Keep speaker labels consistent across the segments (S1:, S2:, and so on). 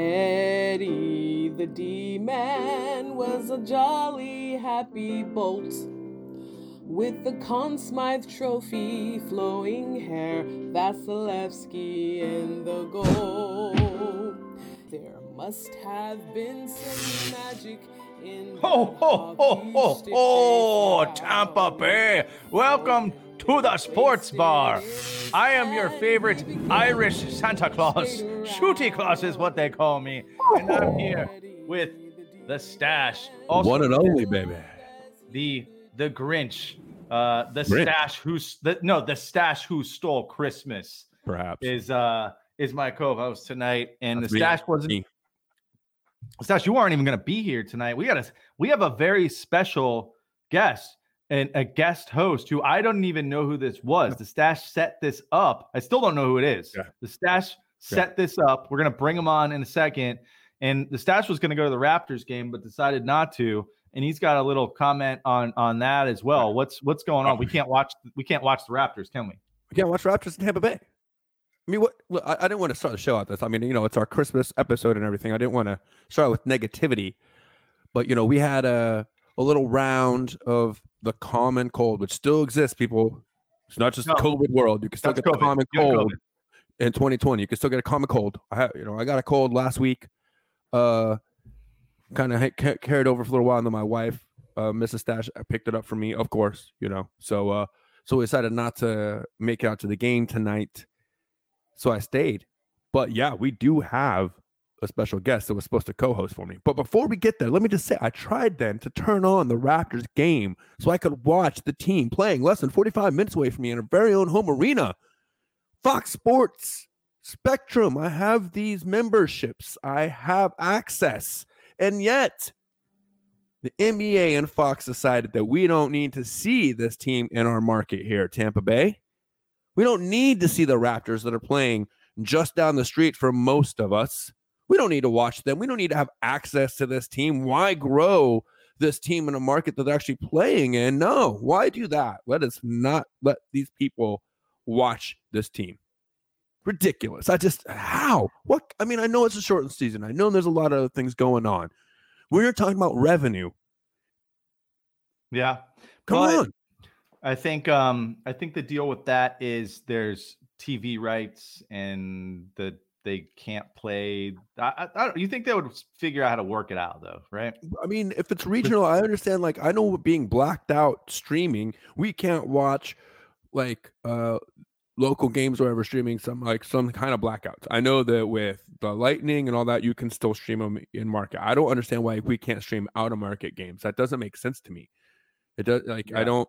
S1: Teddy the D man was a jolly happy bolt with the Conn Smythe Trophy, flowing hair, Vasilevsky in the goal. There must have been some magic in
S2: Ho, ho, ho, ho, ho, Tampa Bay. Welcome to the sports bar. I am your favorite Irish Santa Claus. Shooty Claus is what they call me. And I'm here with the stash. Also
S3: One and only, baby.
S2: the the Grinch. Uh the
S3: Grinch.
S2: stash who's the no, the stash who stole Christmas
S3: Perhaps.
S2: is uh is my co-host tonight. And
S3: That's
S2: the
S3: me.
S2: stash wasn't
S3: Me.
S2: Stash, you aren't even going to be here tonight. We got a we have a very special guest and a guest host who I don't even know who this was. The stash set this up. I still don't know who it is.
S3: Yeah.
S2: The stash set this up. We're going to bring him on in a second. And the stash was going to go to the Raptors game, but decided not to. And he's got a little comment on on that as well. What's what's going on? We can't watch we can't watch the Raptors, can we?
S3: We can't watch Raptors in Tampa Bay. I mean, what? Look, I, I didn't want to start the show out this. I mean, you know, it's our Christmas episode and everything. I didn't want to start with negativity, but you know, we had a a little round of the common cold, which still exists. People, it's not just
S2: No.
S3: the COVID world. You can still get the common cold in 2020. You can still get a common cold. I have, you know, I got a cold last week. Uh, kind of ha- carried over for a little while, and then my wife, uh, Mrs. Stash, picked it up for me. Of course, you know. So, uh, so we decided not to make it out to the game tonight. So I stayed. But yeah, we do have a special guest that was supposed to co-host for me. But before we get there, let me just say I tried then to turn on the Raptors game so I could watch the team playing less than 45 minutes away from me in our very own home arena. Fox Sports, Spectrum. I have these memberships. I have access. And yet, the NBA and Fox decided that we don't need to see this team in our market here Tampa Bay. We don't need to see the Raptors that are playing just down the street for most of us. We don't need to watch them. We don't need to have access to this team. Why grow this team in a market that they're actually playing in? No. Why do that? Let us not let these people watch this team. Ridiculous. I just, how? What? I mean, I know it's a shortened season. I know there's a lot of other things going on. We're talking about revenue.
S2: Yeah.
S3: Come on.
S2: I think um I think the deal with that is there's TV rights and the they can't play. I, I, you think they would figure out how to work it out though, right?
S3: I mean, if it's regional, I understand. Like, I know being blacked out streaming, we can't watch like uh local games or whatever streaming some like some kind of blackouts. I know that with the lightning and all that, you can still stream them in market. I don't understand why we can't stream out of market games. That doesn't make sense to me. It does like
S2: Yeah.
S3: I don't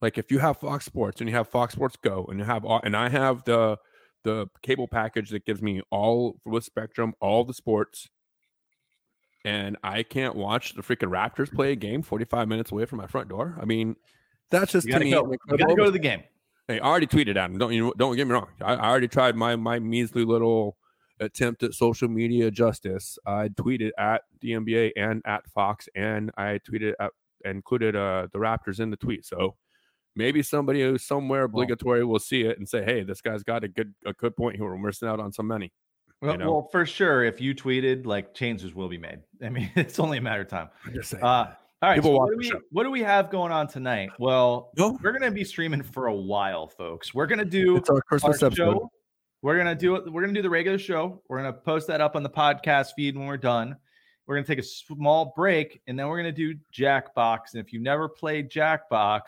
S3: like if you have Fox Sports and you have Fox Sports Go and you have all and I have the the cable package that gives me all with Spectrum, all the sports, and I can't watch the freaking Raptors play a game 45 minutes away from my front door. I mean, that's just
S2: You
S3: to me.
S2: go. You gotta go to the game.
S3: Hey, I already tweeted at him. Don't you don't get me wrong. I, I already tried my my measly little attempt at social media justice. I tweeted at the NBA and at Fox, and I tweeted at included uh the Raptors in the tweet. So maybe somebody who's somewhere obligatory will see it and say, "Hey, this guy's got a good a good point here. We're missing out on some money."
S2: Well,
S3: know?
S2: well, for sure, if you tweeted, like changes will be made. I mean, it's only a matter of time.
S3: I'm just saying.
S2: Uh, all right. So what, do we, what do we have going on tonight? Well,
S3: No.
S2: we're gonna be streaming for a while, folks. We're gonna do
S3: it's our
S2: our
S3: Christmas episode.
S2: show. We're gonna do it. We're gonna do the regular show. We're gonna post that up on the podcast feed when we're done. We're gonna take a small break, and then we're gonna do Jackbox. And if you've never played Jackbox,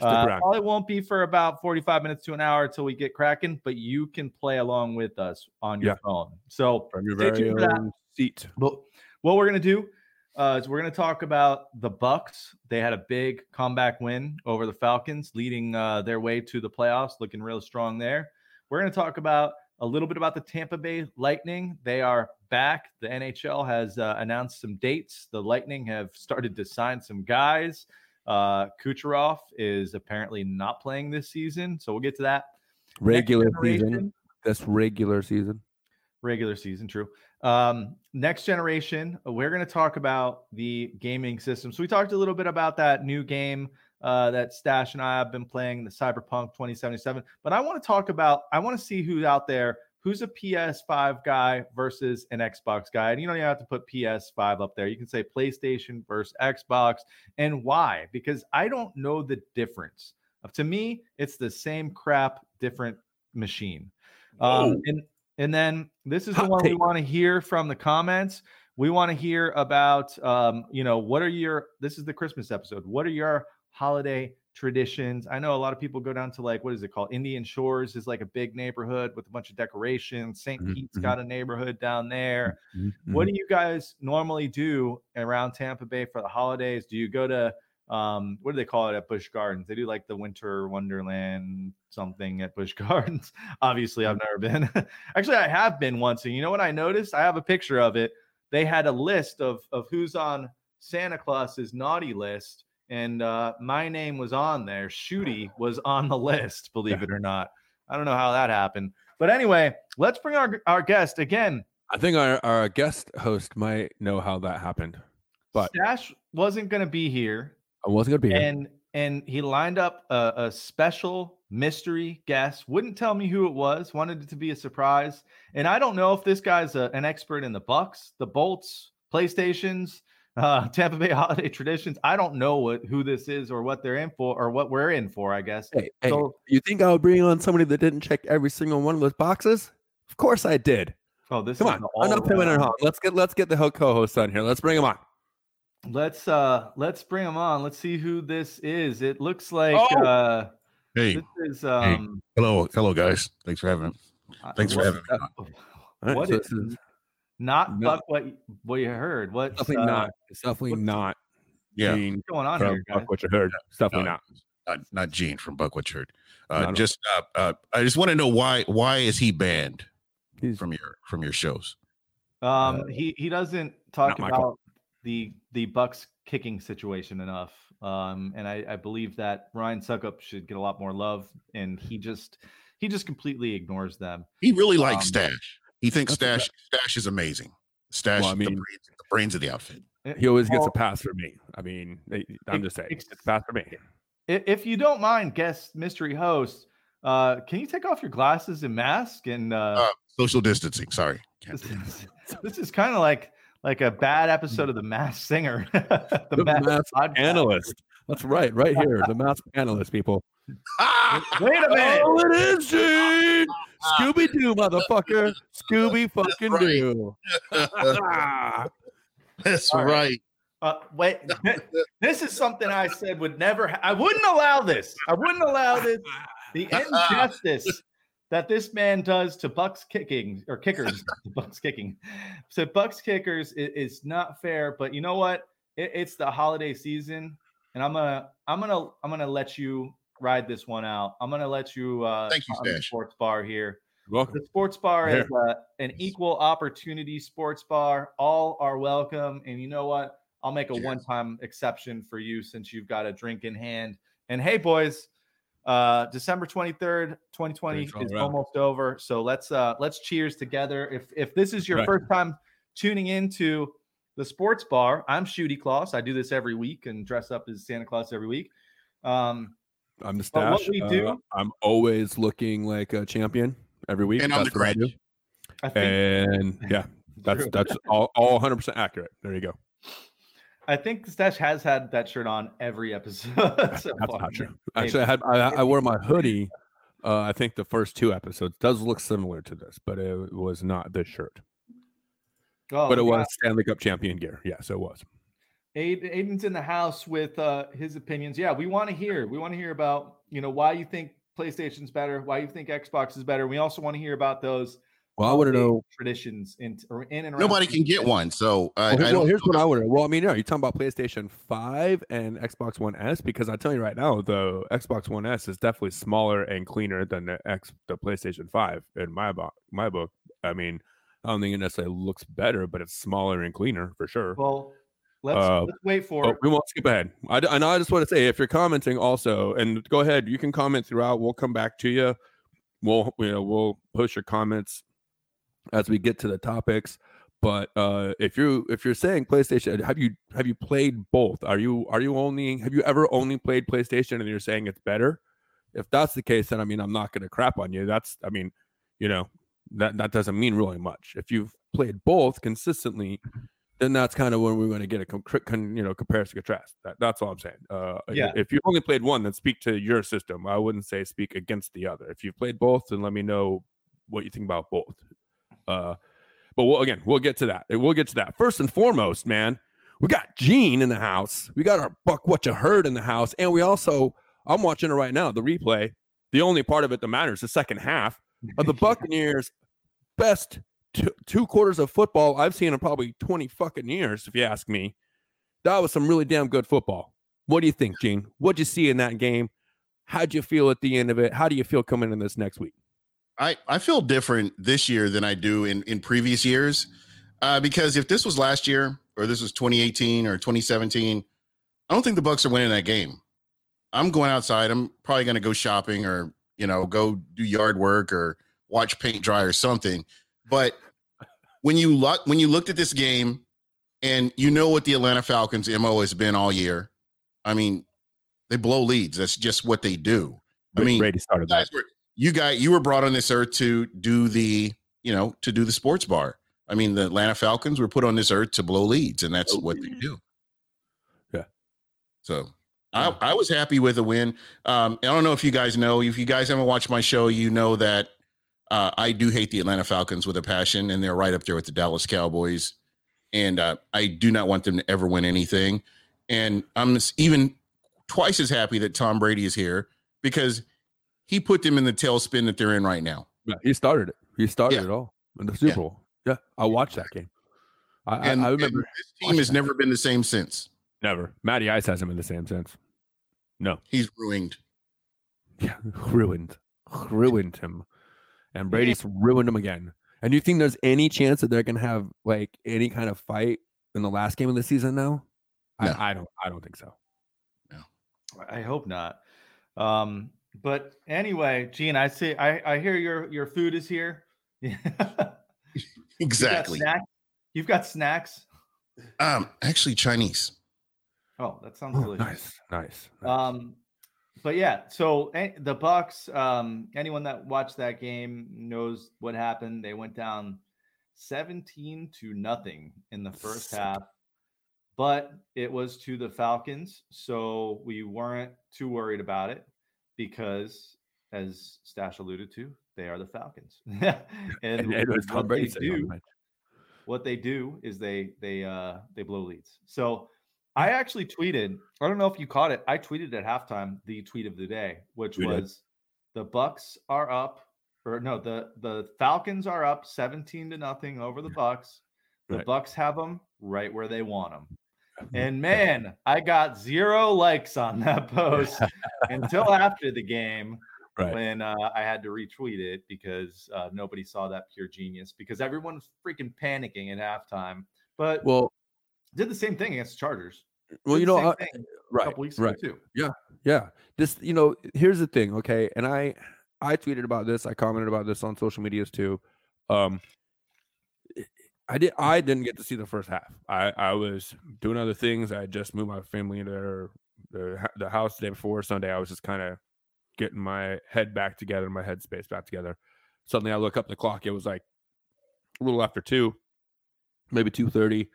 S2: uh, probably won't be for about 45 minutes to an hour until we get cracking, but you can play along with us on your
S3: Yeah.
S2: phone. So
S3: From your
S2: stay
S3: very
S2: tuned for that.
S3: own seat.
S2: but what we're gonna do uh, is we're gonna talk about the Bucks. They had a big comeback win over the Falcons, leading uh, their way to the playoffs, looking real strong there. We're gonna talk about a little bit about the Tampa Bay Lightning. They are back. The NHL has uh, announced some dates. The Lightning have started to sign some guys. Uh, Kucherov is apparently not playing this season, so we'll get to that.
S3: Regular season. That's regular season.
S2: regular season true um next generation we're going to talk about the gaming system so we talked a little bit about that new game uh that stash and i have been playing the cyberpunk 2077 but i want to talk about i want to see who's out there who's a PS5 guy versus an Xbox guy. And you don't even have to put PS5 up there. You can say PlayStation versus Xbox and why? Because I don't know the difference. To me, it's the same crap, different machine. Um, and and then this is the
S3: Hot
S2: one we want to hear from the comments. We want to hear about, um, you know, what are your, this is the Christmas episode. What are your holiday traditions? I know a lot of people go down to like, what is it called? Indian Shores is like a big neighborhood with a bunch of decorations. saint
S3: Mhm,
S2: Pete's
S3: mhm.
S2: got a neighborhood down there.
S3: Mhm,
S2: What
S3: mhm.
S2: do you guys normally do around Tampa Bay for the holidays? Do you go to um what do they call it at Busch Gardens? They do like the winter wonderland something at Busch Gardens. Obviously, I've never been. Actually, I have been once, and you know what I noticed? I have a picture of it. They had a list of of who's on Santa Claus's naughty list, and uh my name was on there. Shooty was on the list, believe it or not. I don't know how that happened. But anyway, let's bring our our guest again.
S3: I think our, our guest host might know how that happened. But-
S2: Stash wasn't going to be here,
S3: I wasn't gonna be here.
S2: and and he lined up a, a special mystery guest. Wouldn't tell me who it was. Wanted it to be a surprise. And I don't know if this guy's a, an expert in the Bucks, the Bolts, PlayStations, uh, Tampa Bay holiday traditions. I don't know what who this is or what they're in for or what we're in for. I guess.
S3: Hey, hey,
S2: So-
S3: you think I would bring on somebody that didn't check every single one of those boxes? Of course I did.
S2: Oh, this
S3: Come
S2: is
S3: on,
S2: the
S3: enough him and
S2: all-around-
S3: Let's get let's get the ho- co-host on here. Let's bring him on.
S2: Let's uh let's bring him on. Let's see who this is. It looks like
S3: Oh!
S2: uh
S4: Hey,
S2: this is um
S4: hello, hello, guys. Thanks for having.
S2: uh,
S4: Thanks for having me.
S3: All right,
S2: What
S3: so
S2: is not
S3: No.
S2: Buck what you- what you heard? What's
S3: definitely
S2: uh,
S3: not. It's definitely not.
S4: Yeah,
S3: Gene
S2: what's going on here, guys?
S3: Buck what you heard. It's definitely
S4: No.
S3: not.
S4: not not Gene from Buckwood Church.
S3: Not
S4: Uh, just uh, uh, I just want to know why why is he banned
S3: He's
S4: from your from your shows?
S2: Um,
S3: uh,
S2: he he doesn't talk about
S3: call.
S2: the the Bucks kicking situation enough. Um, and I, I believe that Ryan Succop should get a lot more love, and he just he just completely ignores them.
S4: He really likes
S2: Um,
S4: Stash. He thinks Stash Stash is amazing. Stash,
S3: Well, I
S4: the, brains, the brains of the outfit.
S3: he always gets a pass for me. I mean, eh, I'm just saying, it's a pass for me.
S2: If you don't mind, guest mystery host, uh, can you take off your glasses and mask? And uh,
S4: Uh, social distancing. Sorry,
S2: this
S4: do that.
S2: is, this is kind of like like a bad episode of The Masked Singer. the,
S3: The
S2: Masked
S3: mask analyst. That's right, right here. The mask analyst, people.
S2: Wait a minute.
S3: Oh, it is Gene. Scooby Doo, motherfucker. Scooby fucking
S4: right.
S3: Doo.
S4: That's
S2: All right.
S4: right.
S2: Uh, wait, this is something I said would never. Ha- I wouldn't allow this. I wouldn't allow this. The injustice that this man does to Bucks kicking or kickers, Bucks kicking, so Bucks kickers is, is not fair. But you know what? It, it's the holiday season, and I'm gonna, I'm gonna, I'm gonna let you ride this one out. I'm gonna let you. Uh,
S4: Thank you,
S2: on the
S4: Stash.
S2: Sports bar here.
S3: Welcome.
S2: The sports bar
S3: Here.
S2: is uh, an equal opportunity sports bar. All are welcome. And you know what? I'll make a
S4: Cheers.
S2: one time exception for you since you've got a drink in hand. And hey, boys, uh, December 23rd, 2020 is
S3: around.
S2: almost over. So let's uh, let's cheers together. If if this is your
S3: Right.
S2: first time tuning into the sports bar, I'm Shooty Claus. I do this every week and dress up as Santa Claus every week. Um,
S3: I'm the
S2: But what
S3: stash.
S2: we
S3: Uh, I'm always looking like a champion every week.
S4: And I'm the
S3: That's I
S2: I think
S3: And yeah, that's
S2: True.
S3: that's all, all 100 percent accurate. There you go.
S2: I think Stash has had that shirt on every episode. so
S3: That's
S2: far.
S3: not true. Actually, I had I, I wore my hoodie. Uh, I think the first two episodes does look similar to this, but it was not this shirt.
S2: Oh,
S3: but it
S2: yeah.
S3: was Stanley Cup champion gear. Yes, it was.
S2: Aid, Aiden's in the house with uh, his opinions. Yeah, we want to hear. We want to hear about you know why you think PlayStation's better, why you think Xbox is better. We also want to hear about those.
S3: Well, I want to know.
S2: traditions in or in and around.
S4: Nobody can get one, so I,
S3: Well,
S4: I
S3: well,
S4: don't.
S3: here's what I want to. Well, I mean, yeah, you're talking about PlayStation Five and Xbox One S because I tell you right now, the Xbox One S is definitely smaller and cleaner than the X, the PlayStation Five in my book. My book. I mean, I don't think it necessarily looks better, but it's smaller and cleaner for sure.
S2: Well, let's
S3: Uh,
S2: let's wait for it.
S3: we won't skip ahead. I, know. I just want to say, if you're commenting also, and go ahead, you can comment throughout. We'll come back to you. We'll you know we'll push your comments as we get to the topics. But uh, if you if you're saying PlayStation, have you have you played both? Are you are you only have you ever only played PlayStation and you're saying it's better? If that's the case, then I mean I'm not going to crap on you. That's I mean, you know, that that doesn't mean really much. If you've played both consistently, then that's kind of when we're going to get a com- con, you know comparison contrast. That, that's all I'm saying. Uh,
S2: Yeah.
S3: If you only played one, then speak to your system. I wouldn't say speak against the other. If you've played both, then let me know what you think about both. Uh, but we'll, again, we'll get to that. We'll get to that. First and foremost, man, we got Gene in the house. We got our buck what you heard in the house, and we also I'm watching it right now. The replay. The only part of it that matters, the second half of the Buccaneers' best two, quarters of football I've seen in probably 20 fucking years, if you ask me. That was some really damn good football. What do you think, Gene? What'd you see in that game? How'd you feel at the end of it? How do you feel coming in this next week?
S4: I, I feel different this year than I do in, in previous years. Uh, because if this was last year or this was 2018 or 2017, I don't think the Bucks are winning that game. I'm going outside. I'm probably going to go shopping or, you know, go do yard work or watch paint dry or something. But when you look when you looked at this game and you know what the Atlanta Falcons MO has been all year, I mean, they blow leads. That's just what they do. I mean,
S3: Brady started that.
S4: guys were you got you were brought on this earth to do the you know to do the sports bar i mean the atlanta falcons were put on this earth to blow leads and that's what they do
S3: Yeah.
S4: so I, I was happy with the win um i don't know if you guys know if you guys haven't watched my show you know that uh, i do hate the atlanta falcons with a passion and they're right up there with the dallas cowboys and uh, i do not want them to ever win anything and i'm even twice as happy that tom brady is here because he put them in the tailspin that they're in right now.
S3: Yeah, he started it. He started
S4: Yeah.
S3: it all in the Super
S4: Yeah.
S3: Bowl. Yeah, I watched that game. I,
S4: And,
S3: I,
S4: and
S3: remember
S4: this team has
S3: that.
S4: never been the same since.
S3: never. Matty Ice hasn't been the same since. No,
S4: He's ruined.
S3: yeah, ruined, ruined him, and Brady's ruined them again. And you think there's any chance that they're gonna have like any kind of fight in the last game of the season now?
S4: No.
S3: I, I don't. I don't think so.
S2: No, I hope not. Um, but anyway, Gene, I see. I, I hear your your food is here. You've got
S4: Exactly.
S2: You've got snacks.
S4: Um, actually, Chinese.
S2: Oh, that sounds
S3: Oh,
S2: delicious.
S3: nice, nice. nice.
S2: Um, but yeah, so the Bucks. Um, anyone that watched that game knows what happened. They went down seventeen to nothing in the first half, but it was to the Falcons, so we weren't too worried about it because, as Stash alluded to, they are the Falcons, and,
S3: and,
S2: what they
S3: sitting on the
S2: do what they do is they they uh they blow leads. So I actually tweeted, I don't know if you caught it. I tweeted at halftime the tweet of the day, which
S3: did.
S2: was the Bucks are up or no, the the Falcons are up 17 to nothing over the Bucks. The
S3: Right.
S2: Bucks have them right where they want them. And man, I got zero likes on that post until after the game
S3: Right.
S2: when uh, I had to retweet it because uh, nobody saw that pure genius because everyone was freaking panicking at halftime. But
S3: Well,
S2: did the same thing against the Chargers.
S3: Well, you know,
S2: same
S3: I,
S2: thing a
S3: right,
S2: couple weeks
S3: right.
S2: ago too.
S3: Yeah. Yeah. This, you know, here's the thing, okay? And I I tweeted about this, I commented about this on social medias too. Um I did I didn't get to see the first half. I I was doing other things. I had just moved my family into their the, the house the day before Sunday. I was just kind of getting my head back together, my headspace back together. Suddenly I look up the clock. It was like a little after 2, maybe 2:30.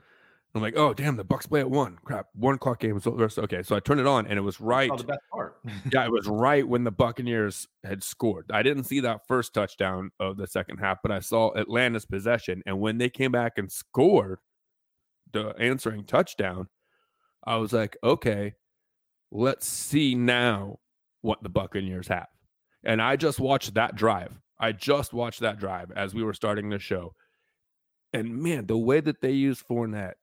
S3: I'm like, "Oh, damn, the Bucks play at 1. Crap. 1 o'clock game. Okay, so I turned it on and it was right
S2: the best part.
S3: yeah, it was right when the Buccaneers had scored. I didn't see that first touchdown of the second half, but I saw Atlanta's possession. And when they came back and scored the answering touchdown, I was like, okay, let's see now what the Buccaneers have. And I just watched that drive. I just watched that drive as we were starting the show. And man, the way that they used Fournette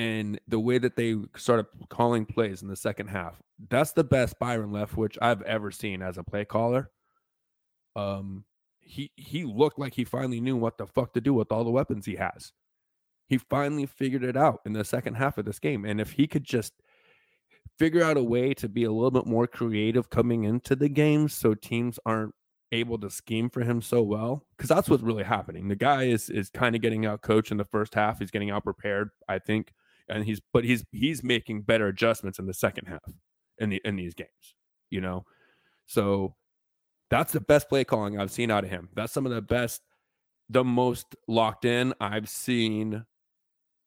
S3: and the way that they started calling plays in the second half, that's the best Byron Leftwich I've ever seen as a play caller. Um, he he looked like he finally knew what the fuck to do with all the weapons he has. He finally figured it out in the second half of this game, and if he could just figure out a way to be a little bit more creative coming into the game, so teams aren't able to scheme for him so well, because that's what's really happening. The guy is is kind of getting out coached in the first half. He's getting out prepared, I think, and he's but he's he's making better adjustments in the second half in the in these games, you know. So That's the best play calling I've seen out of him. That's some of the best, the most locked in I've seen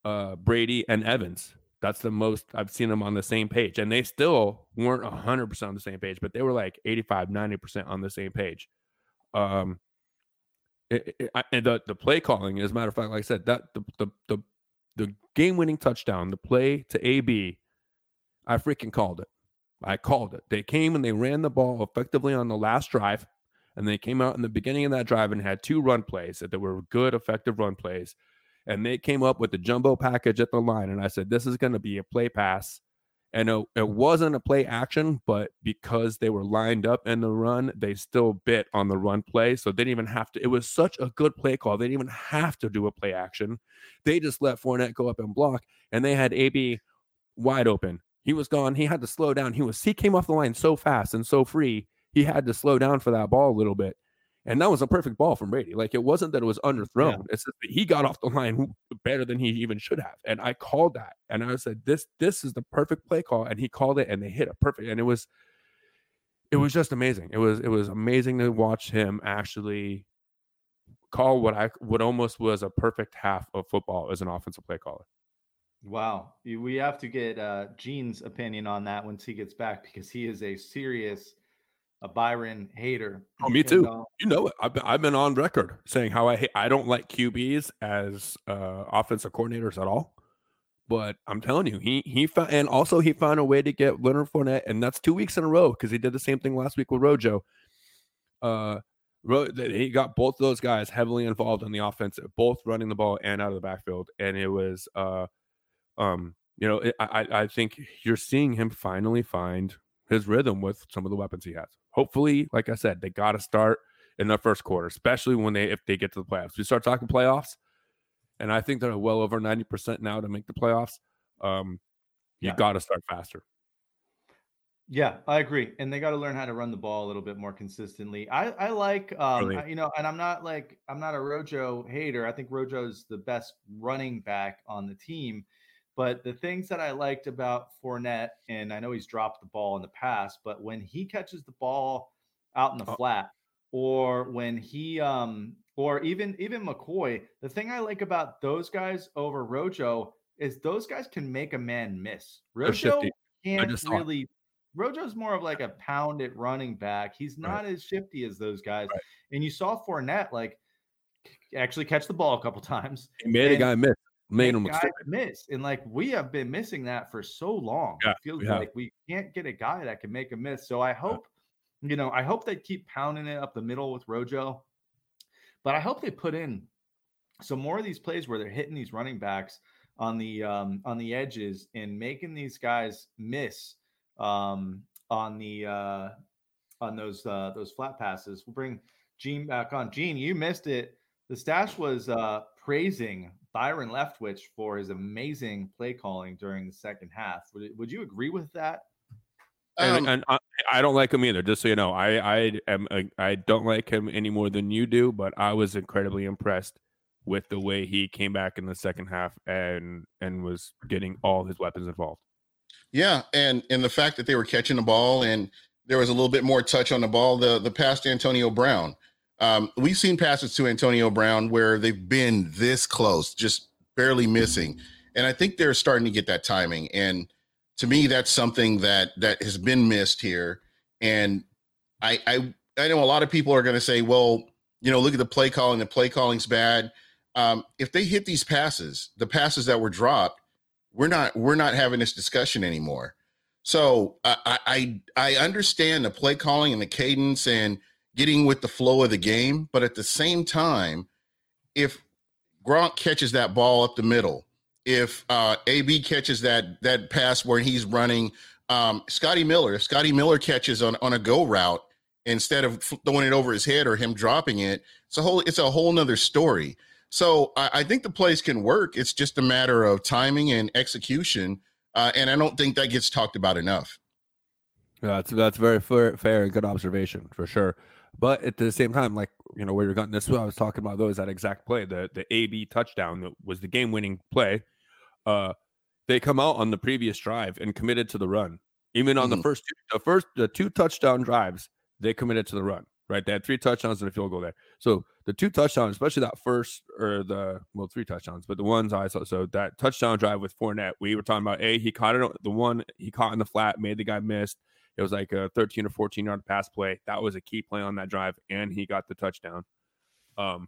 S3: uh, Brady and Evans. That's the most I've seen them on the same page. And they still weren't 100% on the same page, but they were like 85, 90% on the same page. Um, it, it, I, and the, the play calling, as a matter of fact, like I said, that the, the, the, the game winning touchdown, the play to AB, I freaking called it. I called it. They came and they ran the ball effectively on the last drive, and they came out in the beginning of that drive and had two run plays that were good, effective run plays. And they came up with the jumbo package at the line, and I said, "This is going to be a play pass." And it, it wasn't a play action, but because they were lined up in the run, they still bit on the run play. So they didn't even have to. It was such a good play call. They didn't even have to do a play action. They just let Fournette go up and block, and they had AB wide open. He was gone. He had to slow down. He was he came off the line so fast and so free. He had to slow down for that ball a little bit. And that was a perfect ball from Brady. Like it wasn't that it was underthrown. Yeah. It's that he got off the line better than he even should have. And I called that. And I said, this, this is the perfect play call. And he called it and they hit it perfect. And it was it was just amazing. It was it was amazing to watch him actually call what I what almost was a perfect half of football as an offensive play caller.
S2: Wow. We have to get uh, Gene's opinion on that once he gets back because he is a serious a Byron hater.
S3: Oh, me too. And, uh, you know it. I've been, I've been on record saying how I hate, I don't like QBs as uh, offensive coordinators at all. But I'm telling you, he he found, and also he found a way to get Leonard Fournette, and that's two weeks in a row because he did the same thing last week with Rojo. Uh, he got both those guys heavily involved in the offense, both running the ball and out of the backfield, and it was uh um, you know, I I think you're seeing him finally find his rhythm with some of the weapons he has. Hopefully, like I said, they got to start in the first quarter, especially when they if they get to the playoffs. We start talking playoffs, and I think they're well over ninety percent now to make the playoffs. Um, you yeah. got to start faster.
S2: Yeah, I agree, and they got to learn how to run the ball a little bit more consistently. I I like um? I, you know, and I'm not like I'm not a Rojo hater. I think Rojo's the best running back on the team. But the things that I liked about Fournette, and I know he's dropped the ball in the past, but when he catches the ball out in the oh. flat, or when he um or even even McCoy, the thing I like about those guys over Rojo is those guys can make a man miss. Rojo can't really Rojo's more of like a pounded running back. He's not right. as shifty as those guys. Right. And you saw Fournette like actually catch the ball a couple times.
S3: He made and, a guy miss made them
S2: miss. And like we have been missing that for so long. Yeah, it feels we like we can't get a guy that can make a miss. So I hope, yeah. you know, I hope they keep pounding it up the middle with Rojo. But I hope they put in some more of these plays where they're hitting these running backs on the um on the edges and making these guys miss um on the uh on those uh those flat passes. We'll bring Gene back on. Gene, you missed it. The stash was uh praising Byron Leftwich for his amazing play calling during the second half. Would, would you agree with that?
S3: Um, and, and I, I, don't like him either. Just so you know, I I am I don't like him any more than you do. But I was incredibly impressed with the way he came back in the second half and and was getting all his weapons involved.
S4: Yeah, and and the fact that they were catching the ball and there was a little bit more touch on the ball. The the pass to Antonio Brown um, we've seen passes to Antonio Brown where they've been this close, just barely missing. And I think they're starting to get that timing. And to me, that's something that that has been missed here. And I I, I know a lot of people are going to say, well, you know, look at the play calling. The play calling's bad. Um, if they hit these passes, the passes that were dropped, we're not we're not having this discussion anymore. So I I I understand the play calling and the cadence and getting with the flow of the game. But at the same time, if Gronk catches that ball up the middle, if uh, AB catches that that pass where he's running, um, Scotty Miller, if Scotty Miller catches on, on a go route instead of throwing it over his head or him dropping it, it's a whole it's a whole nother story. So I, I think the plays can work. It's just a matter of timing and execution, uh, and I don't think that gets talked about enough.
S3: Yeah, that's that's very fair, fair and good observation for sure. But at the same time, like you know, where you're going, this is what I was talking about. Though is that exact play, the the AB touchdown that was the game winning play. Uh, they come out on the previous drive and committed to the run. Even on mm-hmm. the first two, the first the two touchdown drives, they committed to the run. right? They had three touchdowns and a field goal there. So the two touchdowns, especially that first or the well, three touchdowns, but the ones I saw. So that touchdown drive with Fournette, we were talking about. A, he caught it. The one he caught in the flat made the guy miss. It was like a 13 or 14 yard pass play. That was a key play on that drive, and he got the touchdown. Um,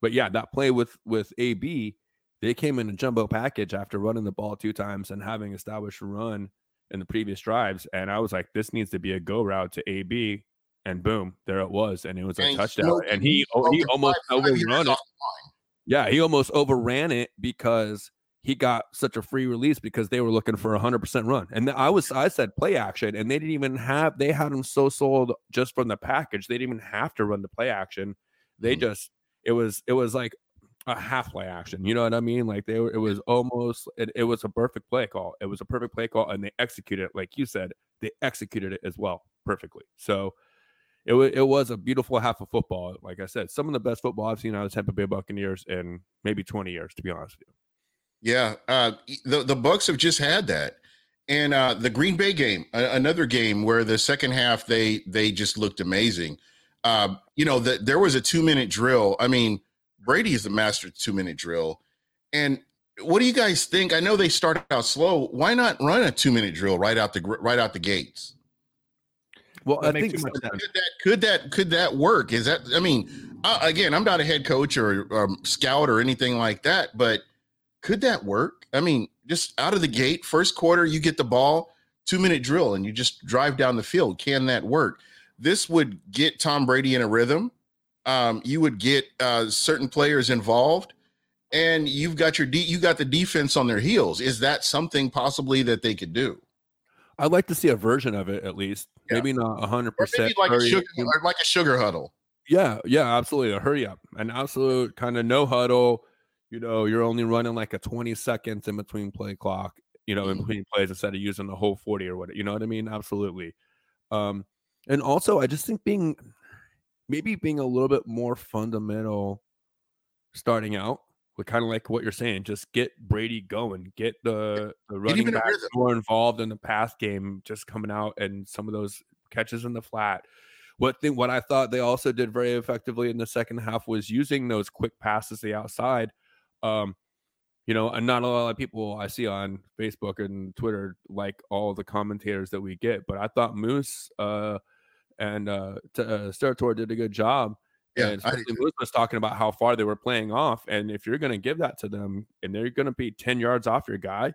S3: but yeah, that play with with AB, they came in a jumbo package after running the ball two times and having established a run in the previous drives. And I was like, this needs to be a go route to AB. And boom, there it was. And it was a
S4: And
S3: touchdown.
S4: smoked-
S3: And he he almost
S4: five- five
S3: it.
S4: off the line.
S3: Yeah, he almost overran it because he got such a free release because they were looking for a hundred percent run. And I was I said play action, and they didn't even have they had him so sold just from the package. They didn't even have to run the play action. They
S4: Mhm.
S3: just it was it was like a half play action. You know what I mean? Like they were it was almost it, it was a perfect play call. It was a perfect play call, and they executed it like you said. They executed it as well perfectly. So it, wa- it was a beautiful half of football. Like I said, some of the best football I've seen out of the Tampa Bay Buccaneers in maybe 20 years, to be honest with you.
S4: Yeah, uh, the the Bucks have just had that, and uh, the Green Bay game, a- another game where the second half they they just looked amazing. Uh, you know, that there was a two minute drill. I mean, Brady is the master two minute drill, and what do you guys think? I know they started out slow. Why not run a two minute drill right out the right out the gates?
S3: Well,
S2: That
S3: I think
S2: too.
S4: Could that could that could that work? Is that I mean, uh, again, I'm not a head coach or um, scout or anything like that, but could that work? I mean, just out of the gate, first quarter, you get the ball, two minute drill, and you just drive down the field. Can that work? This would get Tom Brady in a rhythm. Um, you would get uh, certain players involved, and you've got your de- you got the defense on their heels. Is that something possibly that they could do?
S3: I'd like to see a version of it at least.
S4: Yeah.
S3: Maybe not 100%.
S4: Maybe like a sugar, like a sugar huddle.
S3: Yeah, yeah, absolutely. A hurry up. An absolute kind of no huddle. You know, you're only running like a 20 seconds in between play clock, you know, in
S4: Mhm.
S3: between plays instead of using the whole 40 or what. You know what I mean? Absolutely. Um, and also I just think being maybe being a little bit more fundamental starting out with kind of like what you're saying, just get Brady going, get the, the running
S4: in a
S3: back more involved in the pass game, just coming out and some of those catches in the flat. What thing what I thought they also did very effectively in the second half was using those quick passes to the outside. Um, you know, and not a lot of people I see on Facebook and Twitter like all the commentators that we get, but I thought Moose uh and uh, t- uh Sterator did a good job.
S4: Yeah,
S3: and especially Moose was talking about how far they were playing off, and if you're going to give that to them, and they're going to be ten yards off your guy,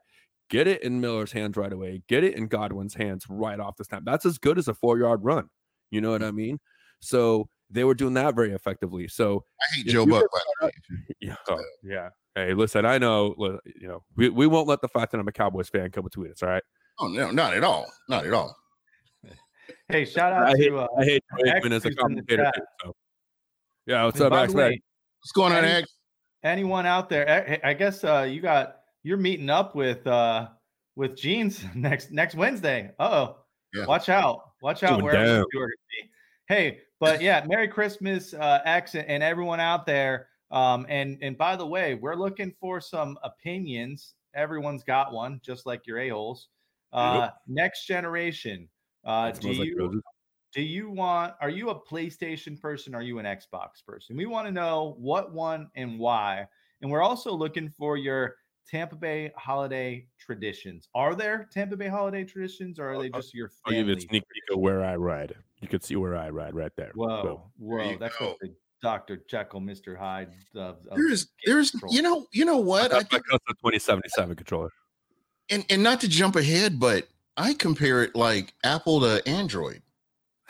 S3: get it in Miller's hands right away. Get it in Godwin's hands right off the snap. That's as good as a four yard run. You know what I mean? So they were doing that very effectively. So
S4: I hate Joe Buck.
S3: get
S4: By the way.
S3: yeah, oh, yeah. Hey, listen, I know, you know, we, we won't let the fact that I'm a Cowboys fan come between us. All right.
S4: Oh no, not at all. Not at all.
S2: Hey, shout out
S3: I hate,
S2: to uh,
S3: I hate Joey
S2: X
S3: Aikman as a
S2: who's in the
S3: commentator. too, so. Yeah, what's
S2: and
S3: up, X
S2: way,
S4: What's going on,
S2: Any-
S4: X?
S2: anyone out there eh, I guess uh you got you're meeting up with uh with jeans next next Wednesday. Uh-oh.
S4: Yeah.
S2: Watch out. Watch out
S3: Going
S2: wherever you're gonna be. Hey, but yeah, Merry Christmas, uh X and, everyone out there. Um and and by the way, we're looking for some opinions. Everyone's got one, just like your a-holes. Uh next generation. Uh do
S3: Smells like
S2: you do you want are you a playstation person are you an xbox person we want to know what one and why and we're also looking for your tampa bay holiday traditions are there tampa bay holiday traditions or are they just your
S3: I'll give you a sneak peek of where I ride. You can see where I ride right there.
S2: whoa
S3: Boom.
S2: whoa
S4: you
S2: that's
S4: go.
S2: what the dr jekyll mr hyde of, of
S4: there
S2: is,
S4: there
S2: is.
S4: you know, you know what? I
S3: That's my
S4: think,
S3: custom 2077 controller.
S4: and and not to jump ahead, but I compare it like Apple to Android.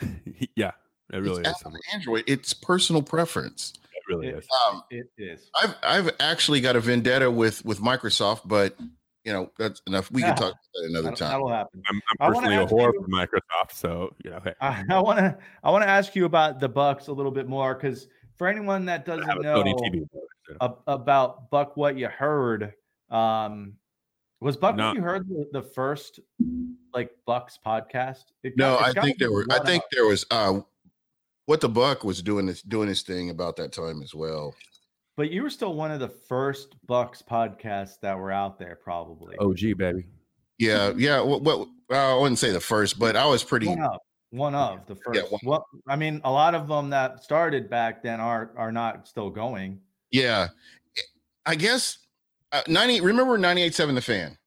S3: yeah, it really
S4: it's
S3: is.
S4: Apple to Android. It's personal preference.
S3: It really
S2: It-
S3: is.
S4: Um,
S2: it is
S4: I've I've actually got a vendetta with with Microsoft, but you know that's enough. We can talk about that another time.
S2: that'll happen
S3: I'm,
S2: I
S3: I'm personally a
S2: ask
S3: whore
S2: you-
S3: for Microsoft, so you know, hey,
S2: i want to i want to ask you about the bucks a little bit more because for anyone that doesn't know
S3: TV. so.
S2: about Buck what you heard. Um, was Buck
S3: No.
S2: what you heard the, the first like Bucks podcast? It
S4: No, I think there were. I think
S2: of-
S4: there was. Uh, what the Buck was doing this doing his thing about that time as well.
S2: But you were still one of the first Bucks podcasts that were out there, probably.
S3: OG baby.
S4: Yeah, yeah. What? what I wouldn't say the first, but I was pretty.
S2: One of. One of the first.
S4: Yeah, one.
S2: Well, I mean, a lot of them that started back then are are not still going.
S4: Yeah, I guess uh, ninety. Remember ninety eight seven the fan.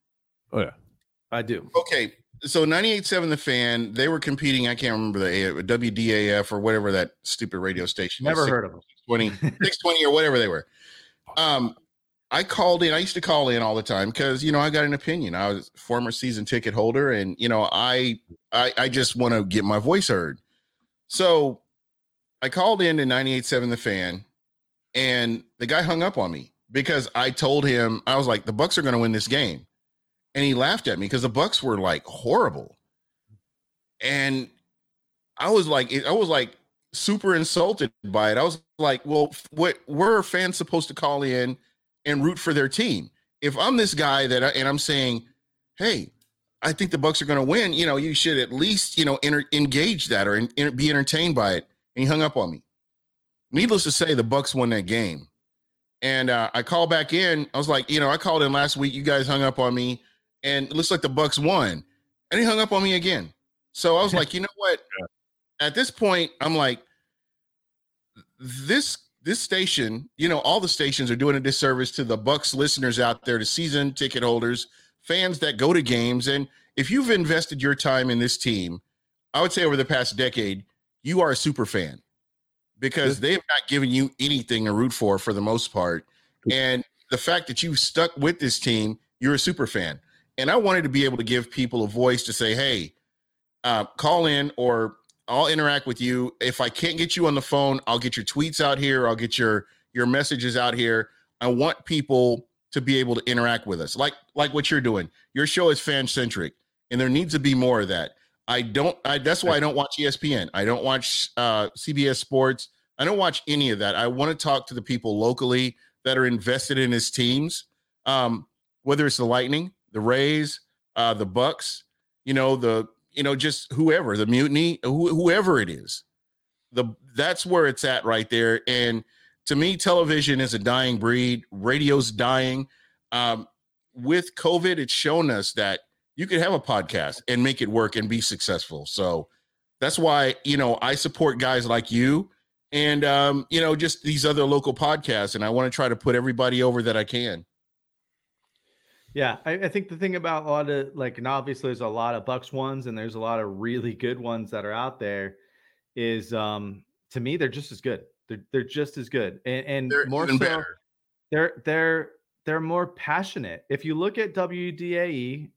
S3: Oh yeah.
S2: I do.
S4: Okay, so 98.7 The Fan, they were competing. I can't remember the WDAF or whatever that stupid radio station.
S2: Never heard of them.
S4: 620, 620 or whatever they were. Um, I called in. I used to call in all the time because you know I got an opinion. I was a former season ticket holder, and you know I I, I just want to get my voice heard. So I called in to 98.7 The Fan, and the guy hung up on me because I told him I was like the Bucks are going to win this game, and he laughed at me because the Bucks were like horrible, and I was like I was like super insulted by it. I was like, well, what were fans supposed to call in and root for their team? If I'm this guy that I, and I'm saying, hey, I think the Bucks are going to win, you know, you should at least you know enter, engage that or en- be entertained by it. And he hung up on me. Needless to say, the Bucks won that game. And uh, I called back in. I was like, you know, I called in last week. You guys hung up on me, and it looks like the Bucks won. And he hung up on me again. So I was like, you know what? At this point, I'm like, this this station, you know, all the stations are doing a disservice to the Bucks listeners out there, to season ticket holders, fans that go to games. And if you've invested your time in this team, I would say over the past decade, you are a super fan because they have not given you anything to root for for the most part. And the fact that you've stuck with this team, you're a super fan. And I wanted to be able to give people a voice to say, hey, uh, call in or I'll interact with you. If I can't get you on the phone, I'll get your tweets out here. I'll get your your messages out here. I want people to be able to interact with us, like like what you're doing. Your show is fan centric, and there needs to be more of that. I don't. I, that's why I don't watch ESPN. I don't watch uh, CBS Sports. I don't watch any of that. I want to talk to the people locally that are invested in his teams, um, whether it's the Lightning, the Rays, uh, the Bucks. You know the you know just whoever the Mutiny, who, whoever it is. The that's where it's at right there. And to me, television is a dying breed. Radio's dying. Um, with COVID, it's shown us that you could have a podcast and make it work and be successful. So that's why you know I support guys like you and um, you know just these other local podcasts, and I want to try to put everybody over that I can.
S2: Yeah, I, I think the thing about a lot of like, and obviously there's a lot of Bucks ones, and there's a lot of really good ones that are out there. Is um to me they're just as good. They're they're just as good, and, and
S4: They're
S2: more so
S4: better.
S2: they're they're they're more passionate. If you look at WDAE,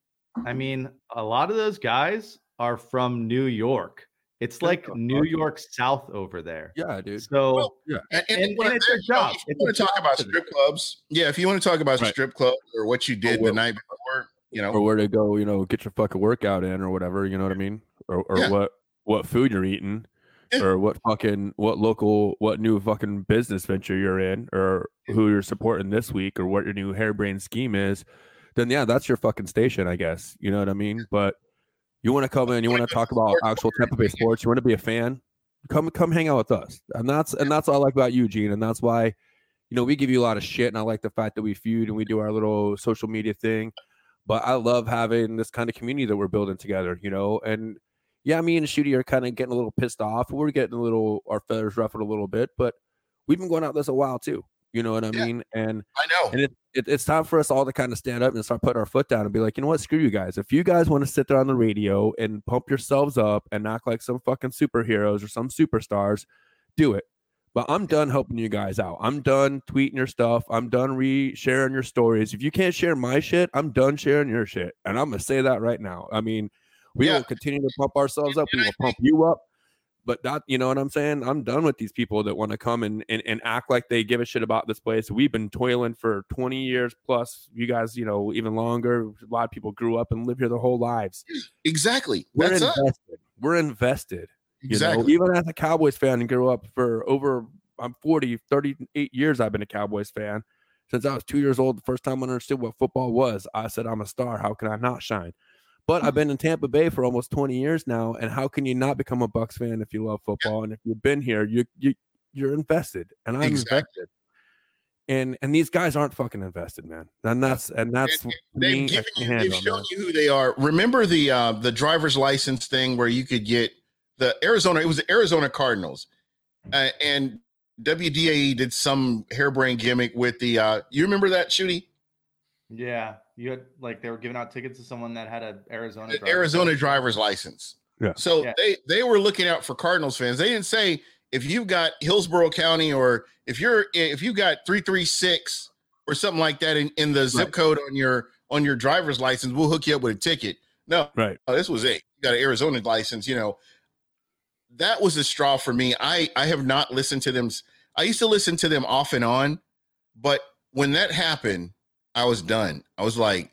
S2: I mean, a lot of those guys are from New York. It's like
S3: fuck
S2: New. York South over there.
S3: Yeah, dude.
S2: So
S4: Well,
S3: Yeah.
S4: And,
S2: And- and
S4: what-
S2: it's their job.
S4: If you
S2: It's
S4: want to talk
S2: job
S4: about strip clubs, yeah. If you want to talk about
S3: Right.
S4: strip clubs or what you did the night before, you know,
S3: or where to go, you know, get your fucking workout in or whatever, you know what I mean? Or, or
S4: Yeah.
S3: what what food you're eating
S4: Yeah.
S3: or what fucking what local what new fucking business venture you're in or who you're supporting this week or what your new harebrained scheme is, then yeah, that's your fucking station, I guess. You know what I mean? But you want to come in, you want to talk about actual Tampa Bay sports, you want to be a fan, come come hang out with us. And that's and that's all I like about you, Gene, and that's why you know, we give you a lot of shit, and I like the fact that we feud and we do our little social media thing. But I love having this kind of community that we're building together, you know. And yeah, me and Shooty are kind of getting a little pissed off. We're getting a little our feathers ruffled a little bit, but we've been going out this a while too. You know what I
S4: Yeah.
S3: mean? And
S4: I know.
S3: and it, it, it's time for us all to kind of stand up and start putting our foot down and be like, you know what, screw you guys. If you guys want to sit there on the radio and pump yourselves up and act like some fucking superheroes or some superstars, do it. But I'm done helping you guys out. I'm done tweeting your stuff. I'm done re sharing your stories. If you can't share my shit, I'm done sharing your shit. And I'm gonna say that right now. I mean, we
S4: Yeah.
S3: will continue to pump ourselves up. We will pump you up. But that, you know what I'm saying? I'm done with these people that want to come and, and and act like they give a shit about this place. We've been toiling for 20 years plus. You guys, you know, even longer. A lot of people grew up and live here their whole lives.
S4: Exactly.
S3: We're
S4: That's
S3: invested. We're invested. You
S4: Exactly.
S3: know, even as a Cowboys fan and grew up for over I'm 40, 38 years I've been a Cowboys fan. Since I was two years old, the first time I understood what football was, I said, I'm a star. How can I not shine? But I've been in Tampa Bay for almost 20 years now. And how can you not become a Bucks fan if you love football? And if you've been here, you you you're invested. And I'm
S4: Exactly.
S3: invested. And and these guys aren't fucking invested, man. And that's and that's
S4: And- They've
S3: me,
S4: given you, they've shown
S3: man.
S4: you who they are. Remember the uh, the driver's license thing where you could get the Arizona. It was the Arizona Cardinals, uh, and WDAE did some harebrained gimmick with the. uh You remember that, Shooty?
S2: Yeah, you had like they were giving out tickets to someone that had a Arizona driver's
S4: Arizona
S2: license.
S4: driver's license.
S3: Yeah.
S4: So
S2: Yeah.
S4: they they were looking out for Cardinals fans. They didn't say if you've got Hillsborough County or if you're if you got three three six or something like that in, in the zip
S3: Right.
S4: code on your on your driver's license, we'll hook you up with a ticket. No,
S3: Right.
S4: Oh, this was it. You got an Arizona license, you know. That was a straw for me. I I have not listened to them. I used to listen to them off and on, but when that happened, I was done. I was like,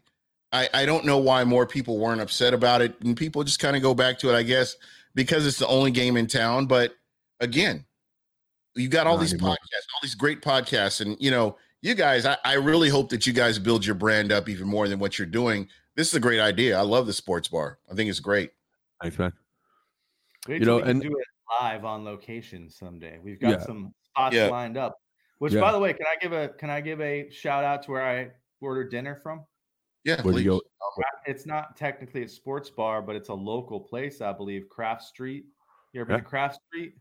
S4: I I don't know why more people weren't upset about it, and people just kind of go back to it, I guess, because it's the only game in town. But again, you got all
S3: Not
S4: these
S3: anymore.
S4: podcasts, all these great podcasts, and you know, you guys. I, I really hope that you guys build your brand up even more than what you're doing. This is a great idea. I love the sports bar. I think it's great.
S3: Thanks, man.
S2: Wait
S3: You know, and-
S2: do it live on location someday. We've got
S3: Yeah.
S2: some spots
S4: Yeah.
S2: lined up. Which,
S3: Yeah.
S2: by the way, can I give a can I give a shout out to where I ordered dinner from?
S4: Yeah,
S3: Where'd you go?
S2: It's not technically a sports bar, but it's a local place, I believe. Craft Street. You ever been to Craft Street?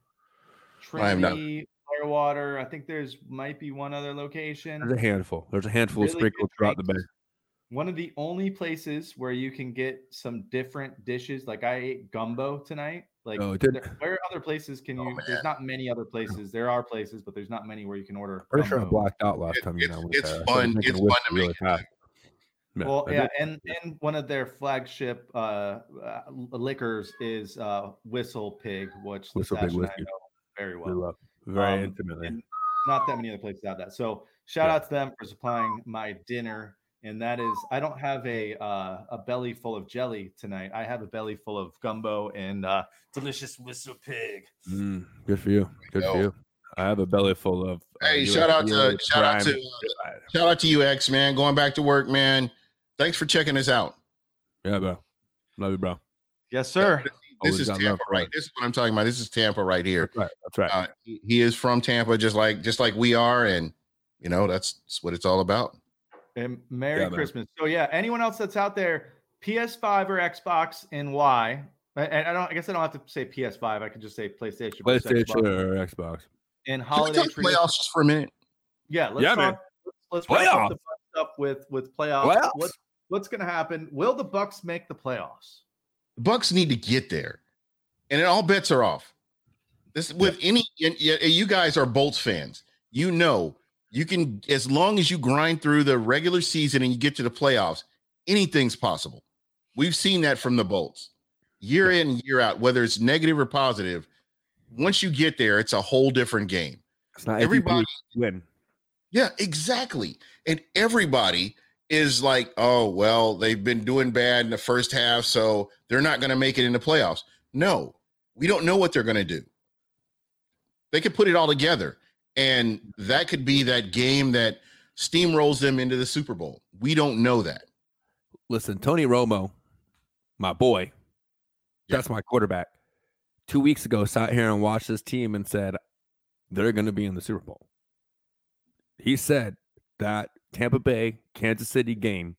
S4: I have not.
S2: Trinity, Clearwater. I think there's might be one other location.
S3: There's a handful. There's a handful
S2: Really
S3: sprinkled
S2: good
S3: throughout the bay.
S2: One of the only places where you can get some different dishes. Like I ate gumbo tonight. Like
S3: Oh, did-
S2: there- where other places can
S4: Oh,
S2: you?
S4: man.
S2: there's not many other places. There are places, but there's not many where you can order.
S3: Pretty sure I blacked out last
S4: It-
S3: time you know.
S4: it's
S3: I
S4: fun-
S3: drinking
S4: it's fun to
S3: really
S4: make it
S3: fast. Yeah,
S2: Well, yeah, and and one of their flagship uh, uh liquors is uh Whistle Pig, which
S3: Whistle
S2: Whistle
S3: Pig
S2: Pig I
S3: whiskey.
S2: know very well.
S3: love very
S2: Um,
S3: intimately.
S2: and not that many other places have that. So shout
S3: Yeah.
S2: out to them for supplying my dinner. And that is, I don't have a uh, a belly full of jelly tonight. I have a belly full of gumbo and uh, delicious whistle pig.
S3: Mm, good for you. Good
S4: go.
S3: for you. I have a belly full of. uh,
S4: Hey, shout out to
S3: USDA
S4: shout out
S3: prime
S4: to shout out to you, X man. Going back to work, man. Thanks for checking us out.
S3: Yeah, bro. Love you, bro.
S2: Yes, sir.
S4: This
S3: Always
S4: is Tampa, right? This is what I'm talking about. This is Tampa right here.
S3: That's right. That's right.
S4: Uh, he, he is from Tampa, just like just like we are, and you know that's, that's what it's all about.
S2: And Merry
S3: Yeah, man.
S2: Christmas. So yeah, anyone else that's out there, PS5 or Xbox and why? And I don't. I guess I don't have to say PS5. I can just say PlayStation.
S3: PlayStation
S2: Xbox.
S3: or Xbox.
S2: And
S4: Can we
S2: holiday
S4: talk playoffs just for a minute?
S2: Yeah, let's
S3: Yeah,
S2: talk-
S3: man.
S2: Let's, let's wrap up
S3: Playoffs.
S2: the fun stuff with with playoffs.
S3: Playoffs.
S2: What, what's going to happen? Will the Bucks make the playoffs?
S4: The Bucks need to get there, and all bets are off. This with any and you guys are Bolts fans. You know you can as long as you grind through the regular season and you get to the playoffs, anything's possible. We've seen that from the Bolts year in and year out, whether it's negative or positive. Once you get there, it's a whole different game.
S3: It's not
S4: Everybody-
S3: win.
S4: Yeah, exactly. And everybody is like, oh, well, they've been doing bad in the first half, so they're not going to make it in the playoffs. No, we don't know what they're going to do. They could put it all together, and that could be that game that steamrolls them into the Super Bowl. We don't know that.
S3: Listen, Tony Romo, my boy,
S4: Yeah.
S3: that's my quarterback. Two weeks ago, sat here and watched this team and said they're going to be in the Super Bowl. He said that Tampa Bay Kansas City game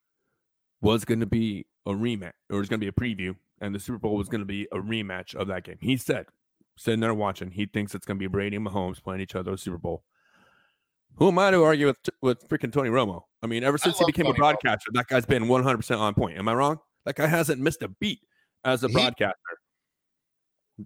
S3: was going to be a rematch, or was going to be a preview, and the Super Bowl was going to be a rematch of that game. He said, sitting there watching, he thinks it's going to be Brady and Mahomes playing each other Super Bowl. Who am I to argue with with freaking Tony Romo? I mean, ever since he became a
S4: Tony Romo.
S3: broadcaster, that guy's been 100% on point. Am I wrong? That guy hasn't missed a beat as a
S4: He-
S3: broadcaster.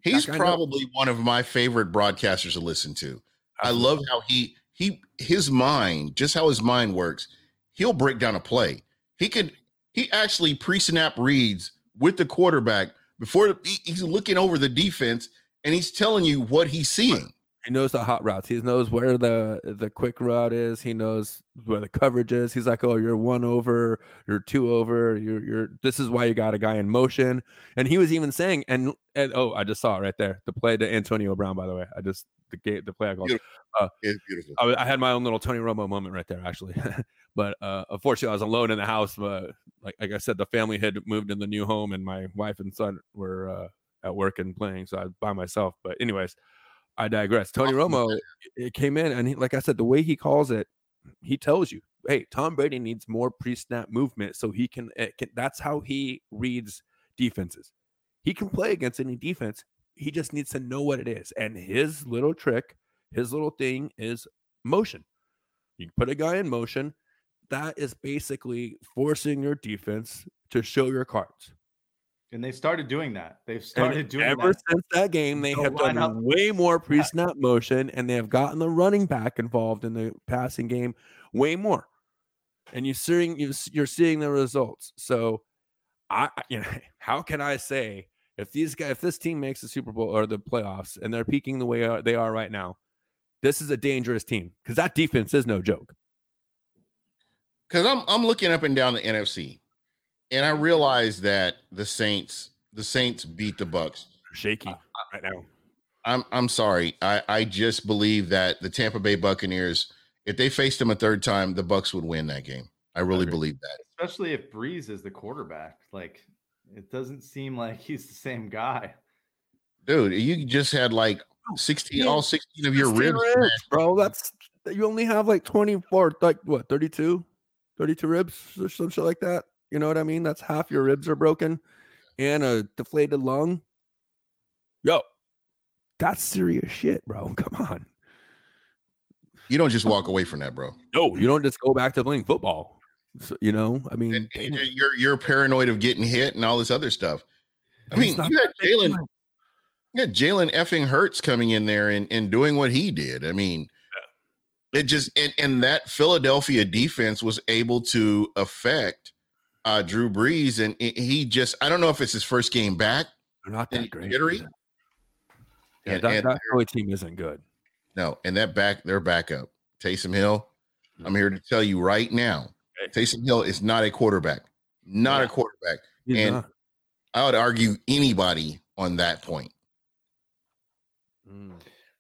S4: He's
S3: guy knows.
S4: probably one of my favorite broadcasters to listen to. I love how he he his mind, just how his mind works. He'll break down a play. He could he actually pre-snap reads with the quarterback before he- he's looking over the defense and he's telling you what he's seeing.
S3: He knows the hot routes. He knows where the the quick route is. He knows where the coverage is. He's like, "Oh, you're one over, you're two over. You're you're. This is why you got a guy in motion." And he was even saying, and and oh, I just saw it right there. The play to Antonio Brown, by the way. I just the game the play I called.
S4: It's beautiful.
S3: I, I had my own little Tony Romo moment right there, actually. but uh, unfortunately, I was alone in the house. But like, like I said, the family had moved in the new home, and my wife and son were uh, at work and playing, so I was by myself. But anyways, I digress. Tony. Romo, it came in, and he, like I said, the way he calls it, he tells you, "Hey, Tom Brady needs more pre-snap movement, so he can, it can." That's how he reads defenses. He can play against any defense He just needs to know what it is. And his little trick, his little thing is motion. You put a guy in motion, that is basically forcing your defense to show your cards.
S2: And they started doing that. They've started
S3: And
S2: doing
S3: ever
S2: that.
S3: since that game, they
S2: Don't
S3: have done
S2: up.
S3: way more pre-snap motion, and they have gotten the running back involved in the passing game way more. And you're seeing you you're seeing the results. So, I I- you know how can I say if these guys if this team makes the Super Bowl or the playoffs and they're peaking the way uh, they are right now, this is a dangerous team because that defense is no joke.
S4: because I'm I'm looking up and down the NFC, and I realize that the Saints the Saints beat the Bucks.
S3: They're shaky right now.
S4: I'm I'm sorry. I I just believe that the Tampa Bay Buccaneers, if they faced them a third time, the Bucks would win that game. I really
S3: agree.
S4: believe that.
S2: Especially if Brees is the quarterback. Like it doesn't seem like he's the same guy.
S4: Dude, you just had like 16 all 16 of your
S3: 16
S4: ribs. smashed.
S3: bro. That's you only have like 24, like what, 32, 32 ribs or some shit like that. You know what I mean? That's half your ribs are broken and a deflated lung. Yo, that's serious shit, bro. Come on.
S4: You don't just walk away from that, bro.
S3: No, you don't just go back to playing football. So, you know, I mean,
S4: And, and you're you're paranoid of getting hit and all this other stuff. I
S3: It's
S4: mean,
S3: not
S4: you had Jalen,
S3: time.
S4: you had Jalen effing Hurts coming in there and, and doing what he did. I mean, it just and, and that Philadelphia defense was able to affect uh Drew Brees, and he- he just I don't know if it's his first game back.
S3: They're not that great.
S4: jittery.
S3: Yeah,
S4: And-
S3: that,
S4: and
S3: that Philly team isn't good.
S4: No, and that back their backup, Taysom Hill. I'm here to tell you right now, Taysom Hill is not a quarterback. Not a quarterback.
S3: He's
S4: And-
S3: not.
S4: I would argue anybody on that point.
S3: Mm.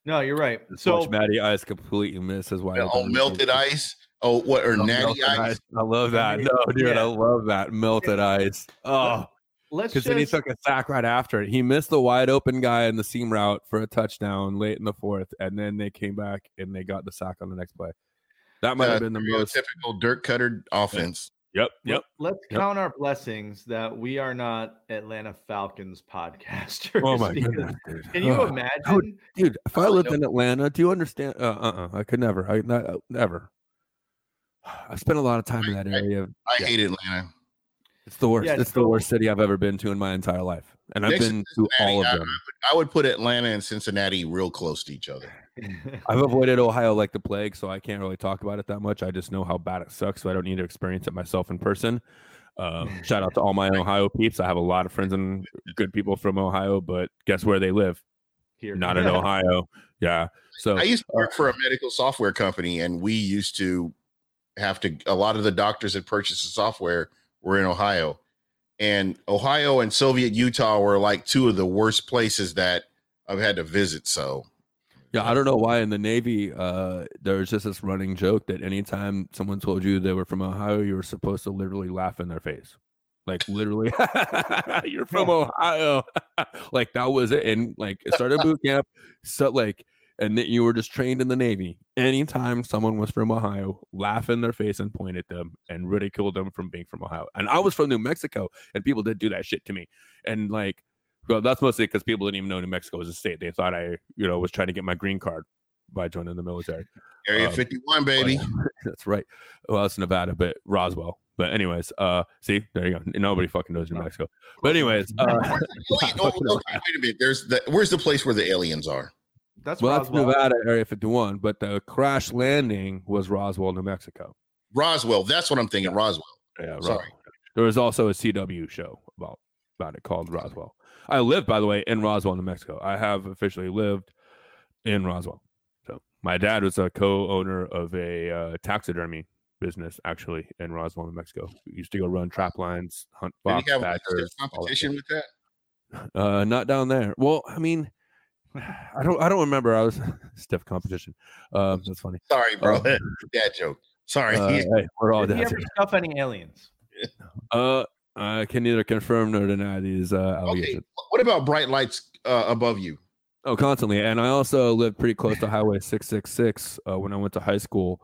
S2: No, you're right. So
S3: watch Matty Ice completely miss why. wide
S4: Oh, melted ice. Oh, what or
S3: Oh,
S4: natty
S3: melted
S4: ice?
S3: I love that. No, dude,
S2: yeah.
S3: I love that melted ice. Oh,
S2: let's
S3: because
S2: just
S3: then he took a sack right after it. He missed the wide open guy in the seam route for a touchdown late in the fourth, and then they came back and they got the sack on the next play. That might
S4: Uh,
S3: have been the most.
S4: typical dirt cutter offense.
S3: Yep, yep.
S2: Let's
S3: Yep.
S2: count our blessings that we are not Atlanta Falcons podcasters.
S3: Oh my
S2: because
S3: goodness, dude.
S2: Can you
S3: Oh,
S2: imagine?
S3: dude? If I
S2: Oh,
S3: lived
S2: no.
S3: in Atlanta, do you understand? Uh, uh, uh I could never. I not, uh, never. I spent a lot of time in that area.
S4: I
S3: Yeah.
S4: hate Atlanta.
S3: It's the worst.
S2: Yeah,
S3: it's the
S2: so-
S3: worst city I've ever been to in my entire life, and I've
S4: Next
S3: been to all of
S4: Cincinnati,
S3: them.
S4: I would put Atlanta and Cincinnati real close to each other.
S3: I've avoided Ohio like the plague, so I can't really talk about it that much. I just know how bad it sucks, so I don't need to experience it myself in person. Um, shout out to all my Ohio peeps. I have a lot of friends and good people from Ohio, but guess where they live?
S2: Here,
S3: Not in Ohio. Yeah. So
S4: I used to work for a medical software company, and we used to have to. A lot of the doctors that purchased the software were in Ohio, and Ohio and Soviet Utah were like two of the worst places that I've had to visit. So
S3: yeah, I don't know why in the Navy, uh, there's just this running joke that anytime someone told you they were from Ohio, you were supposed to literally laugh in their face. Like literally, you're from Ohio. like that was it. And like it started boot camp. So like, and that you were just trained in the Navy. Anytime someone was from Ohio, laugh in their face and point at them and ridicule them from being from Ohio. And I was from New Mexico, and people did do that shit to me. And like, well, that's mostly because people didn't even know New Mexico was a state. They thought I, you know, was trying to get my green card by joining the military.
S4: Area
S3: Um,
S4: 51, baby.
S3: That's right. Well, it's Nevada, but Roswell. But anyways, uh, see, there you go. Nobody fucking knows New Mexico. But anyways, uh,
S4: oh, okay, wait a minute. There's the where's the place where the aliens are?
S2: That's
S3: well, that's
S2: Roswell.
S3: Nevada, Area 51. But the crash landing was Roswell, New Mexico.
S4: Roswell. That's what I'm thinking. Roswell.
S3: Yeah,
S4: Sorry.
S3: Roswell. There was also a CW show about about it called Roswell. I lived, by the way, in Roswell, New Mexico. I have officially lived in Roswell. So my dad was a co-owner of a uh, taxidermy business, actually, in Roswell, New Mexico. We used to go run trap lines, hunt
S4: Did
S3: fox,
S4: he have like,
S3: badgers,
S4: stiff
S3: all that
S4: competition with that?
S3: Uh, not down there. Well, I mean, I don't, I don't remember. I was stiff competition. Um, that's funny.
S4: Sorry, bro.
S3: Oh.
S4: Dad joke. Sorry.
S3: Uh, hey, we're all
S2: Did he
S3: dads
S2: ever
S3: here.
S2: stuff any aliens?
S3: Uh, I can neither confirm nor deny these uh,
S4: okay. What about bright lights uh, above you?
S3: Oh, constantly. And I also lived pretty close to Highway 666 uh, when I went to high school.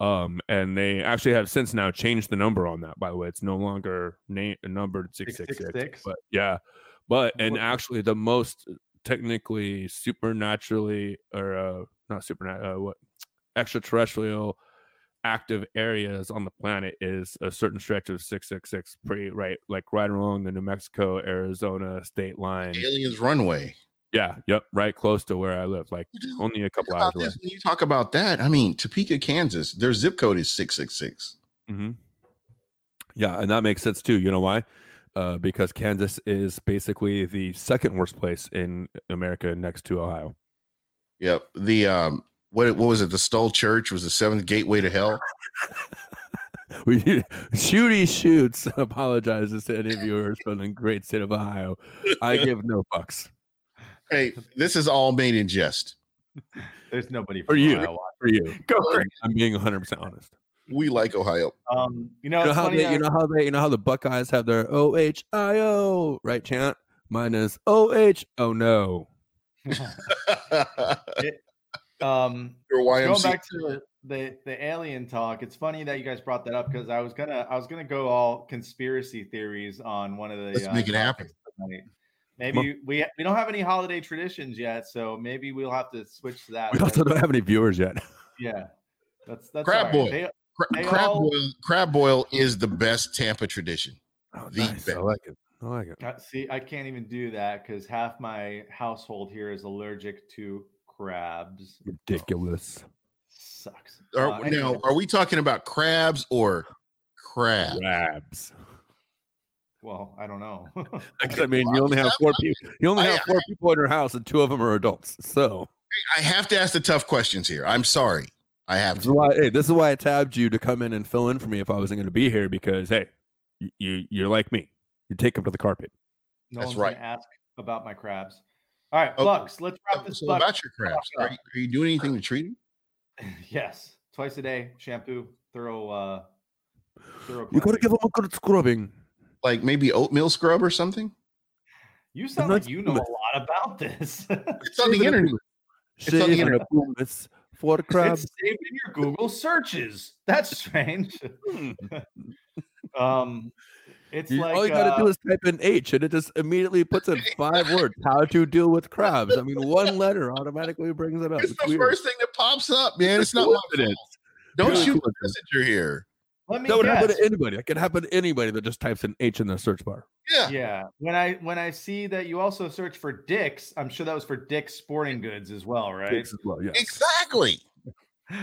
S3: Um, and they actually have since now changed the number on that. By the way, it's no longer na- numbered 666.
S2: 666?
S3: But yeah, but and actually the most technically supernaturally or uh, not supernatural, uh, what extraterrestrial active areas on the planet is a certain stretch of 666 pretty right like right along the new mexico arizona state line
S4: Aliens runway.
S3: yeah yep right close to where i live like only a couple hours away
S4: this, when you talk about that, I mean, Topeka, Kansas, their zip code is 666.
S3: hmm Yeah, and that makes sense too. You know why? Uh, because Kansas is basically the second worst place in America next to Ohio.
S4: Yep. The um what what was it? The Stull Church was the seventh gateway to hell.
S3: We shooty shoots apologizes to any viewers from the great state of Ohio. I give no fucks
S4: Hey, this is all made in jest.
S2: There's nobody
S3: For you.
S2: Ohio.
S3: for you.
S2: Go for it.
S3: I'm being 100 percent honest.
S4: We like Ohio.
S2: Um, you know,
S3: You know how they,
S2: that-
S3: you know how they, you know how the Buckeyes have their O H I O right chant. Mine is O H. Oh no.
S2: um,
S4: Your
S2: going back to the, the the alien talk, it's funny that you guys brought that up because I was gonna I was gonna go all conspiracy theories on one of the.
S4: Let's
S2: uh,
S4: make it happen.
S2: tonight. Maybe we we don't have any holiday traditions yet, so maybe we'll have to switch to that.
S3: We also don't have any viewers yet.
S2: yeah, that's that's
S4: Crab
S2: all
S4: boil.
S2: right. They-
S4: Cra-
S2: They
S4: crab
S2: all-
S4: boil. Crab boil is the best Tampa tradition.
S3: Oh,
S4: The
S3: nice. I like it. I like it.
S2: See, I can't even do that because half my household here is allergic to crabs.
S3: Ridiculous.
S2: Sucks.
S4: Are,
S2: Uh,
S4: now,
S2: anyway,
S4: are we talking about crabs or crab?
S3: Crabs.
S2: well, I don't know.
S3: I mean, you only have four people. You only have four people in your house, and two of them are adults. So
S4: I have to ask the tough questions here. I'm sorry. I have
S3: this is
S4: to.
S3: why. Hey, this is why I tabbed you to come in and fill in for me if I wasn't going to be here because hey, you, you you're like me. You take them to the carpet.
S2: no
S4: That's
S2: one's
S4: right.
S2: ask about my crabs. All right,
S4: Okay.
S2: Bucks. Let's wrap this
S4: So
S2: Bucks.
S4: about your crabs, are you, are you doing anything to treat them?
S2: yes, twice a day, shampoo, thorough. Uh, thorough
S3: You got to give them a good scrubbing.
S4: Like maybe oatmeal scrub or something?
S2: You sound like you know a lot about this.
S4: It's on the
S3: Shave it up
S4: internet. It's on the
S3: shave it
S4: internet.
S3: Up with for crabs.
S2: It's saved in your Google searches. That's strange. um, it's
S3: You-
S2: like
S3: all you got to
S2: uh,
S3: do is type in H, and it just immediately puts in five words: how to deal with crabs. I mean, one letter automatically brings it up.
S4: It's
S3: It's
S4: the
S3: weird.
S4: first thing that pops up, man. It's
S3: It's
S4: not my
S3: coincidence.
S4: fault. Don't
S3: Pure
S4: shoot the
S3: coincidence.
S4: messenger here.
S2: Let me
S3: That would happen to anybody. That could happen to anybody that just types in H in the search bar.
S4: Yeah.
S2: Yeah, when I when I see that you also search for Dick's, I'm sure that was for Dick's Sporting Goods as well, right?
S3: Thanks as well. Yes.
S4: Exactly.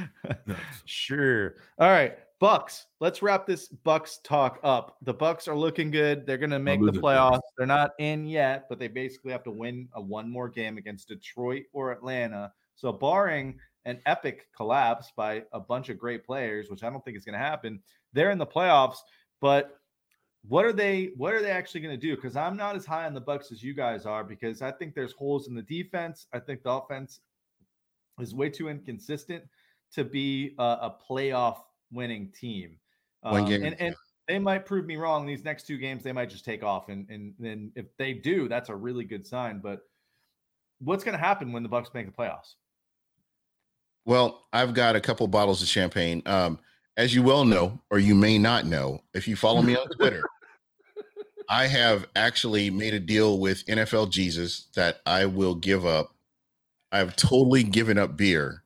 S2: Sure. All right, Bucks. Let's wrap this Bucks talk up. The Bucks are looking good. They're going to make the
S3: losing
S2: playoffs. They're not in yet, but they basically have to win a one more game against Detroit or Atlanta. So, barring an epic collapse by a bunch of great players, which I don't think is going to happen, they're in the playoffs. But what are they? What are they actually going to do? Because I'm not as high on the Bucks as you guys are, because I think there's holes in the defense. I think the offense is way too inconsistent to be a, a playoff winning team.
S4: One
S2: Um,
S4: game.
S2: and, and they might prove me wrong. These next two games, they might just take off, and and then if they do, that's a really good sign. But what's going to happen when the Bucks make the playoffs?
S4: Well, I've got a couple bottles of champagne. Um, as you well know, or you may not know, if you follow me on Twitter, I have actually made a deal with NFL Jesus that I will give up. I've totally given up beer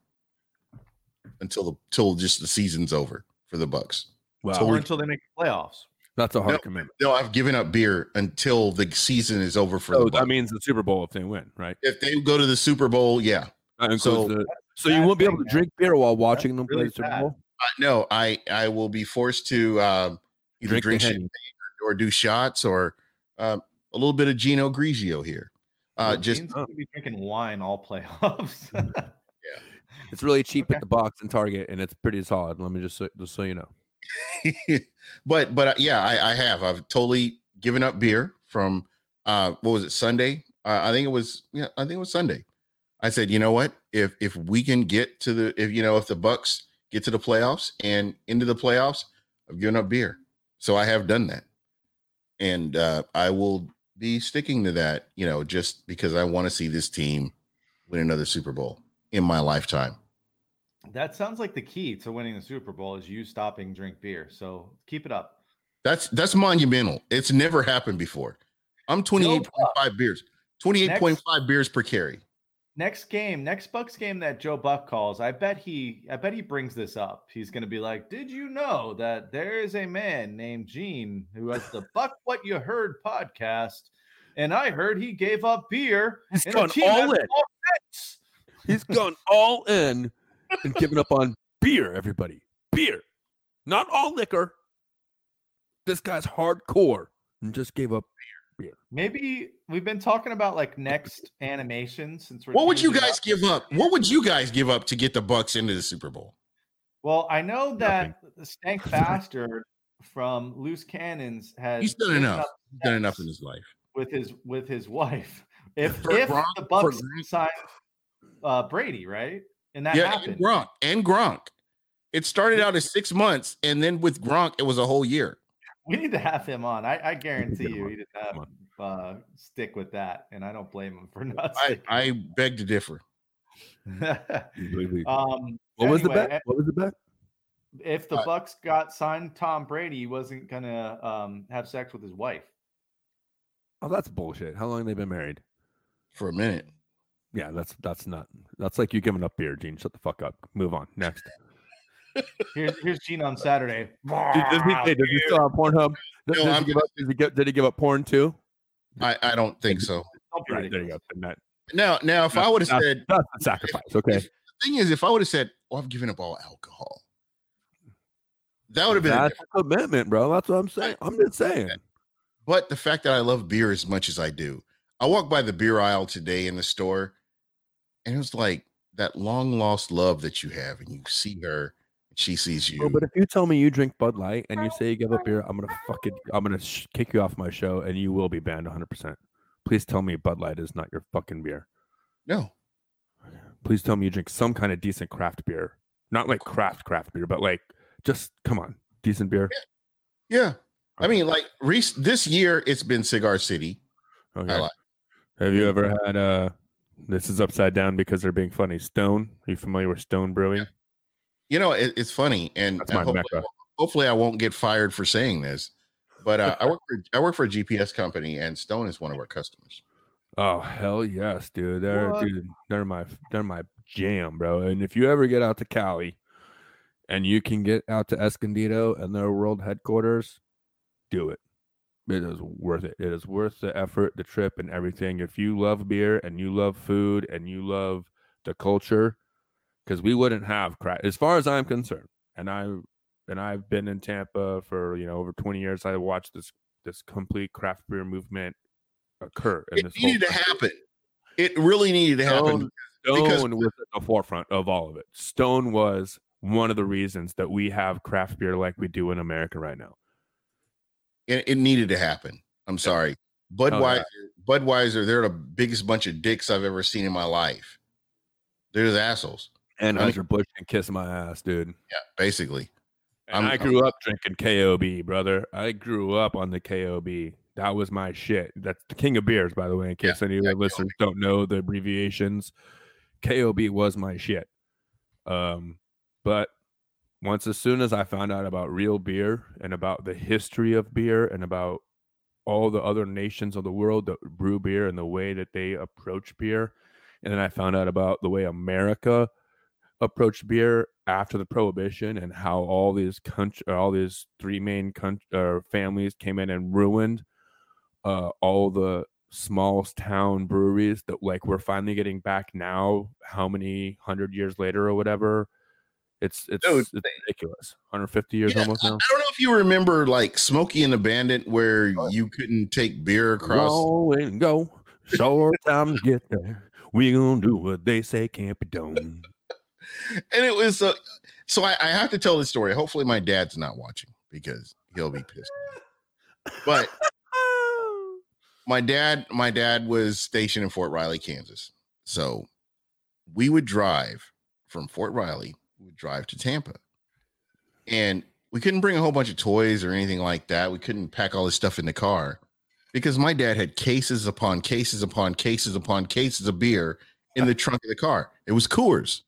S4: until the till just the season's over for the Bucks.
S3: Wow.
S4: So
S2: Or until they make the playoffs.
S3: That's a hard
S4: No,
S3: commitment.
S4: No, I've given up beer until the season is over for
S3: So
S4: the Bucks.
S3: that means the Super Bowl if they win, right?
S4: if they go to the Super Bowl, yeah.
S3: That
S4: So-
S3: the, so you won't be able to
S2: man.
S3: drink beer while watching them play the Super. Bowl.
S4: Uh, no, I I will be forced to uh, either
S3: Drink,
S4: drink, champagne
S3: Henny.
S4: or do shots or um, a little bit of Gino Grigio here. Uh,
S2: Well,
S4: just
S2: Dean's gonna be drinking wine all playoffs.
S3: Yeah, it's really cheap
S2: Okay.
S3: at the box and Target, and it's pretty solid. Let me just so, just so you know.
S4: but but uh, yeah, I, I have. I've totally given up beer from uh what was it Sunday? Uh, I think it was yeah, I think it was Sunday. I said, you know what? If if we can get to the if you know if the Bucks get to the playoffs and into the playoffs, I've given up beer. So I have done that. And uh I will be sticking to that, you know, just because I want to see this team win another Super Bowl in my lifetime.
S2: that sounds like the key to winning the Super Bowl is you stopping drink beer. So keep it up.
S4: That's that's monumental. It's never happened before. I'm 28.5 beers. 28.5 beers per carry.
S2: Next game, next Bucks game that Joe Buck calls, I bet he I bet he brings this up. He's gonna be like, Did you know that there is a man named Gene who has the Buck What You Heard podcast? And I heard he gave up beer.
S3: He's gone all in. He's gone all in and given up on beer, everybody. Beer. Not all liquor. This guy's hardcore and just gave up
S2: Maybe we've been talking about like next animation since we're
S4: What would you
S2: changing
S4: guys give up? What would you guys give up to get the Bucks into the Super Bowl?
S2: Well, I know that the Stank Bastard from Loose Cannons has
S4: He's done enough. He's done enough in his life.
S2: with his with his wife. If
S4: For
S2: if
S4: Gronk-
S2: the Bucks
S4: Gronk-
S2: signed uh, Brady, right, and that
S4: yeah,
S2: happened,
S4: and Gronk and Gronk. It started out as six months, and then with Gronk, it was a whole year.
S2: We need to have him on. I, I guarantee you he did not uh, stick with that, and I don't blame him for not.
S4: I. I beg to differ.
S2: um,
S3: What was the
S2: anyway,
S3: bet? What was the bet?
S2: If the
S4: Uh,
S2: Bucks got signed Tom Brady, he wasn't gonna um, have sex with his wife.
S3: Oh, that's bullshit. How long they been married?
S4: For a minute.
S3: Yeah, that's that's not that's like you giving up beer, Gene. Shut the fuck up. Move on. Next.
S2: Here's here's Gene on Saturday.
S3: Did, does he, hey, does he still have Pornhub? Does,
S4: No,
S3: does
S4: I'm
S3: he give up, does he get, did he give up porn too?
S4: I, I don't think so.
S3: Right, there you go. Then
S4: Now, now, if I would have said,
S3: That's a sacrifice. Okay.
S4: if- the thing is, if I would have said, "Oh, I've given up all alcohol," that would have been. a
S3: That's a commitment, bro. That's what I'm saying. I'm just saying.
S4: But the fact that I love beer as much as I do, I walked by the beer aisle today in the store, and it was like that long lost love that you have, and you see her, and she sees you.
S3: Bro, but if you tell me you drink Bud Light and you say you give up beer, I'm gonna fucking I'm gonna sh- kick you off my show and you will be banned 100. percent Please tell me Bud Light is not your fucking beer.
S4: no,
S3: Please tell me you drink some kind of decent craft beer, not like craft craft beer, but like just come on, decent beer.
S4: yeah, I mean, like Reese, this year it's been Cigar City.
S3: Okay.
S4: I like-
S3: Have you ever had uh this is upside down because they're being funny. Stone. Are you familiar with Stone Brewing?
S4: You know, it, it's funny, and
S3: That's my
S4: hopefully, hopefully I won't get fired for saying this. But uh, I work for I work for a GPS company, and Stone is one of our customers.
S3: Oh hell yes, dude. They're
S2: What?
S3: dude, they're my they're my jam, bro. And if you ever get out to Cali and you can get out to Escondido and their world headquarters, do it. It is worth it. It is worth the effort, the trip, and everything. If you love beer and you love food and you love the culture, because we wouldn't have craft as far as I'm concerned. And I and I've been in Tampa for you know over 20 years. I watched this this complete craft beer movement occur.
S4: It needed to happen. It really needed to happen.
S3: Stone, Stone was at the forefront of all of it. Stone was one of the reasons that we have craft beer like we do in America right now.
S4: It, it needed to happen. I'm sorry. Budweiser, Budweiser, they're the biggest bunch of dicks I've ever seen in my life. They're the assholes.
S3: And
S4: Right.
S3: Anheuser Busch can kiss my ass, dude.
S4: Yeah, basically.
S3: And
S4: I'm-
S3: I grew up drinking KOB, brother. I grew up on the KOB. That was my shit. That's the king of beers, by the way, in case any of
S4: yeah,
S3: the listeners don't know the abbreviations. KOB was my shit. Um, but once as soon as I found out about real beer and about the history of beer and about all the other nations of the world that brew beer and the way that they approach beer, and then I found out about the way America approached beer after the prohibition and how all these country all these three main country uh, families came in and ruined uh, all the small town breweries that like we're finally getting back now how many hundred years later or whatever. It's it's,
S4: Dude,
S3: it's ridiculous. 150 years
S4: Yeah,
S3: almost now.
S4: I don't know if you remember like Smokey and the Bandit, where you couldn't take beer across.
S3: Go and go. Short time to get there. We gonna do what they say can't be done
S4: And it was uh, so I, I have to tell this story. Hopefully, my dad's not watching because he'll be pissed. But my dad my dad was stationed in fort riley kansas. So we would drive from fort riley we would drive to tampa. And we couldn't bring a whole bunch of toys or anything like that. We couldn't pack all this stuff in the car because my dad had cases upon cases upon cases upon cases of beer in the trunk of the car. It was coors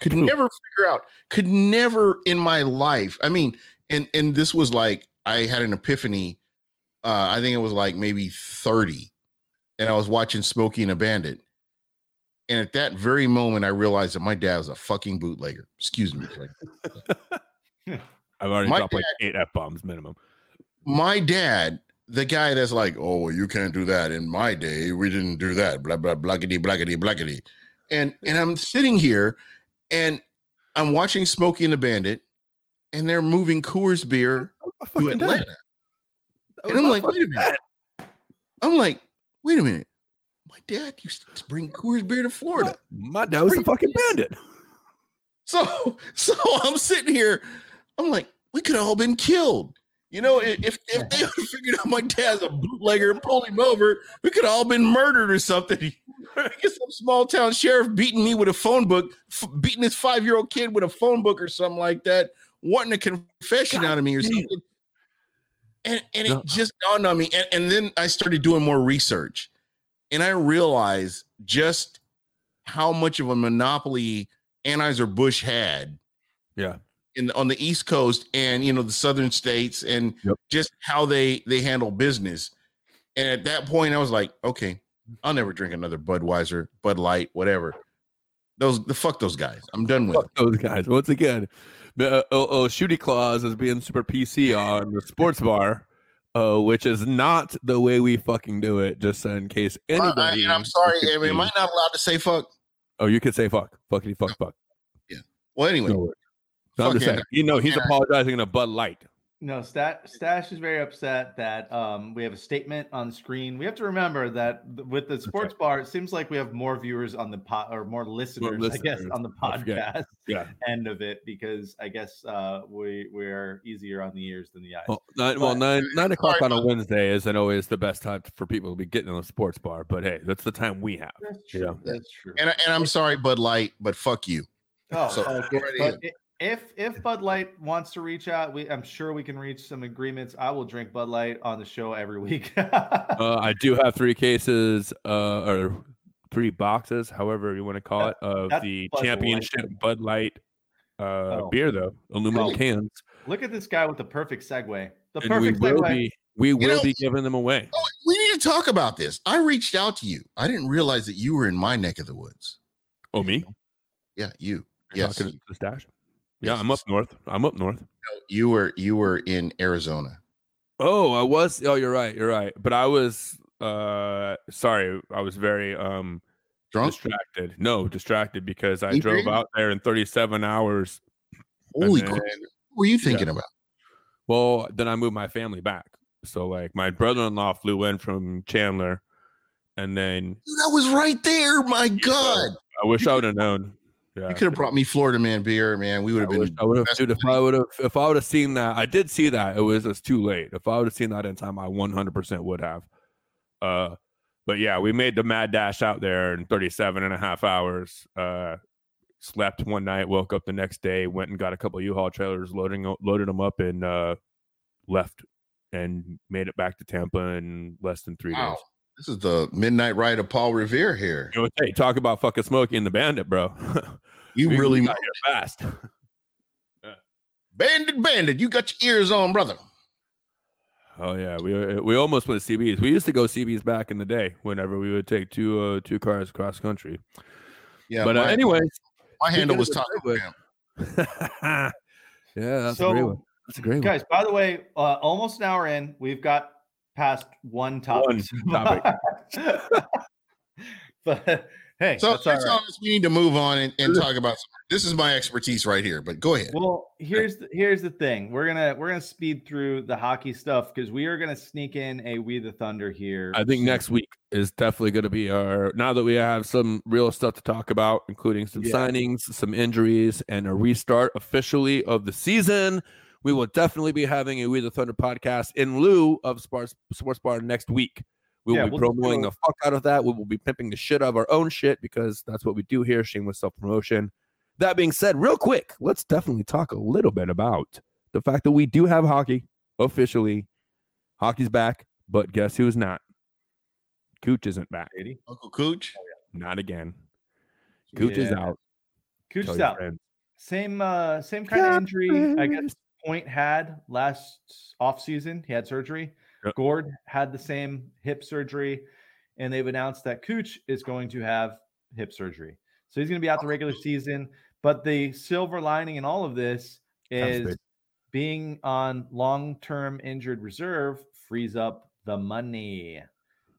S4: could never figure out could never in my life i mean and and this was like i had an epiphany uh, I think it was like maybe 30. and I was watching Smokey and a Bandit. And at that very moment, I realized that my dad was a fucking bootlegger. Excuse me.
S3: I've already
S4: My
S3: dropped like eight f bombs minimum.
S4: my dad, the guy that's like, oh, you can't do that. In my day, we didn't do that. Blah blah blackety blackety blackety. And and I'm sitting here, and I'm watching Smokey and the Bandit, and they're moving Coors beer to Atlanta. And I'm like, wait a minute. I'm like, wait a minute. My dad used to bring Coors beer to Florida.
S3: My dad was a fucking bandit.
S4: So so I'm sitting here. I'm like, we could have all been killed. You know, if if they figured out my dad's a bootlegger and pulled him over, we could have all been murdered or something. Get some small town sheriff beating me with a phone book, f- beating his five year old kid with a phone book or something like that, wanting a confession out of me or
S3: damn.
S4: something. And and it
S3: No.
S4: just dawned on me. And, and then I started doing more research, and I realized just how much of a monopoly Anheuser Busch had
S3: Yeah.
S4: in on the East Coast and you know the southern states and
S3: Yep.
S4: just how they they handle business. And at that point, I was like, okay, I'll never drink another Budweiser, Bud Light, whatever. Those the fuck those guys. I'm done with.
S3: Fuck those guys. Once again, the uh, oh, oh, Shooty Claus is being super PC on the sports bar, uh, which is not the way we fucking do it. Just in case
S4: it. I,
S3: anybody.
S4: am sorry.
S3: is
S4: I mean, am I not allowed to say fuck?
S3: Oh, you can say fuck, fuckity fuck, fuck. Yeah.
S4: Well, anyway,
S3: No. So I'm just saying, you know, he's apologizing in a Bud Light.
S2: No, Stat, Stash is very upset that um, we have a statement on screen. We have to remember that th- with the sports bar, it seems like we have more viewers on the pod or more listeners, I guess, on the podcast
S3: Yeah.
S2: end of it because I guess uh, we we're easier on the ears than the eyes.
S3: Well, nine, well, nine, nine o'clock on a Wednesday isn't always the best time for people to be getting in the sports bar. But hey, that's the time we have.
S2: That's
S3: Yeah.
S2: true. That's true.
S4: and I- and I'm sorry, Bud Light, but fuck you.
S2: Oh,
S4: So,
S2: okay.
S4: Go right
S2: But
S4: ahead.
S2: i- if if Bud Light wants to reach out, we, I'm sure we can reach some agreements. I will drink Bud Light on the show every week.
S3: Uh, I do have three cases, uh, or three boxes, however you want to call it, of the
S2: Bud Light.
S3: championship Bud Light uh,
S2: Oh.
S3: beer, though aluminum
S2: Oh.
S3: cans,
S2: Look at this guy with the perfect segue. The
S3: and we will
S2: segue.
S3: be we will
S4: know-
S3: be giving them away.
S4: Oh, we need to talk about this. I reached out to you. I didn't realize that you were in my neck of the woods.
S3: Oh, me?
S4: Yeah, you.
S3: You're
S4: Yes,
S3: talking to the stash. Yeah, I'm up north. I'm up north.
S4: you were. You were in Arizona.
S3: Oh, I was. Oh, you're right. You're right. But I was. Uh, sorry. I was very um
S4: Drunk.
S3: distracted. No, distracted because I drove out there in 37 hours.
S4: Holy crap! What were you thinking about?
S3: Well, then I moved my family back. So like my brother-in-law flew in from Chandler, and then
S4: Dude, I was right there. My God,
S3: I wish I would have known.
S4: You could have brought me Florida man beer, man. We would have
S3: wish
S4: been.
S3: I would have, dude. If I would have, if I would have seen that, I did see that. It was it's too late. If I would have seen that in time, I 100% would have. Uh, but yeah, we made the mad dash out there in 37 and a half hours. Uh, slept one night, woke up the next day, went and got a couple U-Haul trailers, loading loaded them up, and uh, left and made it back to Tampa in less than three
S4: Wow,
S3: days.
S4: this is the midnight ride of Paul Revere here.
S3: You know, hey, talk about fucking Smokey and the Bandit, bro.
S4: You
S3: We- we
S4: really
S3: got here fast.
S4: bandit, bandit. You got your ears on, brother.
S3: Oh yeah, we we almost went CBs. We used to go CBs back in the day. Whenever we would take two uh, two cars across country.
S4: Yeah,
S3: but uh,
S4: my,
S3: anyways,
S4: my handle was
S3: of the
S4: Taco
S3: segue- yeah, that's a great one. That's a great one.
S2: guys, by the way, uh, almost an hour in, we've got past one topic.
S3: topic.
S2: but hey,
S4: So
S2: that's all
S4: that's
S2: right.
S4: we need to move on and, and talk about. This is my expertise right here. But go ahead.
S2: Well, here's the, here's the thing. We're gonna we're gonna speed through the hockey stuff because we are gonna sneak in a We the Thunder here.
S3: I think next week is definitely going to be our. Now that we have some real stuff to talk about, including some
S2: Yeah.
S3: signings, some injuries, and a restart officially of the season, we will definitely be having a We the Thunder podcast in lieu of Sports Sports Bar next week. We will
S2: Yeah,
S3: be
S2: we'll
S3: promoting the fuck out of that. We will be pimping the shit out of our own shit because that's what we do here. Shameless self promotion. That being said, real quick, let's definitely talk a little bit about the fact that we do have hockey officially. Hockey's back, but guess who's not? Cooch isn't back.
S4: Uncle Cooch.
S3: Not again. Cooch is out. Tell your
S2: out.
S3: friends.
S2: Same uh same kind of injury. I guess Point had last off season. He had surgery.
S3: Yep.
S2: Gord had the same hip surgery. and they've announced that Cooch is going to have hip surgery. So he's going to be out the regular season. But the silver lining in all of this is being on long term injured reserve frees up the money.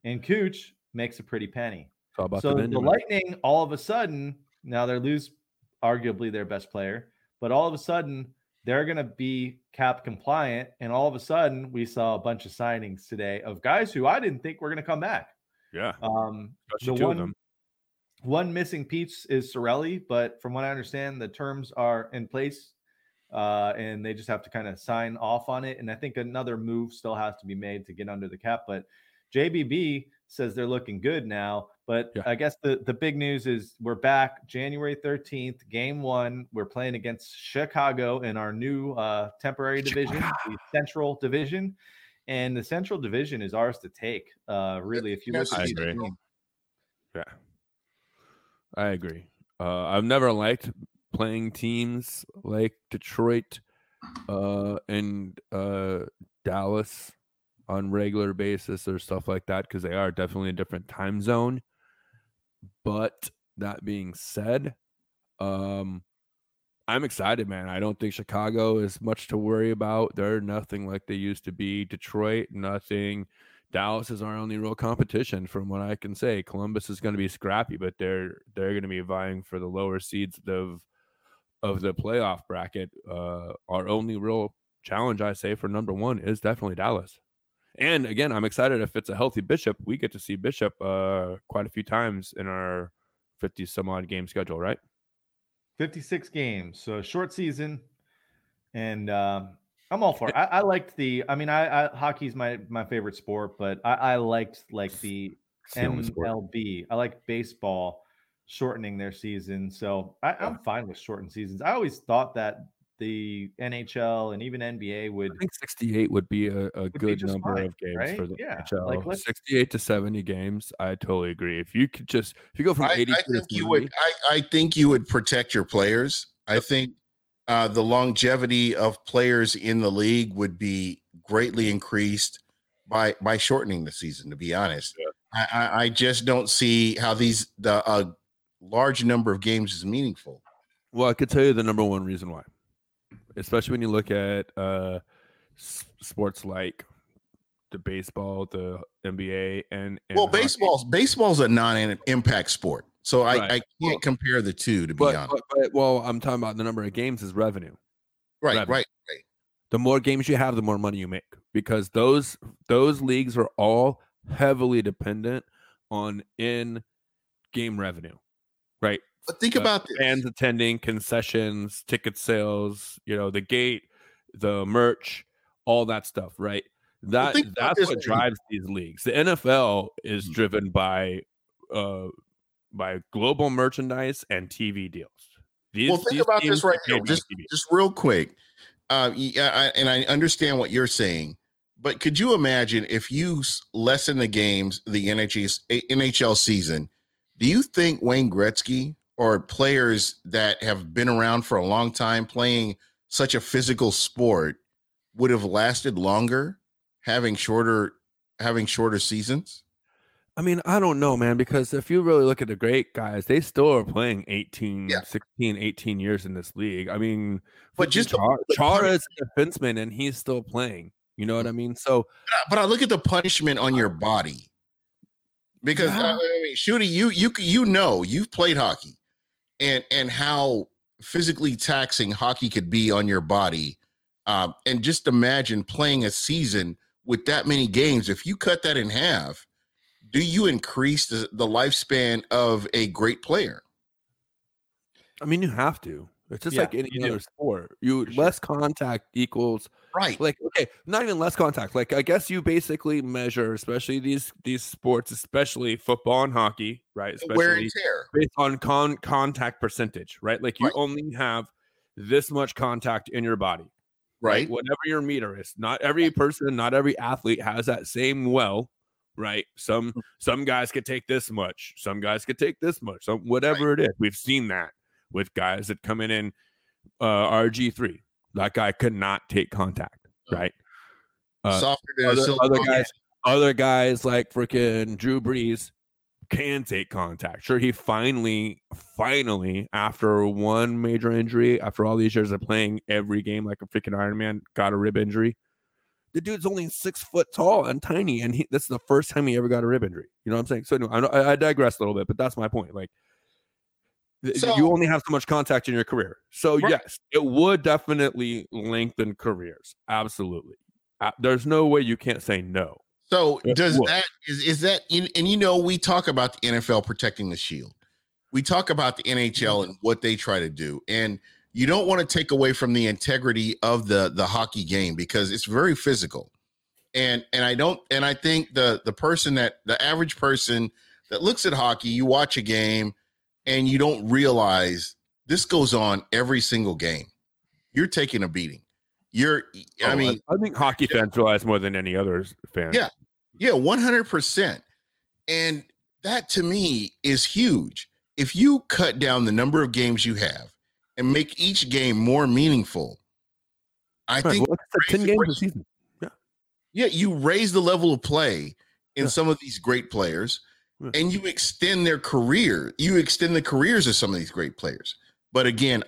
S2: And Cooch makes a pretty penny. So
S3: the
S2: the Lightning, all of a sudden, now they lose arguably their best player, but all of a sudden they're going to be cap compliant. And all of a sudden, we saw a bunch of signings today of guys who I didn't think were going to come back.
S3: yeah,
S2: Um,
S3: especially
S2: the
S3: two
S2: one,
S3: of them.
S2: one missing piece is Cirelli, but from what I understand, the terms are in place, uh, and they just have to kind of sign off on it. And I think another move still has to be made to get under the cap. But JBB says they're looking good now. But
S3: Yeah.
S2: I guess the the big news is we're back January thirteenth, game one. We're playing against Chicago in our new uh, temporary division, the Central Division. And the Central Division is ours to take. Uh, really, if you look at
S3: agree.
S2: teams,
S3: Yeah, I agree. Uh, I've never liked playing teams like Detroit uh, and uh, Dallas on regular basis or stuff like that because they are definitely a different time zone. But that being said, um, I'm excited, man. I don't think Chicago is much to worry about. They're nothing like they used to be. Detroit, nothing. Dallas is our only real competition, from what I can say. Columbus is going to be scrappy, but they're they're going to be vying for the lower seeds of of the playoff bracket. Uh, our only real challenge, I say, for number one is definitely Dallas. And again, I'm excited if it's a healthy Bishop, we get to see Bishop uh, quite a few times in our 50 some odd game schedule, right?
S2: 56 games, so short season, and um, I'm all for it. I, I liked the. I mean, I, I hockey's my my favorite sport, but I, I liked like the. MLB. I like baseball shortening their season, so I, I'm fine with shortened seasons. I always thought that the NHL and even NBA would
S3: I think 68 would be a, a
S2: be
S3: good
S2: just
S3: number
S2: fine,
S3: of games
S2: right?
S3: for the
S2: Yeah,
S3: NHL.
S2: like,
S3: 68 to 70 games, I totally agree. If you could just if you go from
S4: I,
S3: 80
S4: I
S3: to
S4: think you
S3: 70,
S4: would. I, I think you would protect your players. I think uh, the longevity of players in the league would be greatly increased by by shortening the season. To be honest, I, I, I just don't see how these the a large number of games is meaningful.
S3: Well, I could tell you the number one reason why, especially when you look at uh, s- sports like the baseball, the NBA, and, and
S4: well,
S3: hockey.
S4: baseball's baseball's a non-impact sport, so I,
S3: Right.
S4: I can't
S3: Well-
S4: compare the two. To be
S3: But,
S4: honest,
S3: but, but well, I'm talking about the number of games is revenue.
S4: right,
S3: revenue.
S4: right.
S3: The more games you have, the more money you make because those those leagues are all heavily dependent on in game revenue, right?
S4: But think
S3: Uh,
S4: about this.
S3: fans attending, concessions, ticket sales, you know, the gate, the merch, all that stuff, right? That that's what
S4: thing.
S3: drives these leagues. The NFL is
S4: Mhm.
S3: driven by uh by global merchandise and TV deals. These,
S4: well, think about this right now, just
S3: TV.
S4: just real quick. Uh, yeah, I, and I understand what you're saying, but could you imagine if you lessen the games, the NHS, NHL season? Do you think Wayne Gretzky or players that have been around for a long time playing such a physical sport would have lasted longer, having shorter having shorter seasons?
S3: I mean, I don't know, man, because if you really look at the great guys, they still are playing 18,
S4: Yeah.
S3: 16, 18 years in this league. I mean,
S4: But just
S3: Char-
S4: the punish-
S3: is a defenseman and he's still playing. You know what I mean? So
S4: But I look at the punishment on your body because
S3: Yeah.
S4: I mean, Shooty, you you you know you've played hockey, and and how physically taxing hockey could be on your body, um, and just imagine playing a season with that many games. If you cut that in half, do you increase the, the lifespan of a great player?
S3: I mean, you have to. It's just
S2: Yeah,
S3: like any
S2: you do.
S3: other sport. You
S2: For sure.
S3: less contact equals
S4: Right.
S3: like okay, not even less contact. Like I guess you basically measure, especially these these sports, especially football and hockey, right?
S4: Wear
S3: Especially
S4: and tear.
S3: based on con contact percentage, right? Like you
S4: Right.
S3: only have this much contact in your body.
S4: Right.
S3: whatever your meter is. Not every person, not every athlete has that same well, right? Some
S4: Mm.
S3: some guys could take this much, some guys could take this much, some whatever it is. We've seen that with guys that come in in uh, RG3. That guy could not take contact, right? Uh,
S4: Softer
S3: other, other guys, other guys like freaking Drew Brees can take contact. Sure, he finally, finally, after one major injury, after all these years of playing every game like a freaking Iron Man, got a rib injury. The dude's only six foot tall and tiny, and he, this is the first time he ever got a rib injury. You know what I'm saying? So anyway, I, I digress a little bit, but that's my point. Like,
S4: So-
S3: you only have so much contact in your career. So
S4: Right.
S3: yes, it would definitely lengthen careers. Absolutely. Uh, there's no way you can't say no.
S4: So
S3: Yeah,
S4: does
S3: what?
S4: that is is that in, and you know we talk about the NFL protecting the shield. We talk about the NHL and what they try to do, and you don't want to take away from the integrity of the the hockey game because it's very physical. And and I don't and I think the the person that the average person that looks at hockey, you watch a game and you don't realize this goes on every single game. You're taking a beating. You're I
S3: Oh,
S4: mean
S3: I think hockey fans realize more than any other fan.
S4: Yeah. Yeah, 100%. And that to me is huge. If you cut down the number of games you have and make each game more meaningful, I
S3: Right,
S4: think,
S3: well, like I 10 games a season.
S4: yeah, Yeah. you raise the level of play in
S3: Yeah.
S4: some of these great players
S3: Yeah.
S4: And you extend their career. You extend the careers of some of these great players. But again,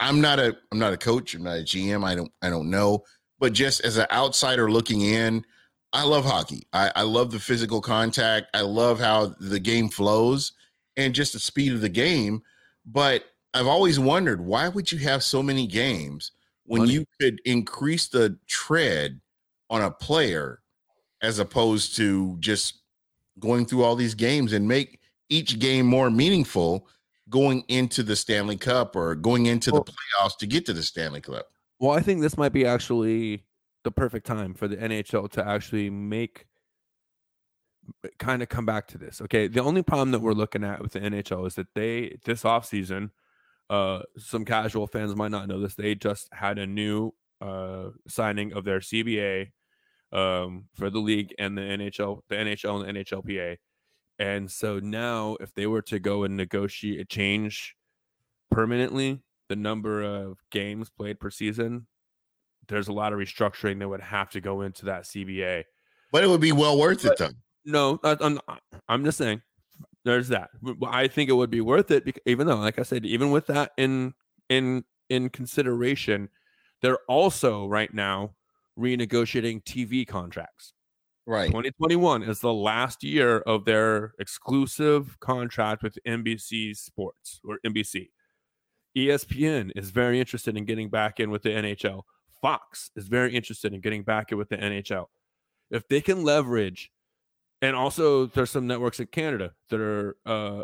S4: I'm not a I'm not a coach, I'm not a GM, I don't I don't know. But just as an outsider looking in, I love hockey. I, I love the physical contact. I love how the game flows and just the speed of the game. But I've always wondered why would you have so many games when
S3: Money.
S4: you could increase the tread on a player as opposed to just going through all these games and make each game more meaningful going into the Stanley Cup or going into
S3: Well-
S4: the playoffs to get to the Stanley Cup.
S3: Well, I think this might be actually the perfect time for the NHL to actually make kind of come back to this. Okay. The only problem that we're looking at with the NHL is that they this offseason, uh some casual fans might not know this, they just had a new uh signing of their CBA um for the league and the NHL, the NHL and the NHLPA. And so now if they were to go and negotiate a change permanently the number of games played per season, there's a lot of restructuring that would have to go into that CBA.
S4: But it would be well worth it though.
S3: No, I'm, I'm just saying there's that. I think it would be worth it, because, even though, like I said, even with that in in in consideration, they're also right now renegotiating TV contracts.
S4: Right.
S3: 2021 is the last year of their exclusive contract with NBC Sports or NBC. ESPN is very interested in getting back in with the NHL. Fox is very interested in getting back in with the NHL. If they can leverage, and also there's some networks in Canada that are uh, uh,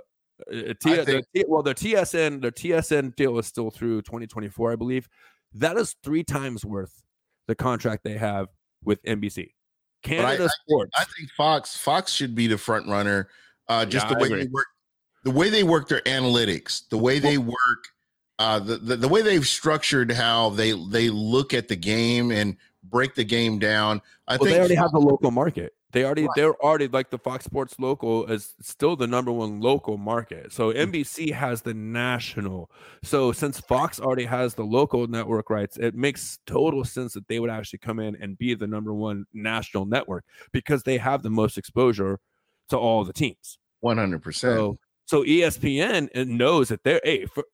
S3: T- the
S4: think-
S3: T- well, their TSN, their TSN deal is still through 2024, I believe. That is three times worth the contract they have with NBC.
S4: I-
S3: Canada
S4: I
S3: Sports.
S4: I think Fox Fox should be the front runner. Uh, just
S3: Yeah,
S4: the way they work, the way they work their analytics, the way they work, uh, the, the the way they've structured how they they look at the game and break the game down. I
S3: well,
S4: think
S3: they already
S4: Fox-
S3: have the local market. They already
S4: Right.
S3: they're already like the Fox Sports local is still the number one local market. So
S4: Mm.
S3: NBC has the national. So since Fox already has the local network rights, it makes total sense that they would actually come in and be the number one national network because they have the most exposure to all the teams.
S4: one hundred percent.
S3: So so ESPN knows that they're hey for,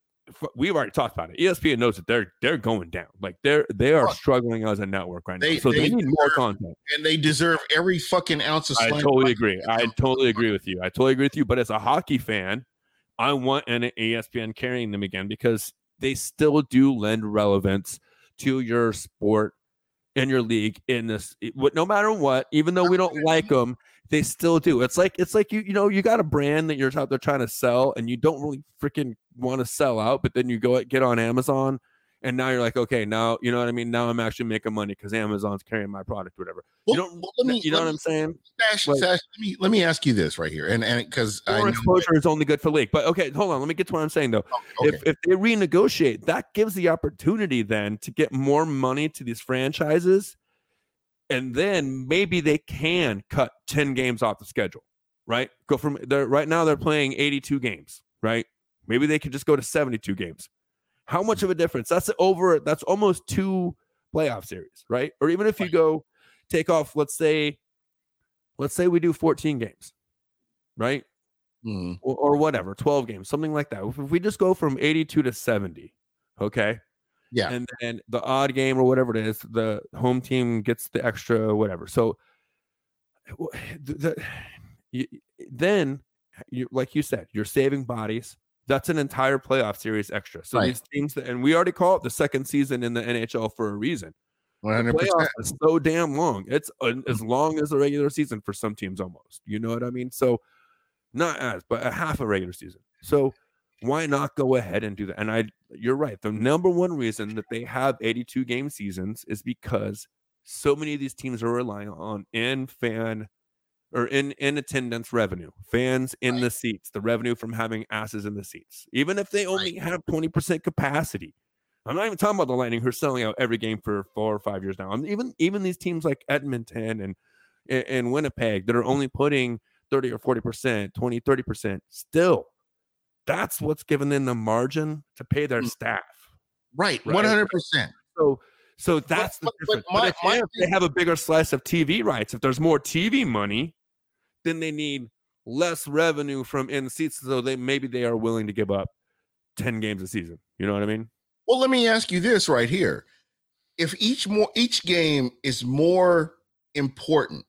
S3: we've already talked about it. ESPN knows that they're they're going down. Like they're they are struggling as a network right
S4: they-
S3: now. So they,
S4: they
S3: need more content.
S4: And they deserve every fucking ounce of.
S3: I totally agree. I totally agree with you. I totally agree with you. But as a hockey fan, I want an ESPN carrying them again because they still do lend relevance to your sport and your league in this. what- No matter what, even though we don't like them, they still do. It's like it's like you you know you got a brand that you're out there trying to sell and you don't really freaking want to sell out, but then you go get on Amazon. And now you're like, okay, now you know what I mean. Now I'm actually making money because Amazon's carrying my product, or whatever.
S4: Well,
S3: you don't,
S4: well, let me-
S3: you know what
S4: me-
S3: I'm saying?
S4: Sash,
S3: Like-
S4: Sash, let me let me ask you this right here, and and because I
S3: More
S4: know,
S3: exposure is only good for league. But okay, hold on. Let me get to what I'm saying though.
S4: Oh, okay,
S3: If if they renegotiate, that gives the opportunity then to get more money to these franchises, and then maybe they can cut 10 games off the schedule, right? Go from they're right now they're playing 82 games, right? Maybe they could just go to 72 games. How much of a difference? That's over. That's almost two playoff series, right? Or even if you go take off, let's say let's say we do 14 games, right?
S4: Mhm.
S3: Or, or whatever, 12 games, something like that. If we just go from 82 to 70, okay?
S4: Yeah.
S3: And then the odd game or whatever it is, the home team gets the extra whatever. So the, the, you, then, you, like you said, you're saving bodies. That's an entire playoff series extra. So
S4: Right.
S3: these teams, that, and we already call it the second season in the NHL for a reason. The
S4: 100%.
S3: playoffs is so damn long. It's uh, as long as the regular season for some teams, almost. You know what I mean? So, not as, but a half a regular season. So, why not go ahead and do that? And I, you're right. The number one reason that they have 82 game seasons is because so many of these teams are relying on in fan or in in attendance revenue, fans in the seats, the revenue from having asses in the seats, even if they only have 20% capacity. I'm not even talking about the Lightning who are selling out every game for four or five years now. I'm even even these teams like Edmonton and and, Winnipeg that are mm. only putting 30 or 40 percent, 20, 30 percent. Still, that's what's given them the margin to pay their
S4: Mm.
S3: staff.
S4: Right.
S3: Right.
S4: 100%.
S3: So so that's the
S4: but- but
S3: difference. But,
S4: my-
S3: if,
S4: my
S3: if they have a bigger slice of TV rights, if there's more TV money, then they need less revenue from in seats. So they maybe they are willing to give up 10 games a season. You know what I mean?
S4: Well, let me ask you this right here. If each more each game is more important,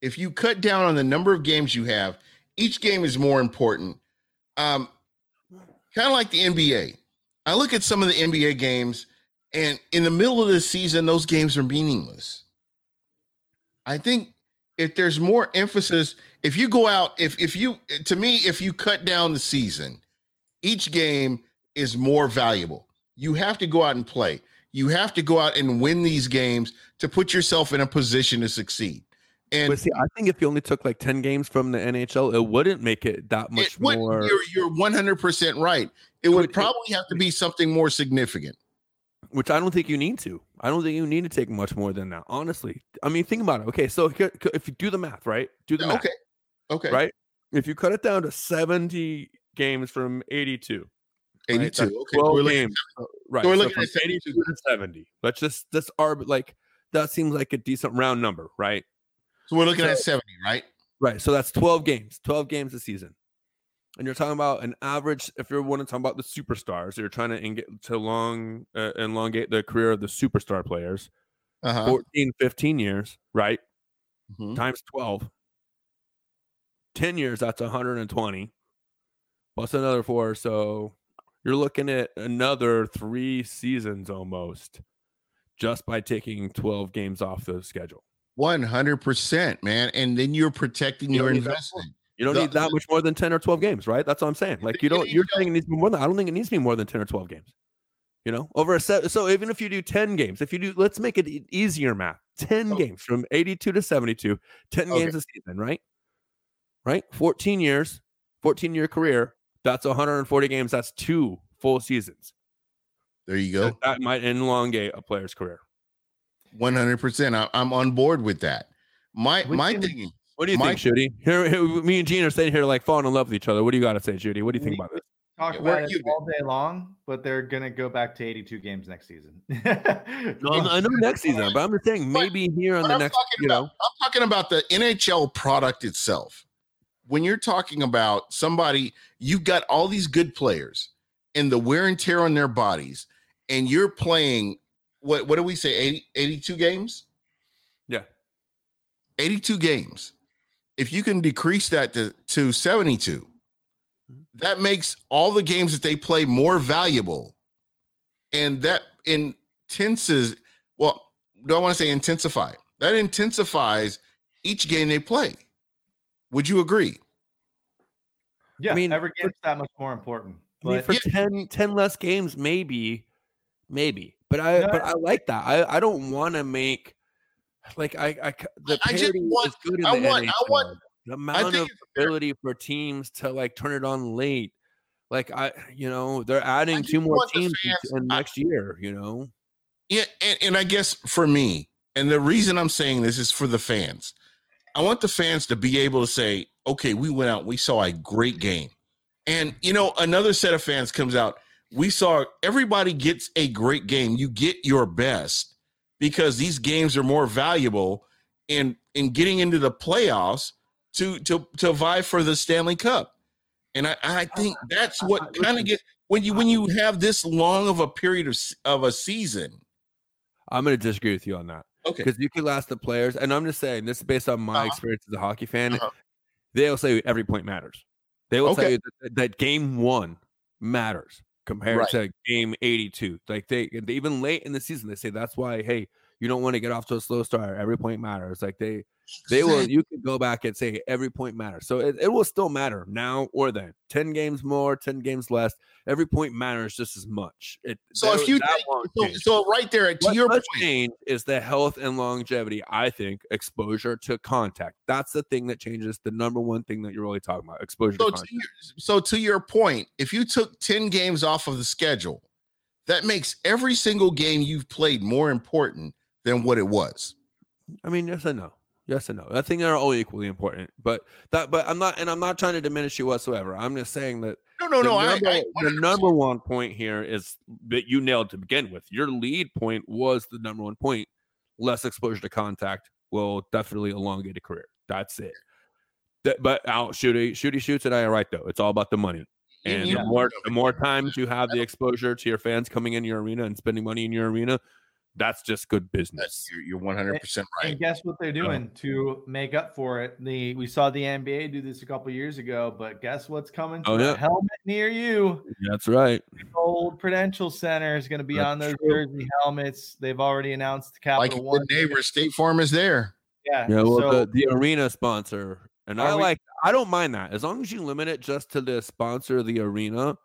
S4: if you cut down on the number of games you have, each game is more important. Um, kind of like the NBA. I look at some of the NBA games, and in the middle of the season, those games are meaningless. I think if there's more emphasis, if you go out, if if you to me, if you cut down the season, each game is more valuable. You have to go out and play. You have to go out and win these games to put yourself in a position to succeed. And
S3: But see, I think if you only took like 10 games from the NHL, it wouldn't make it that much
S4: it
S3: more.
S4: you're you're 100% right. It
S3: would-
S4: would
S3: it-
S4: probably have to be something more significant.
S3: which I don't think you need to. I don't think you need to take much more than that. Honestly, I mean, think about it. Okay, so if you do the math, right? Do the math,
S4: Okay. Okay.
S3: right? If you cut it down to seventy games from eighty-two,
S4: 82.
S3: That's
S4: Okay.
S3: twelve
S4: We're
S3: games, right?
S4: so we're
S3: so
S4: looking
S3: from
S4: at 72.
S3: eighty-two to seventy. Let's just this arb like that seems like a decent round number, right?
S4: So we're looking at 70, right?
S3: Right. So that's 12 games, 12 games a season. And you're talking about an average, if you're wanting to talk about the superstars, you're trying to, eng- to long, uh, elongate the career of the superstar players,
S4: Uh-huh.
S3: 14, 15 years, right?
S4: Mhm.
S3: Times 12. 10 years, that's 120 plus another four. So you're looking at another three seasons almost just by taking 12 games off the schedule.
S4: 100%, man. And then you're protecting
S3: You
S4: your
S3: don't need that
S4: investment.
S3: You don't
S4: The-
S3: need that much more than 10 or 12 games, right? That's what I'm saying. Like you don't you're saying it needs to be more than I don't think it needs to be more than 10 or 12 games. You know, over a set. So even if you do 10 games, if you do let's make it easier math. 10
S4: Oh.
S3: games from 82 to 72, 10
S4: Okay.
S3: games a season, right? Right? 14 years, 14 year career, that's 140 games, that's two full seasons.
S4: There you go.
S3: That, that might elongate a player's career.
S4: 100%. I, I'm on board with that. My
S2: We
S4: my
S2: can-
S4: thing
S3: What do you
S4: My-
S3: think, Judy? Here, here, me and Gene are sitting here like falling in love with each other. What do you got to say, Judy? What do you think about this?
S2: Talk
S4: Yeah, where
S2: about
S4: you
S2: all day long, but they're gonna go back to 82 games next season.
S3: No, I I know next season, but I'm just saying
S4: But-
S3: maybe here on the
S4: I'm
S3: next,
S4: talking
S3: you know,
S4: about, I'm talking about the NHL product itself. When you're talking about somebody, you've got all these good players and the wear and tear on their bodies, and you're playing what what do we say 80, 82 games?
S3: Yeah.
S4: 82 games. If you can decrease that to, to 72, mm-hmm. that makes all the games that they play more valuable. And that intenses, well, do I want to say intensify? That intensifies each game they play. Would you agree?
S2: yeah, I
S3: mean,
S2: every
S3: for-
S2: game's that much more important.
S3: I mean, for
S4: Yeah.
S3: 10, 10 less games, maybe, maybe. But I,
S2: No,
S3: but I like that. I, I don't want to make like I, I the
S4: I just
S3: parity
S4: want-
S3: is good in
S4: I
S3: the
S4: want- I want-
S3: the amount of ability for teams to like turn it on late. Like I, you know, they're adding two more teams in
S4: I-
S3: next year. You know,
S4: Yeah, and, and I guess for me, and the reason I'm saying this is for the fans. I want the fans to be able to say, okay, we went out, we saw a great game. And you know, another set of fans comes out. We saw everybody gets a great game. You get your best because these games are more valuable. And in getting into the playoffs to to to vie for the Stanley Cup. And I, I think that's what kind of gets when you when you have this long of a period of of a season.
S3: I'm going to disagree with you on that
S4: Okay.
S3: because you can last the players, and I'm just saying this is based on my
S4: Uh-huh.
S3: experience as a hockey fan.
S4: Uh-huh.
S3: They'll say every point matters. They will tell you that, that game one matters compared
S4: Right.
S3: to game 82. Like they, they even late in the season, they say that's why. Hey, you don't want to get off to a slow start. Every point matters. Like they they will you can go back and say every point matters so it, it will still matter now or then 10 games more 10 games less every point matters just as much it,
S4: So if you take, so, so right there to
S3: what
S4: your point,
S3: change is the health and longevity i think exposure to contact that's the thing that changes the number one thing that you're really talking about exposure
S4: so
S3: to
S4: to, your, so to your point, if you took 10 games off of the schedule, that makes every single game you've played more important than what it was.
S3: i mean yes and no yes and no i think they're all equally important but that but i'm not and i'm not trying to diminish you whatsoever i'm just saying that
S4: No, no,
S3: the
S4: no.
S3: Number,
S4: I,
S3: the number one point here is that you nailed to begin with. Your lead point was the number one point. Less exposure to contact will definitely elongate a career. That's it. That, but out shooty shooty shoots and I right though. It's all about the money. And
S4: you
S3: the more the more times you have the exposure to your fans coming in your arena and spending money in your arena, that's just good business.
S4: That's, you're, you're 100 percent right.
S2: And guess what they're doing to make up for it? The we saw the NBA do this a couple years ago, but guess what's coming oh, to
S3: Oh,
S2: a
S3: yeah.
S2: helmet near you?
S3: That's right.
S2: Old Prudential Center is going to be
S3: That's
S2: on those
S3: true.
S2: jersey helmets. They've already announced
S4: Like
S2: Capital
S4: a
S2: One.
S4: neighbor, State Farm is there.
S2: Yeah.
S3: Yeah, well,
S2: so
S3: the, the arena sponsor, and I
S2: we-
S3: like. I don't mind that as long as you limit it just to the sponsor of the arena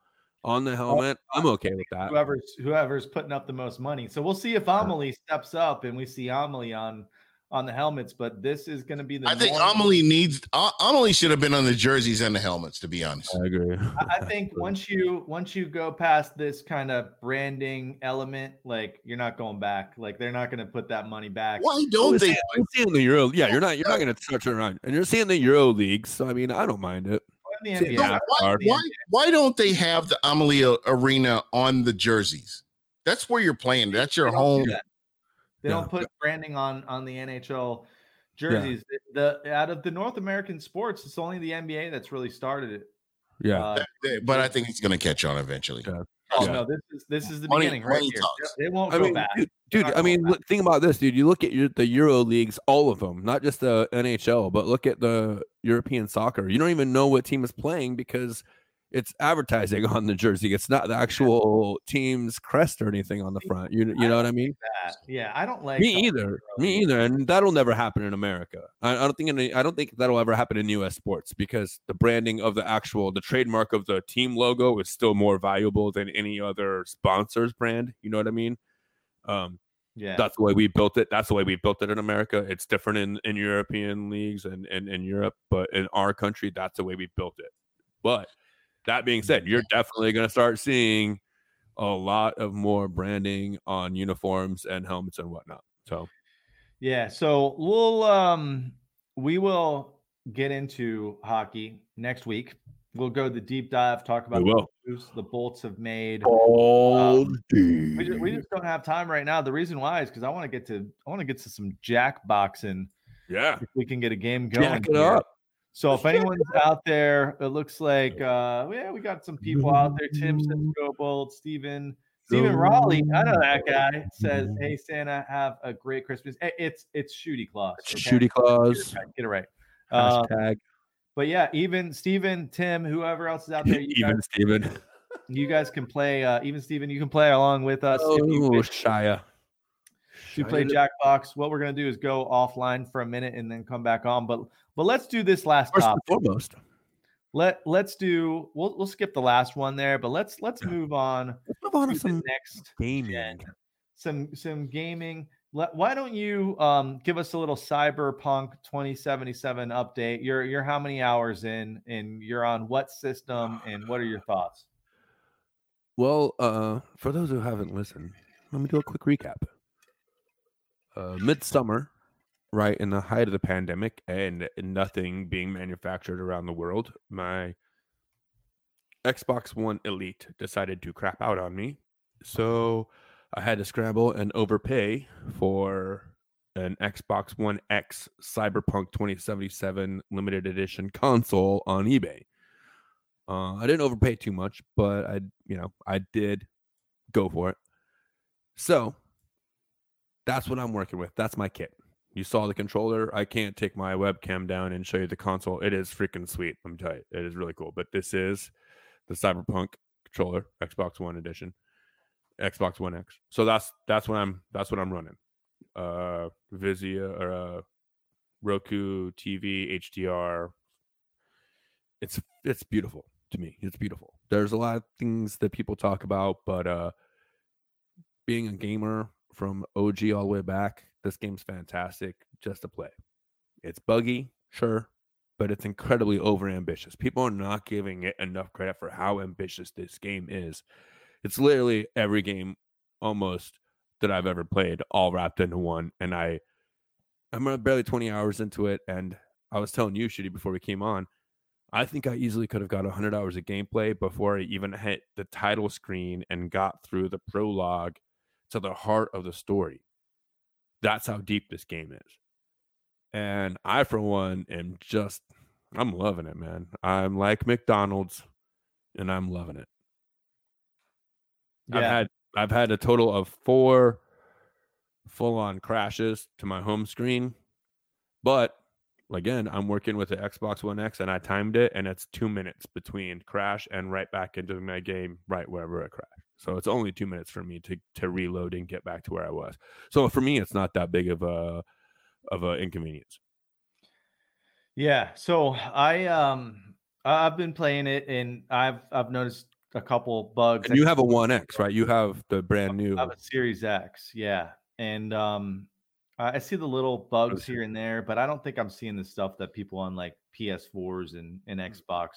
S3: on the helmet. I'm okay with that.
S2: whoever's whoever's putting up the most money. So we'll see if Amalie steps up and we see Amalie on on the helmets. But this is going to be the.
S4: I think
S2: norm.
S4: Amalie needs A- Amalie should have been on the jerseys and the helmets. To be honest,
S3: I agree.
S2: I I think once you once you go past this kind of branding element, like you're not going back. Like they're not going to put that money back.
S4: why don't
S3: you're
S4: they?
S3: seeing- you're seeing the Euro. Yeah, you're not. You're not going to touch it around, and you're seeing the Euro League. So I mean, I don't mind it.
S2: In the NBA,
S3: yeah,
S4: why, why, why don't they have the Amalie A- Arena on the jerseys? That's where you're playing. That's your
S2: They don't do
S4: home.
S2: that. They
S3: Yeah.
S2: don't put branding on on the NHL jerseys. The, the out of the North American sports, it's only the NBA that's really started it.
S3: Yeah,
S2: Uh,
S4: But I think it's going to catch on eventually.
S3: Yeah.
S2: oh
S3: yeah.
S2: no, this is this is the
S4: Money-
S2: beginning right
S4: money
S2: here.
S4: talks.
S2: It won't
S3: I
S2: go
S3: mean,
S2: back.
S3: dude, dude I mean, look, think about this, dude. You look at your, the Euro leagues, all of them, not just the NHL, but look at the European soccer. You don't even know what team is playing because it's advertising on the jersey. It's not the actual team's crest or anything on the front. You you know what I mean?
S2: that. Yeah, I don't like
S3: Me either. Me either. And that'll never happen in America. I, I don't think. In, I don't think that'll ever happen in U.S. sports because the branding of the actual, the trademark of the team logo is still more valuable than any other sponsor's brand. You know what I mean? Um,
S2: Yeah,
S3: that's the way we built it. That's the way we built it in America. It's different in, in European leagues and, and in Europe, but in our country, that's the way we built it. But that being said, you're definitely going to start seeing a lot of more branding on uniforms and helmets and whatnot. So
S2: yeah. So we'll um we will get into hockey next week. We'll go the deep dive, talk about the moves the Bolts have made.
S3: all
S2: We just, we just don't have time right now. The reason why is because I want to get to I want to get to some jack boxing.
S3: yeah,
S2: If we can get a game going.
S3: jack it up.
S2: So if anyone's out there, it looks like uh yeah, we got some people out there. Tim says go bold. Steven Stephen Raleigh, I know that guy says, "Hey Santa, have a great Christmas." It's it's Shooty Claus. okay?
S3: Shooty claws.
S2: Get it right. Get it right. Uh, but yeah, even Steven, Tim, whoever else is out there, you,
S3: even
S2: guys,
S3: Steven.
S2: you guys can play. Uh, even Steven, you can play along with us. if you
S3: Oh,
S2: wish
S3: Shia.
S2: to play Jackbox. What we're gonna do is go offline for a minute and then come back on. But but let's do this last
S3: First
S2: topic.
S3: and foremost.
S2: Let let's do. We'll we'll skip the last one there, but let's let's move on
S3: Let's move on
S2: to
S3: to
S2: the
S3: some
S2: next
S3: gaming.
S2: some some gaming. Let, why don't you um, give us a little Cyberpunk 2077 update? You're you're how many hours in, and you're on what system, and what are your thoughts?
S3: Well, uh, for those who haven't listened, let me do a quick recap. Uh, midsummer, right in the height of the pandemic and nothing being manufactured around the world, my Xbox One Elite decided to crap out on me. So I had to scramble and overpay for an Xbox One X Cyberpunk 2077 limited edition console on eBay. Uh, I didn't overpay too much, but I, you know, I did go for it. So that's what I'm working with. That's my kit. You saw the controller. I can't take my webcam down and show you the console. It is freaking sweet. I'm telling you, it is really cool. But this is the Cyberpunk controller, Xbox One edition, Xbox One X. So that's that's what I'm that's what I'm running. Uh, Vizio or uh, Roku TV HDR. It's it's beautiful to me. It's beautiful. There's a lot of things that people talk about, but uh, being a gamer from OG all the way back, this game's fantastic just to play. It's buggy, sure, but it's incredibly over ambitious. People are not giving it enough credit for how ambitious this game is. It's literally every game almost that I've ever played all wrapped into one. And I I'm barely 20 hours into it. And I was telling you, Shitty, before we came on, I think I easily could have got 100 hours of gameplay before I even hit the title screen and got through the prologue to the heart of the story. That's how deep this game is. And I, for one, am just, I'm loving it, man. I'm like McDonald's and I'm loving it. Yeah. I've had I've had a total of four full on crashes to my home screen, but again, I'm working with the Xbox One X and I timed it, and it's two minutes between crash and right back into my game right wherever it crashed. So it's only two minutes for me to to reload and get back to where I was. So for me, it's not that big of a of a inconvenience.
S2: Yeah. So I um I've been playing it and I've I've noticed a couple bugs.
S3: And you have a One X, right? You have the brand new.
S2: I have a Series X, yeah. And um I see the little bugs here and there, but I don't think I'm seeing the stuff that people on like PS4s and, and mm. Xbox,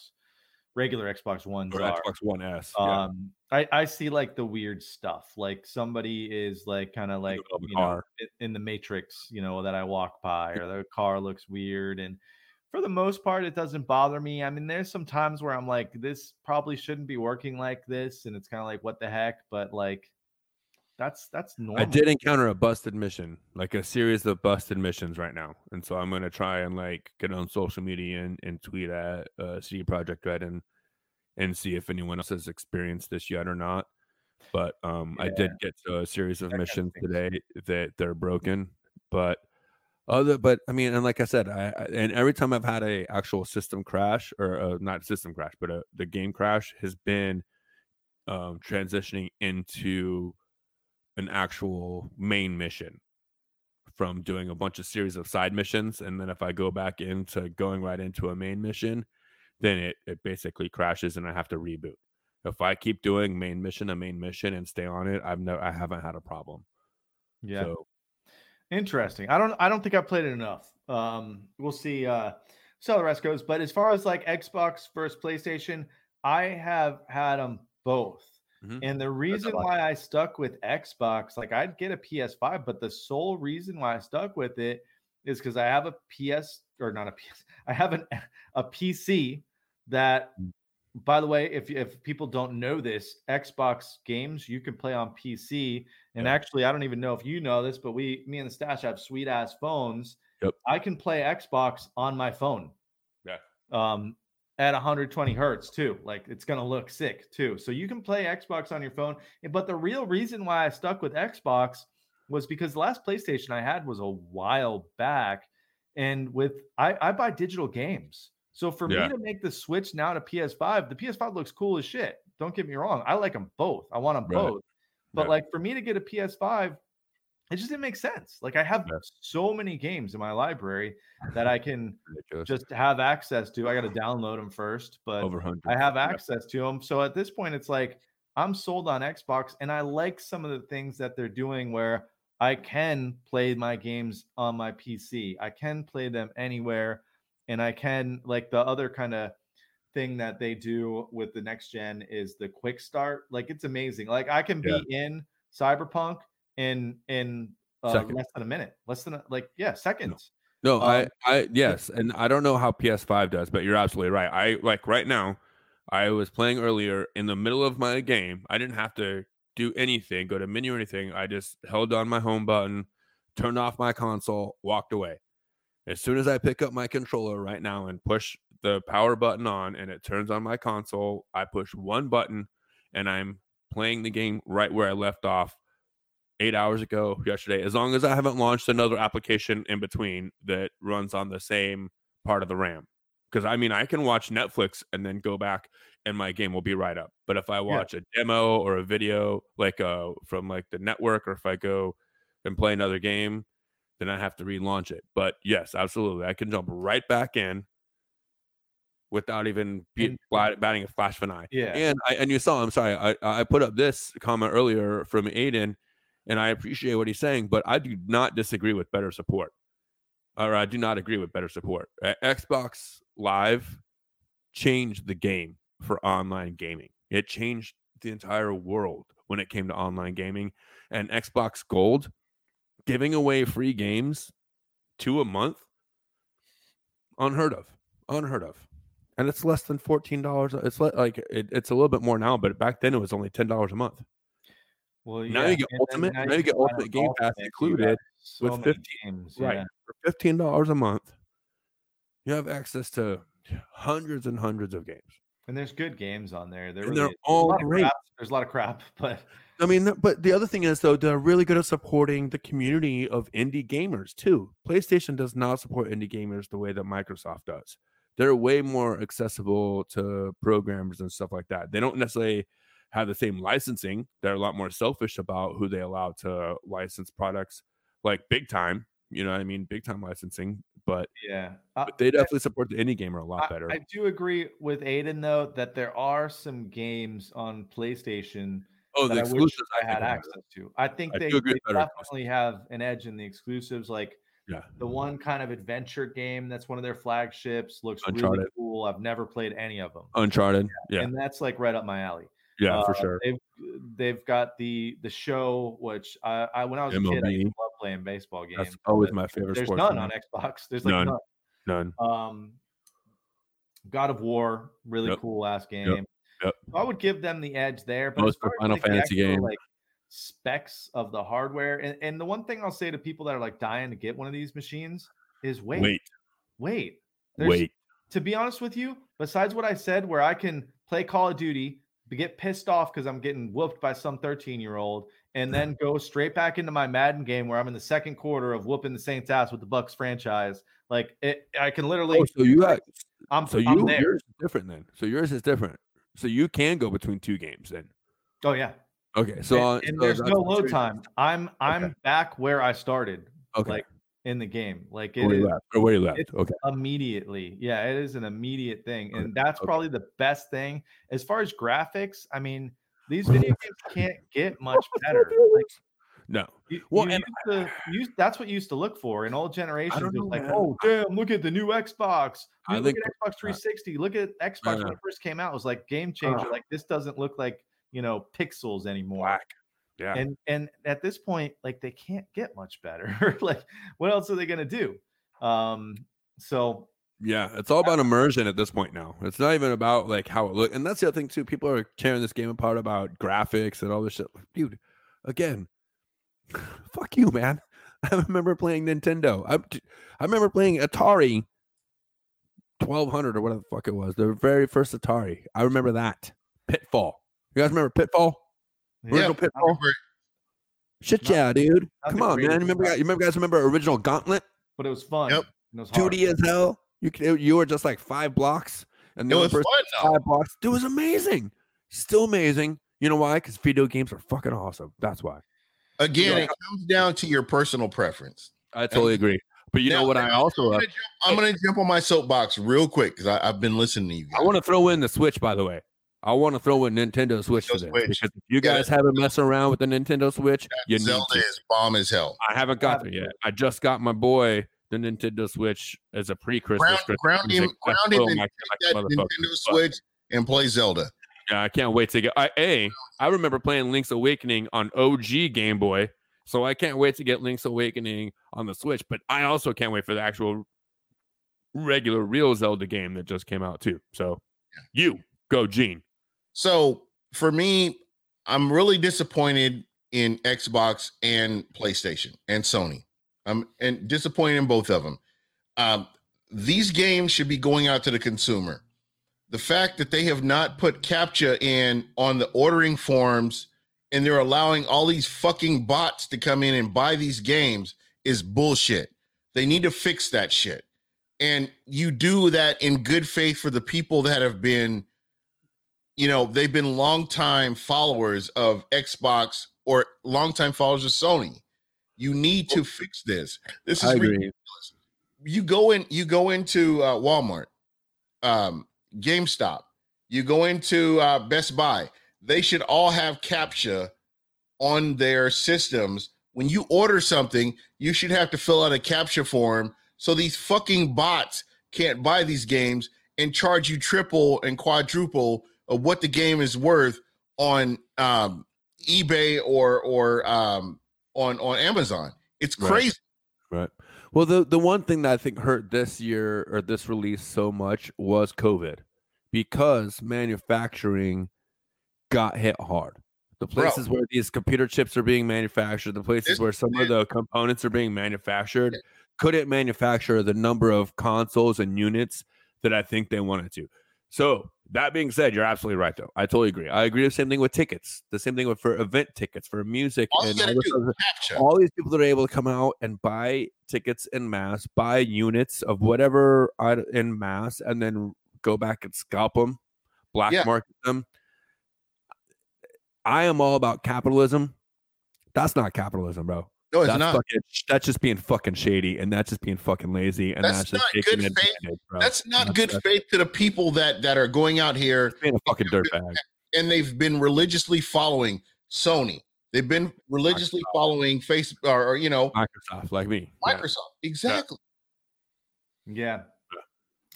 S2: regular Xbox Ones
S3: or are. Xbox One S.
S2: Yeah. Um, I, I see like the weird stuff. Like somebody is like kind of like you know in the Matrix, you know, that I walk by, or the car looks weird. And for the most part, it doesn't bother me. I mean, there's some times where I'm like, this probably shouldn't be working like this, and it's kind of like, what the heck? But like that's that's normal.
S3: I did encounter a busted mission, like a series of busted missions right now, and so I'm gonna try and like get on social media and, and tweet at uh, CD Projekt Red and and see if anyone else has experienced this yet or not. But um, yeah. I did get to a series of missions today that they're broken, but other but I mean, and like I said, I, I and every time I've had a actual system crash or uh, not system crash, but a, uh, the game crash has been um, transitioning into an actual main mission from doing a bunch of series of side missions and then if i go back into going right into a main mission then it, it basically crashes and i have to reboot. If i keep doing main mission a main mission and stay on it i've no i haven't had a problem.
S2: Yeah. So, interesting i don't i don't think i've played it enough um we'll see uh see how the rest goes but as far as like xbox versus playstation i have had them both Mm-hmm. And the reason why I stuck with Xbox, like I'd get a PS5, but the sole reason why I stuck with it is because I have a PS or not a PS, I have an a PC that mm. By the way, if if people don't know this, Xbox games you can play on PC. And yeah. actually, I don't even know if you know this, but we, me and the stash have sweet ass phones. Yep. I can play Xbox on my phone.
S3: Yeah.
S2: Um, at 120 hertz too. Like it's gonna look sick too. So you can play Xbox on your phone. But the real reason why I stuck with Xbox was because the last PlayStation I had was a while back, and with I, I buy digital games. So for yeah. me to make the switch now to PS5, the PS5 looks cool as shit. Don't get me wrong. I like them both. I want them right. both. But right. like for me to get a PS5, it just didn't make sense. Like I have yeah. so many games in my library that I can just have access to. I got to download them first, but I have access to them. So at this point, it's like I'm sold on Xbox, and I like some of the things that they're doing where I can play my games on my PC. I can play them anywhere, and I can like the other kind of thing that they do with the next gen is the quick start. Like it's amazing. Like I can be in Cyberpunk in in uh, less than a minute, less than a, like yeah, seconds.
S3: No, no um, I I yes, and I don't know how PS5 does, but you're absolutely right. I like right now. I was playing earlier in the middle of my game. I didn't have to do anything, go to menu or anything. I just held on my home button, turned off my console, walked away. As soon as I pick up my controller right now and push the power button on and it turns on my console, I push one button and I'm playing the game right where I left off eight hours ago yesterday. As long as I haven't launched another application in between that runs on the same part of the RAM. Because I mean, I can watch Netflix and then go back and my game will be right up. But if I watch a demo or a video like uh from like the network, or if I go and play another game, then I have to relaunch it. But yes, absolutely, I can jump right back in without even batting a flash of an eye.
S2: Yeah.
S3: And I and you saw, I'm sorry, I I put up this comment earlier from Aiden, and I appreciate what he's saying, but I do not disagree with better support, or I do not agree with better support. Xbox Live changed the game for online gaming. It changed the entire world when it came to online gaming, and Xbox Gold giving away free games two a month, unheard of, unheard of. And it's less than fourteen dollars. It's like it, it's a little bit more now, but back then it was only ten dollars a month.
S2: Well,
S3: Now
S2: yeah,
S3: you get
S2: and
S3: Ultimate- now you get Ultimate Game Pass included
S2: so
S3: with 50
S2: games.
S3: Right. For fifteen dollars a month, you have access to hundreds and hundreds of games.
S2: And there's good games on there. They're
S3: And
S2: really,
S3: they're all great.
S2: crap. There's a lot of crap, but
S3: I mean, but the other thing is though, they're really good at supporting the community of indie gamers too. PlayStation does not support indie gamers the way that Microsoft does. They're way more accessible to programmers and stuff like that. They don't necessarily have the same licensing. They're a lot more selfish about who they allow to license products, like big time. You know what I mean? Big time licensing, but,
S2: yeah, Uh,
S3: but they definitely support the indie gamer a lot
S2: I,
S3: better.
S2: I do agree with Aiden though that there are some games on PlayStation
S3: oh, the exclusives
S2: I had access to. I think
S3: I
S2: they, they definitely have an edge in the exclusives. Like
S3: Yeah.
S2: the one kind of adventure game that's one of their flagships looks really cool. I've never played any of them,
S3: Uncharted. Yeah,
S2: and that's like right up my alley.
S3: yeah, for
S2: Uh,
S3: sure.
S2: They've they've got the the show, which I, I when I was a kid, I used to love playing baseball games.
S3: That's always my favorite
S2: There's none
S3: for
S2: on. Xbox. There's like
S3: None.
S2: none.
S3: None.
S2: Um, God of War, really
S3: Yep.
S2: cool ass game.
S3: Yep.
S2: I would give them the edge there. But
S3: Most Final
S2: like,
S3: Fantasy
S2: actual,
S3: game.
S2: like specs of the hardware, and, and the one thing I'll say to people that are like dying to get one of these machines is wait,
S3: Wait,
S2: wait. There's-
S3: wait.
S2: To be honest with you, besides what I said, where I can play Call of Duty, get pissed off because I'm getting whooped by some 13 year old, and then go straight back into my Madden game where I'm in the second quarter of whooping the Saints ass with the Bucs franchise. Like it, I can literally.
S3: Oh, so you got
S2: I'm
S3: so
S2: I'm
S3: you
S2: there.
S3: yours is different then. So yours is different. So you can go between two games then.
S2: Oh yeah.
S3: Okay, so
S2: and,
S3: on,
S2: and
S3: so
S2: there's no load
S3: you're-
S2: time. I'm I'm
S3: Okay.
S2: back where I started
S3: Okay,
S2: like, in the game. Like it is
S3: left or where you left. Okay,
S2: immediately. Yeah, it is an immediate thing, and that's
S3: okay.
S2: probably the best thing as far as graphics. I mean, these video games can't get much better. Like
S3: no,
S2: you,
S3: Well,
S2: you
S3: and
S2: to, you, that's what you used to look for in old generations. It
S3: know,
S2: was like,
S3: man.
S2: oh damn, look at the new Xbox.
S3: I
S2: look at Xbox 360. Look at Xbox when
S3: Uh,
S2: it first came out. It was like game changer.
S3: uh,
S2: like this doesn't look like you know pixels anymore
S3: black. Yeah,
S2: and and at this point like they can't get much better like what else are they going to do um so
S3: yeah. It's all about immersion at this point now. It's not even about like how it look. And that's the other thing too. People are tearing this game apart about graphics and all this shit. Dude, again, fuck you, man. I remember playing Nintendo. I, I remember playing Atari 1200 or whatever the fuck it was. The very first Atari. I remember that. Pitfall. You guys remember Pitfall?
S2: yeah,
S3: Original Pitfall? Shit
S2: Not-
S3: yeah, dude.
S2: not
S3: Come on, man. Remember, you remember guys remember original Gauntlet?
S2: but it was fun
S4: Yep.
S2: it was
S3: 2D as hell. You could, you were just like five blocks, and
S4: It
S3: the
S4: was
S3: other
S4: fun though.
S3: five blocks. It was amazing. Still amazing. You know why? Because video games are fucking awesome. That's why.
S4: Again,
S3: Yeah.
S4: it comes down to your personal preference.
S3: I totally agree. But you know what? I also
S4: I'm gonna, jump, I'm gonna jump on my soapbox real quick because I've been listening to you. Guys.
S3: I want to throw in the Switch. By the way, I want to throw in Nintendo Switch
S4: Nintendo Switch.
S3: because if you
S4: Yeah.
S3: guys haven't messed around with the Nintendo Switch, you need
S4: Zelda
S3: to.
S4: is bomb as hell.
S3: I haven't got there yet. I just got my boy the Nintendo Switch as a pre-Christmas.
S4: Ground,
S3: Christmas
S4: ground him, ground him, and that Nintendo Switch and play Zelda.
S3: Yeah, I can't wait to get. I a I remember playing Link's Awakening on OG Game Boy, so I can't wait to get Link's Awakening on the Switch. But I also can't wait for the actual regular real Zelda game that just came out too. So you go, Gene.
S4: So for me, I'm really disappointed in Xbox and PlayStation and Sony. Um, and disappointed in both of them. Um, these games should be going out to the consumer. The fact that they have not put CAPTCHA in on the ordering forms and they're allowing all these fucking bots to come in and buy these games is bullshit. They need to fix that shit. And you do that in good faith for the people that have been, you know, they've been longtime followers of Xbox or longtime followers of Sony. You need to fix this. This is ridiculous. You go in, you go into uh, Walmart, um, GameStop, you go into uh, Best Buy. They should all have CAPTCHA on their systems. When you order something, you should have to fill out a CAPTCHA form so these fucking bots can't buy these games and charge you triple and quadruple of what the game is worth on um, eBay or or um, on on Amazon. It's
S3: Right.
S4: crazy.
S3: Right. Well, the the one thing that I think hurt this year or this release so much was COVID, because manufacturing got hit hard. The
S4: Bro.
S3: places where these computer chips are being manufactured, the places
S4: This-
S3: where some of the components are being manufactured, couldn't manufacture the number of consoles and units that I think they wanted to. So that being said, you're absolutely right, though. I totally agree. I agree. The same thing with tickets. The same thing with for event tickets, for music,
S4: All
S3: and all
S4: do CAPTCHA.
S3: all these people that are able to come out and buy tickets in mass, buy units of whatever in mass, and then go back and scalp them, black
S4: Yeah.
S3: market them. I am all about capitalism. That's not capitalism, bro.
S4: No, it's
S3: that's
S4: not.
S3: fucking. That's just being fucking shady, and that's just being fucking lazy, and
S4: That's
S3: that's, just
S4: not
S3: taking
S4: good faith.
S3: advantage, bro.
S4: That's not
S3: That's-
S4: good
S3: that's
S4: faith to the people that that are going out here
S3: being a fucking dirtbag.
S4: and they've been religiously following Sony. They've been religiously following Facebook or, or, you know
S3: Microsoft, like me. Yeah.
S4: Microsoft. Exactly.
S2: Yeah.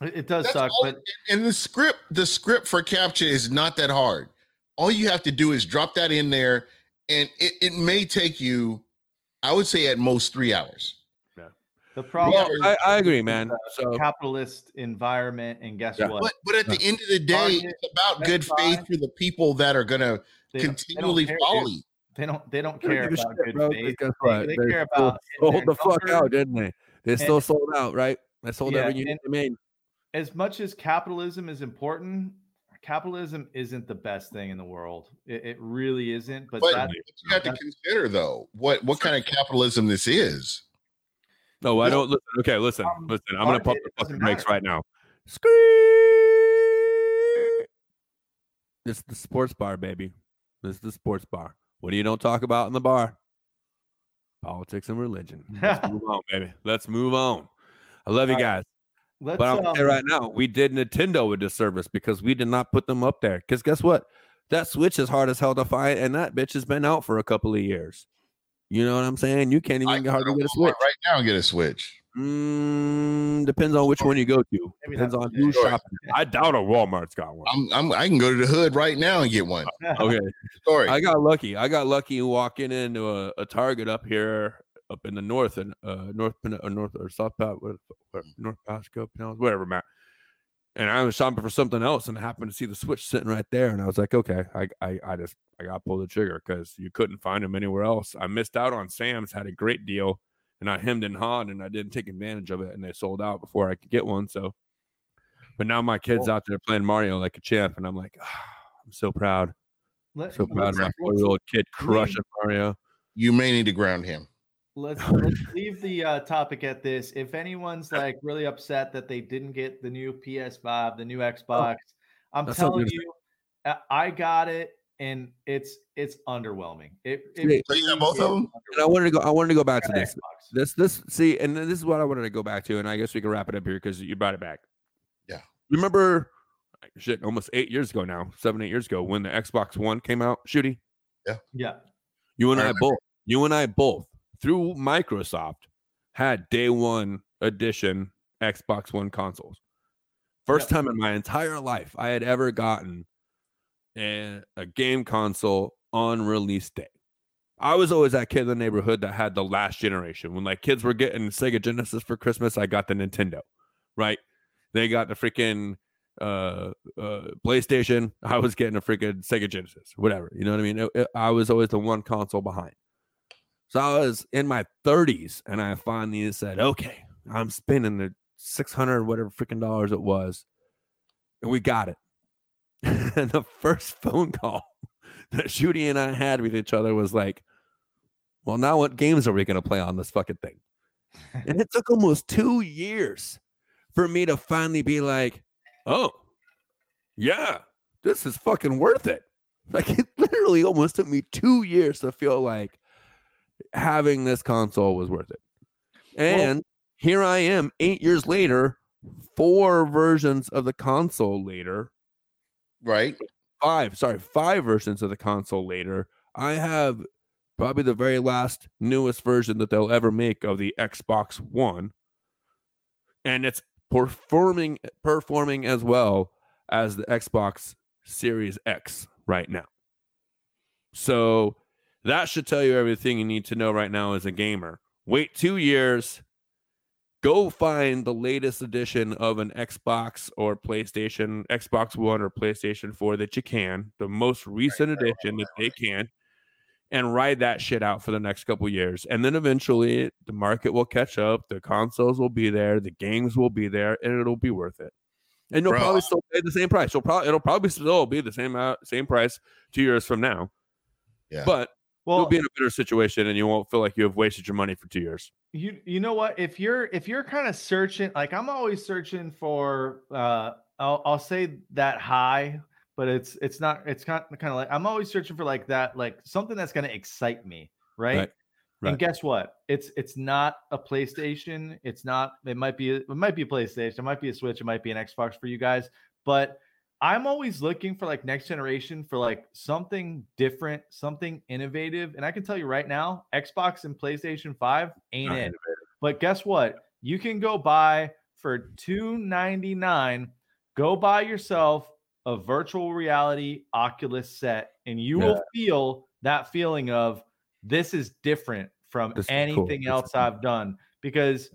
S2: It, it does
S4: That's
S2: suck,
S4: all-
S2: but
S4: and the script, the script for CAPTCHA is not that hard. All you have to do is drop that in there, and it, it may take you, I would say, at most three hours. Yeah.
S2: The problem
S3: Well, I, I agree, man. So
S2: capitalist environment, and guess
S3: Yeah.
S2: what?
S4: But but at the end of the day,
S2: Target,
S4: it's about good faith
S2: Buy.
S4: for the people that are gonna
S2: They don't- they don't
S4: continually
S2: care,
S4: follow you.
S2: They don't. They don't care about
S3: shit,
S2: good
S3: bro, 'cause
S2: faith.
S3: guess
S2: They,
S3: what?
S2: they
S3: They
S2: care
S3: still
S2: about hitting
S3: sold the fuck out, didn't they? They still sold out, right? They sold
S2: Yeah,
S3: every unit
S2: and-
S3: they made.
S2: As much as capitalism is important, capitalism isn't the best thing in the world. It, it really isn't. But,
S4: But
S2: that,
S4: you have to consider though what what kind of capitalism this is.
S3: No, I don't listen. Okay, listen,
S2: um,
S3: listen. I'm gonna
S2: Target,
S3: pump the fucking brakes right now. Scream! This is the sports bar, baby. This is the sports bar. What do you don't talk about in the bar? Politics and religion. Let's move on, baby. Let's move on. I love you guys.
S2: Let's,
S3: But I'm gonna say
S2: um,
S3: right now, we did Nintendo a disservice because we did not put them up there. Because guess what? That Switch is hard as hell to find, and that bitch has been out for a couple of years. You know what I'm saying? You can't
S4: I
S3: even
S4: can
S3: hardly
S4: go
S3: get a Switch.
S4: right now and get a switch.
S3: Mm, depends on which one you go to. Depends on who's shopping. I doubt a Walmart's got one.
S4: I'm, I'm I can go to the hood right now and get one.
S3: Okay,
S4: Sorry.
S3: I got lucky. I got lucky walking into a, a Target up here, up in the north and uh, north, Pen- or north or south, Pa- what- what- north Pasco, Pinellas, whatever, Matt. And I was shopping for something else, and I happened to see the Switch sitting right there, and I was like, okay, I, I, I just, I got to pull the trigger because you couldn't find them anywhere else. I missed out on Sam's, had a great deal, and I hemmed and hawed, and I didn't take advantage of it, and they sold out before I could get one. So, but now my kid's out there playing Mario like a champ, and I'm like, ah, I'm so proud.
S2: let,
S3: So proud of my four year old kid crushing Mario.
S4: you may need to ground him.
S2: Let's, let's leave the uh, topic at this. If anyone's like really upset that they didn't get the new PS5, the new Xbox, I'm
S3: Oh, I'm
S2: telling you, I- I got it, and it's it's underwhelming. It, it
S3: See,
S4: So you got both of them?
S3: And I wanted to go. I wanted to go back to
S2: underwhelming.
S3: this.
S2: Xbox.
S3: This this see, and this is what I wanted to go back to, and I guess we can wrap it up here because you brought it back.
S4: Yeah.
S3: Remember, shit, almost eight years ago now, seven eight years ago, when the Xbox One came out, shooty.
S2: Yeah, Yeah.
S3: You and
S4: I
S3: I, both. You and I both through Microsoft had day one edition Xbox One consoles. First
S2: Yep.
S3: time in my entire life I had ever gotten a, a game console on release day. I was always that kid in the neighborhood that had the last generation. When like kids were getting Sega Genesis for Christmas, I got the Nintendo. Right? They got the freaking uh, uh, PlayStation. I was getting a freaking Sega Genesis, whatever. You know what I mean? It- it- I was always the one console behind. So I was in my 30s and I finally said, okay, I'm spending the 600 whatever freaking dollars it was. And we got it. and the first phone call that Shooty and I had with each other was like, well, now what games are we going to play on this fucking thing? and it took almost two years for me to finally be like, oh, yeah, this is fucking worth it. Like it literally almost took me two years to feel like having this console was worth it. And well, here I am eight years later, four versions of the console later.
S4: Right.
S3: Five, sorry, five versions of the console later. I have probably the very last newest version that they'll ever make of the Xbox One. And it's performing performing as well as the Xbox Series X right now. So that should tell you everything you need to know right now as a gamer. Wait two years, go find the latest edition of an Xbox or PlayStation, Xbox One or PlayStation 4 that you can, the most recent edition that they can, and ride that shit out for the next couple years. And then eventually the market will catch up, the consoles will be there, the games will be there, and it'll be worth it and you'll Bro. probably still pay the same price. It'll probably it'll probably still be the same uh, same price two years from now. Yeah. But well, you'll be in a better situation, and you won't feel like you have wasted your money for two years.
S2: You you know what? If you're if you're kind of searching, like I'm always searching for, uh, I'll I'll say that high, but it's it's not it's kind of kind of like I'm always searching for like that like something that's going to excite me, right? right? Right. And guess what? It's it's not a PlayStation. It's not. It might be. It might be a PlayStation. It might be a Switch. It might be an Xbox for you guys. But I'm always looking for like next generation for like something different, something innovative. And I can tell you right now, Xbox and PlayStation Five ain't it. But guess what? You can go buy for two ninety nine. Go buy yourself a virtual reality Oculus set, and you yeah. will feel that feeling of this is different from this anything cool. else I've done because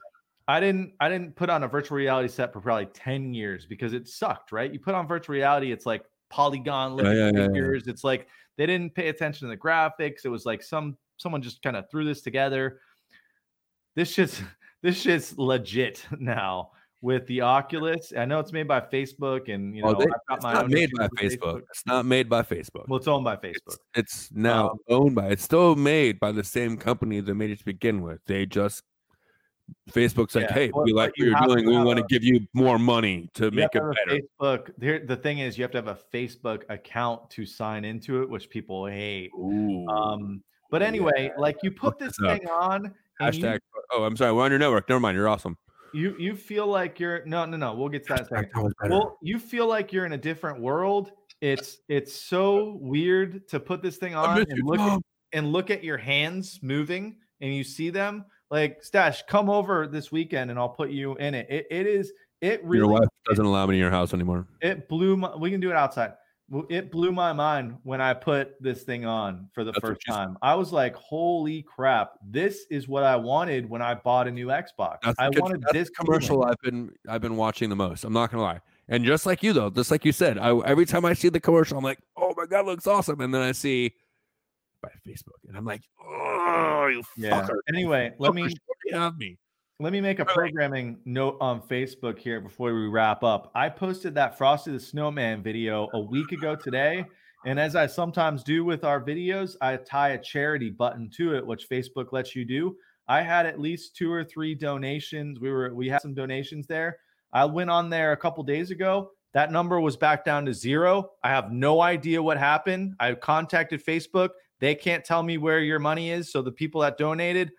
S2: I didn't I didn't put on a virtual reality set for probably 10 years because it sucked, right? You put on virtual reality, it's like polygon looking yeah, yeah, figures. Yeah, it's like they didn't pay attention to the graphics. It was like some someone just kind of threw this together. This shit's this shit's legit now with the Oculus. I know it's made by Facebook, and you oh, know, oh, they,
S3: it's not made by Facebook. Facebook. It's not made by Facebook.
S2: Well, it's owned by Facebook.
S3: It's, it's now um, owned by. It's still made by the same company that made it to begin with. They just Facebook's like, yeah, hey, we like what you're doing. We want to give you more money to make it better.
S2: Facebook. Here, the thing is, you have to have a Facebook account to sign into it, which people hate. Ooh. Um, but anyway, yeah. like you put this thing on.
S3: Hashtag. You, oh, I'm sorry. We're on your network. Never mind. You're awesome.
S2: You you feel like you're no no no. We'll get to that. Second. Well, you feel like you're in a different world. It's it's so weird to put this thing on and look at, and look at your hands moving and you see them. Like Stash, come over this weekend and I'll put you in it. It it is it really.
S3: Your wife doesn't allow me in your house anymore.
S2: It blew my. We can do it outside it blew my mind when I put this thing on for the That's first time. I was like, "Holy crap! This is what I wanted when I bought a new Xbox. That's I wanted this
S3: commercial. I've been I've been watching the most. I'm not gonna lie. And just like you though, just like you said, I, every time I see the commercial, I'm like, "Oh my god, looks awesome!" And then I see by Facebook, and I'm like, "Oh, you yeah." Fucker.
S2: Anyway, let me me. Let me make a programming note on Facebook here before we wrap up. I posted that Frosty the Snowman video a week ago today. And as I sometimes do with our videos, I tie a charity button to it, which Facebook lets you do. I had at least two or three donations. We were we had some donations there. I went on there a couple days ago. That number was back down to zero. I have no idea what happened. I contacted Facebook. They can't tell me where your money is. So the people that donated,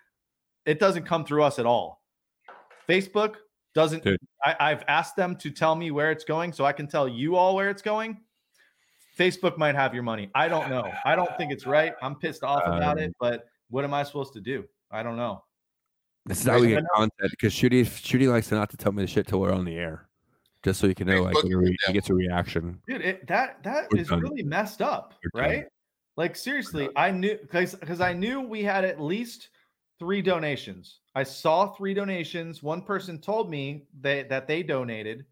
S2: it doesn't come through us at all. Facebook doesn't. I, have asked them to tell me where it's going, so I can tell you all where it's going. Facebook might have your money. I don't know. I don't think it's right. I'm pissed off about um, it, but what am I supposed to do? I don't know.
S3: This is how we get content because Shooty Shooty likes to not to tell me the shit till we're on the air, just so you can know Facebook, like he yeah. gets a reaction.
S2: Dude, it, that that we're is done. really messed up, we're right? Done. Like seriously, I knew because because I knew we had at least three donations. I saw three donations. One person told me that, that they donated.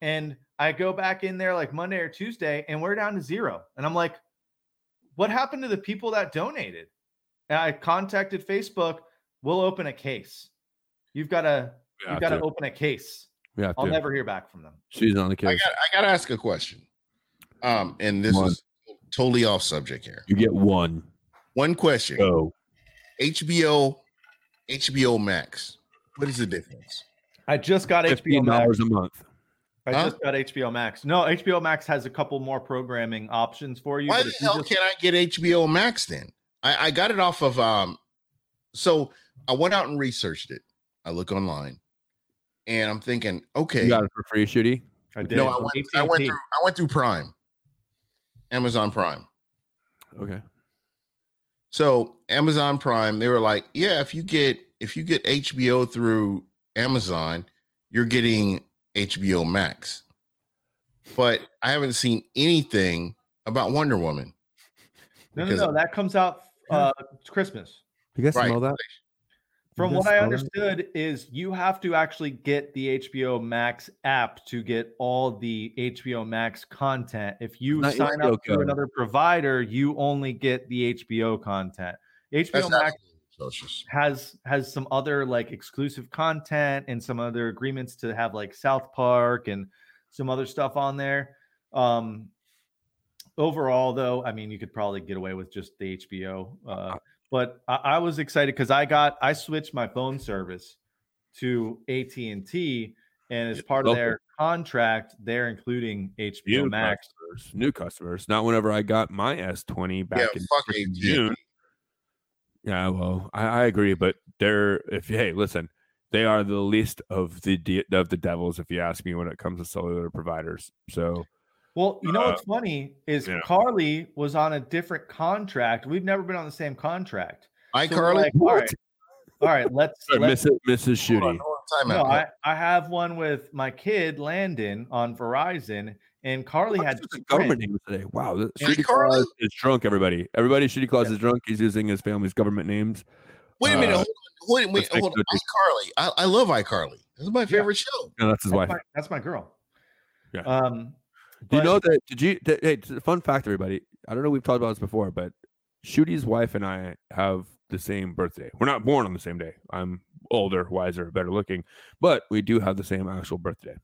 S2: And I go back in there like Monday or Tuesday and we're down to zero. And I'm like, what happened to the people that donated? And I contacted Facebook. We'll open a case. You've got to
S3: Yeah,
S2: you've got to open a case.
S3: Yeah,
S2: I'll
S3: dude.
S2: never hear back from them.
S3: She's on the
S4: I
S3: case.
S4: got I gotta ask a question. Um, and this
S3: One.
S4: is totally off subject here.
S3: You get one.
S4: One question.
S3: Oh.
S4: HBO, HBO Max. What is the difference?
S2: I just got HBO Max.
S3: a month.
S2: I
S4: Huh?
S2: just got HBO Max. No, HBO Max has a couple more programming options for you.
S4: Why the hell
S2: just-
S4: can I get HBO Max then? I, I got it off of um so I went out and researched it. I look online and I'm thinking, okay.
S3: You got it for free, shitty.
S2: I did.
S4: no, I went, I went through I went through Prime. Amazon Prime.
S3: Okay.
S4: So Amazon Prime, they were like, yeah, if you get if you get HBO through Amazon, you're getting HBO Max. But I haven't seen anything about Wonder Woman.
S2: No, no, no. That comes out uh Christmas.
S3: You guys
S4: Right.
S3: smell that?
S2: From what I understood is you have to actually get the HBO Max app to get all the HBO Max content. If you
S3: Not
S2: sign up to another provider, you only get the HBO content. HBO
S4: That's
S2: Max has has some other like exclusive content and some other agreements to have like South Park and some other stuff on there. Um overall though, I mean you could probably get away with just the HBO. Uh but I, I was excited because I got I switched my phone service to AT&T and as
S3: Yeah,
S2: part of their contract, they're including HBO
S3: New
S2: Max.
S3: customers. New customers. Not whenever I got my S20 back
S4: Yeah,
S3: in
S4: fuck
S3: freaking
S4: AT&T.
S3: June. Yeah, well, I, I agree, but they're if hey, listen, they are the least of the de- of the devils, if you ask me, when it comes to cellular providers. So
S2: Well, you know
S3: Uh,
S2: what's funny is
S3: yeah.
S2: Carly was on a different contract. We've never been on the same contract.
S4: Hi,
S2: So
S4: Carly.
S2: like, all right, all right, let's.
S3: Sorry,
S2: let's
S3: Mrs. Mrs.
S4: Hold
S3: Shooty.
S4: time
S2: no. I, I have one with my kid Landon on Verizon, and Carly had
S3: What's government name today. Wow, the-
S2: Yeah,
S3: Shooty Claus is drunk. Everybody, everybody, Shooty Claus is drunk. He's using his family's government names.
S4: Wait a minute.
S3: Uh,
S4: Hold on. Wait, wait,
S3: let's
S4: hold on. iCarly. I, I love iCarly. This is my favorite show.
S3: No, that's his
S2: That's
S3: wife.
S2: my, that's my girl.
S3: Yeah.
S2: Um,
S3: Do you know that? Did you? That, hey, t- fun fact, everybody. I don't know. We've talked about this before, but Shooty's wife and I have the same birthday. We're not born on the same day. I'm older, wiser, better looking, but we do have the same actual birthday.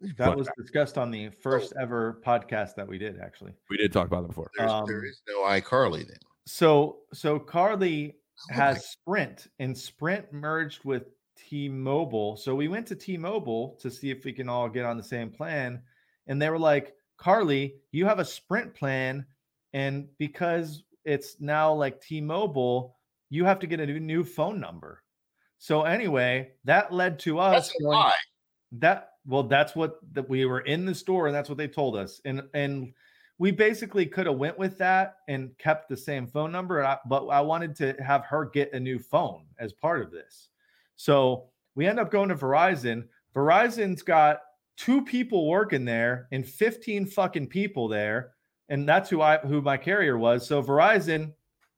S2: that
S3: Fun
S2: was discussed on the first ever podcast that we did, actually.
S3: We did talk about it before.
S4: There's,
S2: Um,
S4: there is no iCarly then.
S2: So, so Carly
S4: Oh
S2: has Sprint, and Sprint merged with T-Mobile. So we went to T-Mobile to see if we can all get on the same plan, and they were like, "Carly, you have a Sprint plan, and because it's now like T-Mobile, you have to get a new, phone number." So anyway, that led to us going- that well that's what that we were in the store and that's what they told us and and we basically could have went with that and kept the same phone number but i wanted to have her get a new phone as part of this. So we end up going to verizon. Verizon's got two people working there and 15 fucking people there. And that's who i who my carrier was. So verizon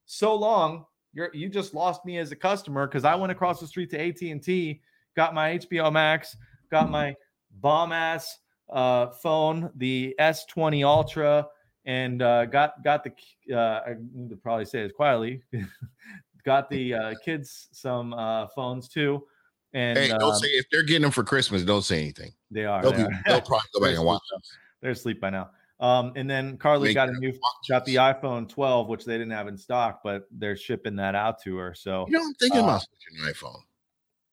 S2: so long you're you just lost me as a customer because i went across the street to at&t got my hbo max got my bomb ass uh, phone, the S20 Ultra, and uh, got got the uh, I need to probably say this quietly. got the uh, kids some uh, phones too, and
S4: Hey,
S2: um,
S4: don't say if they're getting them for Christmas. Don't say anything.
S2: they are.
S4: They'll
S2: they
S4: be.
S2: are.
S4: They'll probably go back and watch. them.
S2: They're asleep by now. Um, and then Carly
S4: Make
S2: got a new got the iPhone 12, which they didn't have in stock, but they're shipping that out to her. So
S4: You know, I'm thinking
S2: Uh,
S4: about switching an iPhone.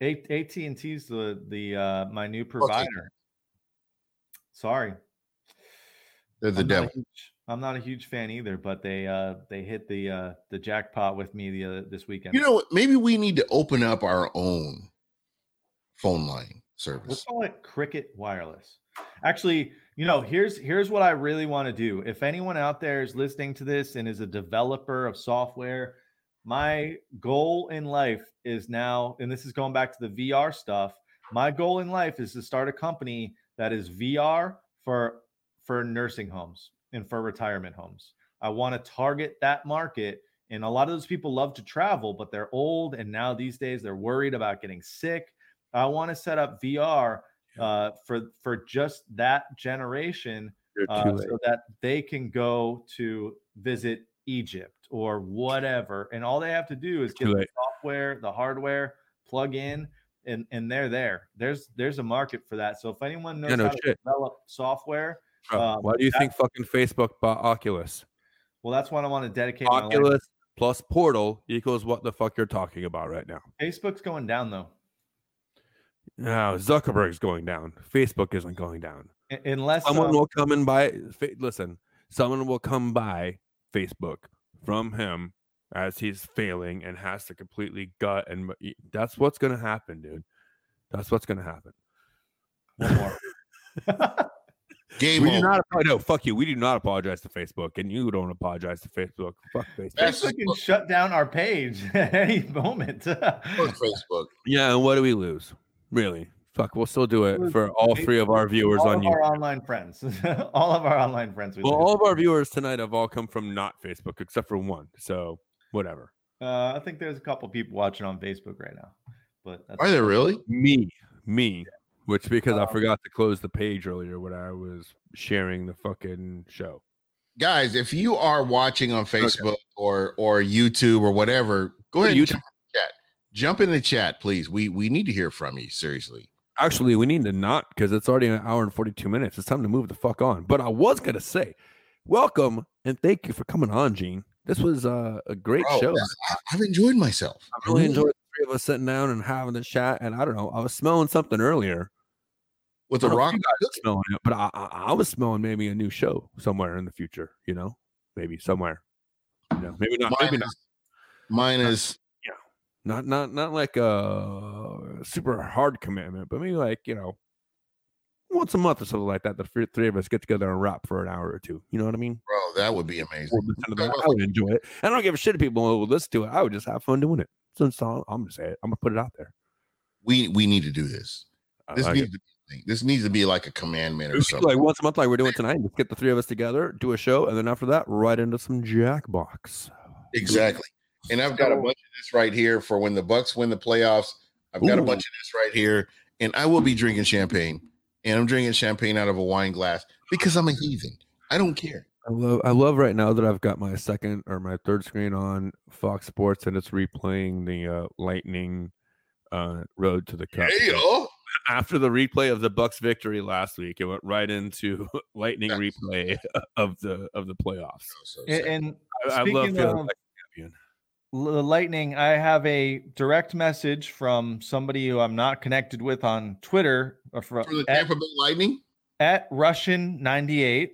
S2: AT and T's the the uh, my new provider. Sorry,
S4: They're the
S2: I'm not
S4: devil.
S2: huge- I'm not a huge fan either, but they uh they hit the uh the jackpot with me the other, this weekend.
S4: You know what? Maybe we need to open up our own phone line
S2: we'll
S4: service.
S2: call it Cricket Wireless. Actually, you know, here's here's what I really want to do. If anyone out there is listening to this and is a developer of software, my goal in life is now, and this is going back to the VR stuff. My goal in life is to start a company that is VR for for nursing homes and for retirement homes. I want to target that market. And a lot of those people love to travel, but they're old. And now these days they're worried about getting sick. I want to set up VR uh, for for just that generation uh, so that they can go to visit Egypt or whatever, and all they have to do is get the software, the hardware, plug in, and and they're there. There's there's a market for that. So if anyone knows
S3: Yeah, no
S2: how to develop software,
S3: Bro,
S2: Um,
S3: why do you
S2: that-
S3: think fucking Facebook bought Oculus?
S2: well, that's what I want to dedicate my life.
S3: Oculus plus Portal equals what the fuck you're talking about right now.
S2: Facebook's going down though,
S3: Now Zuckerberg's going down. Facebook isn't going down.
S2: Unless
S3: Someone
S2: um,
S3: will come and buy. Fa- listen, someone will come buy Facebook from him as he's failing and has to completely gut, and that's what's gonna happen, dude. That's what's gonna happen.
S2: one more.
S4: Game
S3: we do not. apo- No, fuck you. We do not apologize to Facebook, and you don't apologize to Facebook. Fuck Facebook.
S2: Facebook can shut down our page at any moment.
S4: Fuck Facebook.
S3: Yeah, and what do we lose? Really? Fuck, we'll still do it for all three of our viewers
S2: all
S3: on
S2: of
S3: you.
S2: our online friends, all of our online friends. We
S3: Well, all of our viewers tonight have all come from not Facebook, except for one. So whatever.
S2: Uh, I think there's a couple people watching on Facebook right now, but that's
S4: Are there really?
S3: Me, me, which because I
S2: Um,
S3: forgot to close the page earlier when I was sharing the fucking show.
S4: Guys, if you are watching on Facebook or or YouTube or whatever, go
S3: Go
S4: ahead and
S3: YouTube.
S4: Jump in the chat. Jump in the chat, please. We we need to hear from you. Seriously.
S3: Actually, we need to not because it's already an hour and 42 minutes. It's time to move the fuck on. But I was going to say, welcome and thank you for coming on, Gene. This was uh, a great
S4: Bro,
S3: show.
S4: I- I've enjoyed myself.
S3: I really enjoyed the three of us sitting down and having the chat. And I don't know, I was smelling something earlier.
S4: with
S3: a
S4: the
S3: don't know if
S4: rock.
S3: smelling it, but I, I, I was smelling maybe a new show somewhere in the future. You know, maybe somewhere. You know, maybe not. Maybe
S4: Mine
S3: not.
S4: mine is
S3: Not not not like a super hard commitment, but maybe like you know, once a month or something like that. The three, of us get together and rap for an hour or two. You know what I mean?
S4: bro. That would be amazing.
S3: We'll listen to that. I would enjoy it. I don't give a shit if people will listen to it. I would just have fun doing it. So, so I'm gonna say it. I'm gonna put it out there.
S4: We we need to do this. This
S3: like
S4: needs
S3: it.
S4: to be, this needs to be like a commandment or
S3: We should do,
S4: something.
S3: like once a month, like we're doing tonight. Let's get the three of us together, do a show, and then after that, right into some Jackbox.
S4: Exactly. And I've got a bunch of this right here for when the Bucs win the playoffs. I've got a bunch of this right here, and I will be drinking champagne. And I'm drinking champagne out of a wine glass because I'm a heathen. I don't care.
S3: I love I love right now that I've got my second or my third screen on Fox Sports and it's replaying the uh, Lightning uh, road to the cup.
S4: Hey,
S3: So
S4: oh,
S3: After the replay of the Bucs victory last week, it went right into Lightning
S4: Yes.
S3: replay of the of the playoffs.
S4: so
S2: and, and
S3: I, I love feeling
S2: of-
S3: like a champion.
S2: L- Lightning, I have a direct message from somebody who I'm not connected with on Twitter or from,
S4: for the
S2: at,
S4: Tampa Bay Lightning.
S2: at Russian98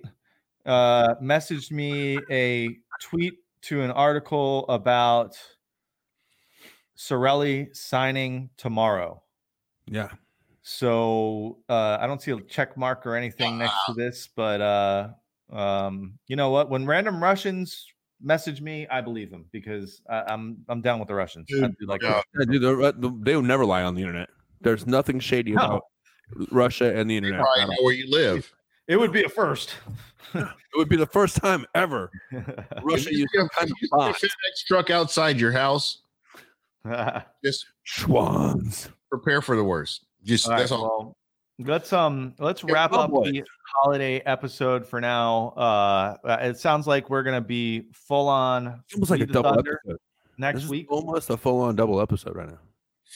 S2: uh, messaged me a tweet to an article about Cirelli signing tomorrow.
S3: Yeah.
S2: So uh, I don't see a check mark or anything next to this, but uh, um, you know what? When random Russians message me, I believe them because I, I'm I'm down with the Russians. I
S4: Dude,
S2: do like
S4: yeah.
S3: Yeah, dude, uh, the they will never lie on the internet. There's nothing shady
S2: No.
S3: about Russia and the internet.
S4: probably
S3: at all.
S4: know where you live.
S2: it would be a first.
S3: It would be the first time ever Russia
S4: If you
S3: used
S4: see a-
S3: some kind of
S4: you a. FedEx truck outside your house. Just
S3: Schwans.
S4: prepare for the worst. Just
S2: All right,
S4: that's all.
S2: well, let's um let's
S4: Yeah,
S2: wrap up
S3: Cowboys.
S2: the holiday episode for now. Uh, uh, it sounds like we're gonna be full on
S3: almost like a double
S2: Thunder
S3: episode.
S2: next
S3: This
S2: week.
S3: almost a full on double episode right now.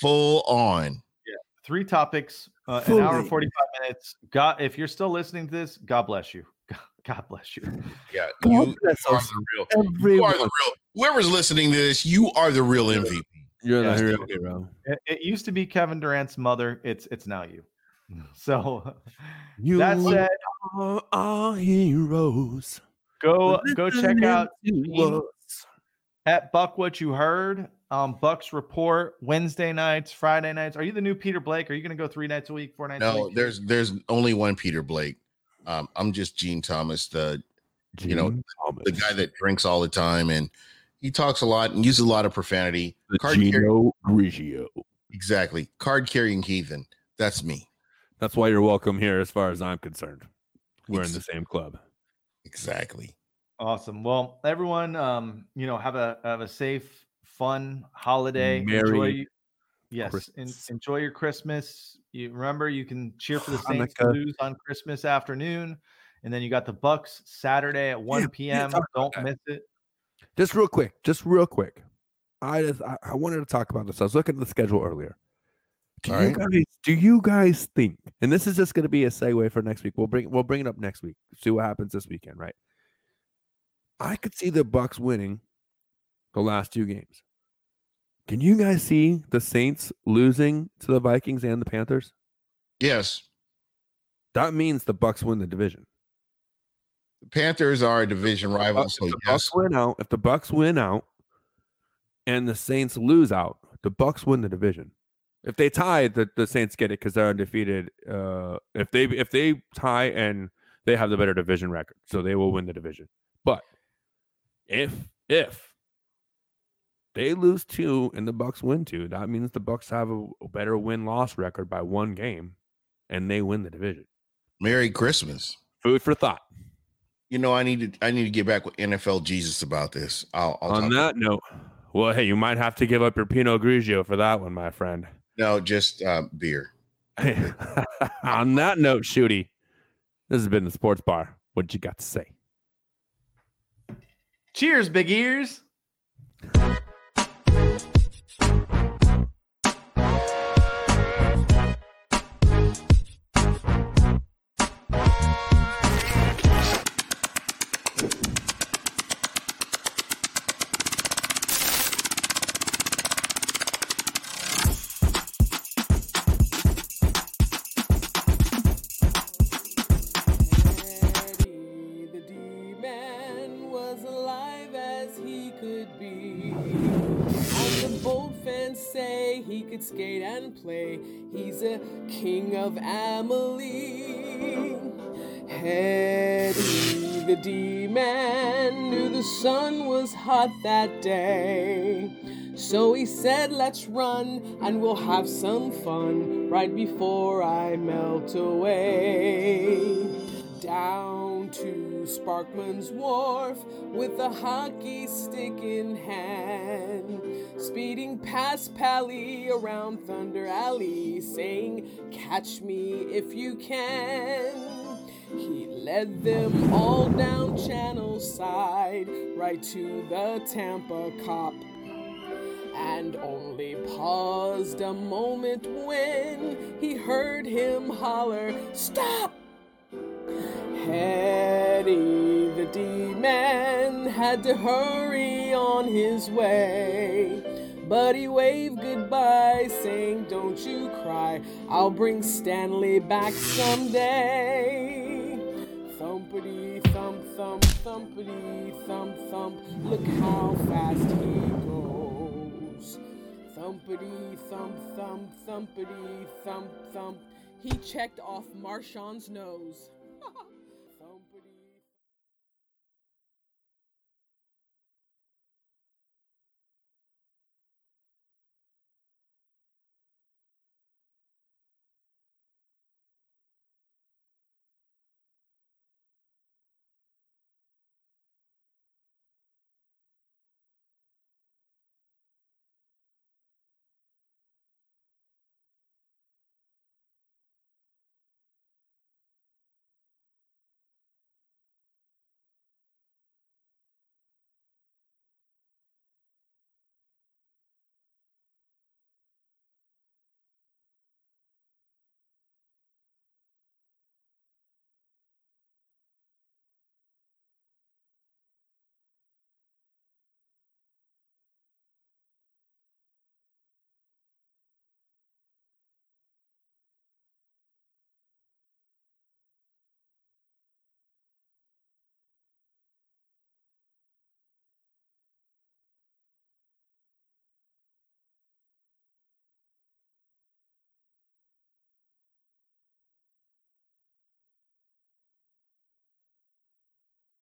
S4: Full on. Yeah.
S2: Three topics, uh, an hour and forty five minutes. God, if you're still listening to this, God bless you. God bless you.
S4: Yeah. You,
S3: bless
S4: you are the real. You are the real. Whoever's listening to this, you are the real MVP.
S3: You're
S2: Yeah.
S3: the hero, hero.
S2: It, it used to be Kevin Durant's mother. It's it's now you. So
S3: You
S2: that said,
S3: are our heroes.
S2: go go check out
S3: Listening
S2: Gene.
S3: to us.
S2: at Buck what you heard. Um, Buck's report Wednesday nights, Friday nights. Are you the new Peter Blake? Are you going to go three nights a week, four nights a
S4: No,
S2: week?
S4: there's there's only one Peter Blake. Um, I'm just Gene Thomas, the You know,
S3: Gene
S4: the guy that drinks all the time and he talks a lot and uses a lot of profanity.
S3: the
S4: Card carry-
S3: Gino Grigio.
S4: exactly. Card carrying heathen. That's me.
S3: That's why you're welcome here, as far as I'm concerned. We're in the same club.
S4: Exactly.
S2: Awesome. Well, everyone, um, you know, have a have a safe, fun holiday.
S3: Merry
S2: enjoy, yes, en- enjoy your Christmas. You remember you can cheer for the Saints to lose on Christmas afternoon, and then you got the Bucs Saturday at one
S3: Yeah, yeah,
S2: p.m.
S3: talk about
S2: Don't
S3: that.
S2: miss it.
S3: Just real quick, just real quick. I just I, I wanted to talk about this. I was looking at the schedule earlier. Do
S4: All
S3: you
S4: right.
S3: guys do you guys think, and this is just gonna be a segue for next week. We'll bring we'll bring it up next week. See what happens this weekend, right? I could see the Bucs winning the last two games. Can you guys see the Saints losing to the Vikings and the Panthers?
S4: Yes.
S3: That means the Bucs win the division.
S4: The Panthers are a division rival.
S3: Bucs-
S4: So
S3: if the
S4: yes.
S3: Bucs win out, if the Bucs win out, and the Saints lose out, the Bucs win the division. If they tie, the, the Saints get it because they're undefeated. Uh, if they if they tie and they have the better division record, so they will win the division. But if if they lose two and the Bucs win two, that means the Bucs have a, a better win loss record by one game, and they win the division.
S4: Merry Christmas.
S3: Food for thought.
S4: You know, I need to I need to get back with NFL Jesus about this. I'll, I'll
S3: On that note, well, hey, you might have to give up your Pinot Grigio for that one, my friend.
S4: No, just uh, beer.
S3: On that note, Shooty, this has been the Sports Bar. What you got to say?
S2: Cheers, big ears.
S1: He's a king of Amalie. Eddie the D-Man knew the sun was hot that day. So he said, let's run and we'll have some fun right before I melt away. Down to Sparkman's Wharf with a hockey stick in hand. Speeding past Pally around Thunder Alley, saying, Catch me if you can. He led them all down Channel Side, right to the Tampa cop and only paused a moment when he heard him holler, Stop! Hetty the D-Man had to hurry on his way. But he waved goodbye, saying, Don't you cry, I'll bring Stanley back someday. Thumpity thump thump, thumpity thump thump, look how fast he goes. Thumpity thump thump, thumpity thump thump, he checked off Marchand's nose.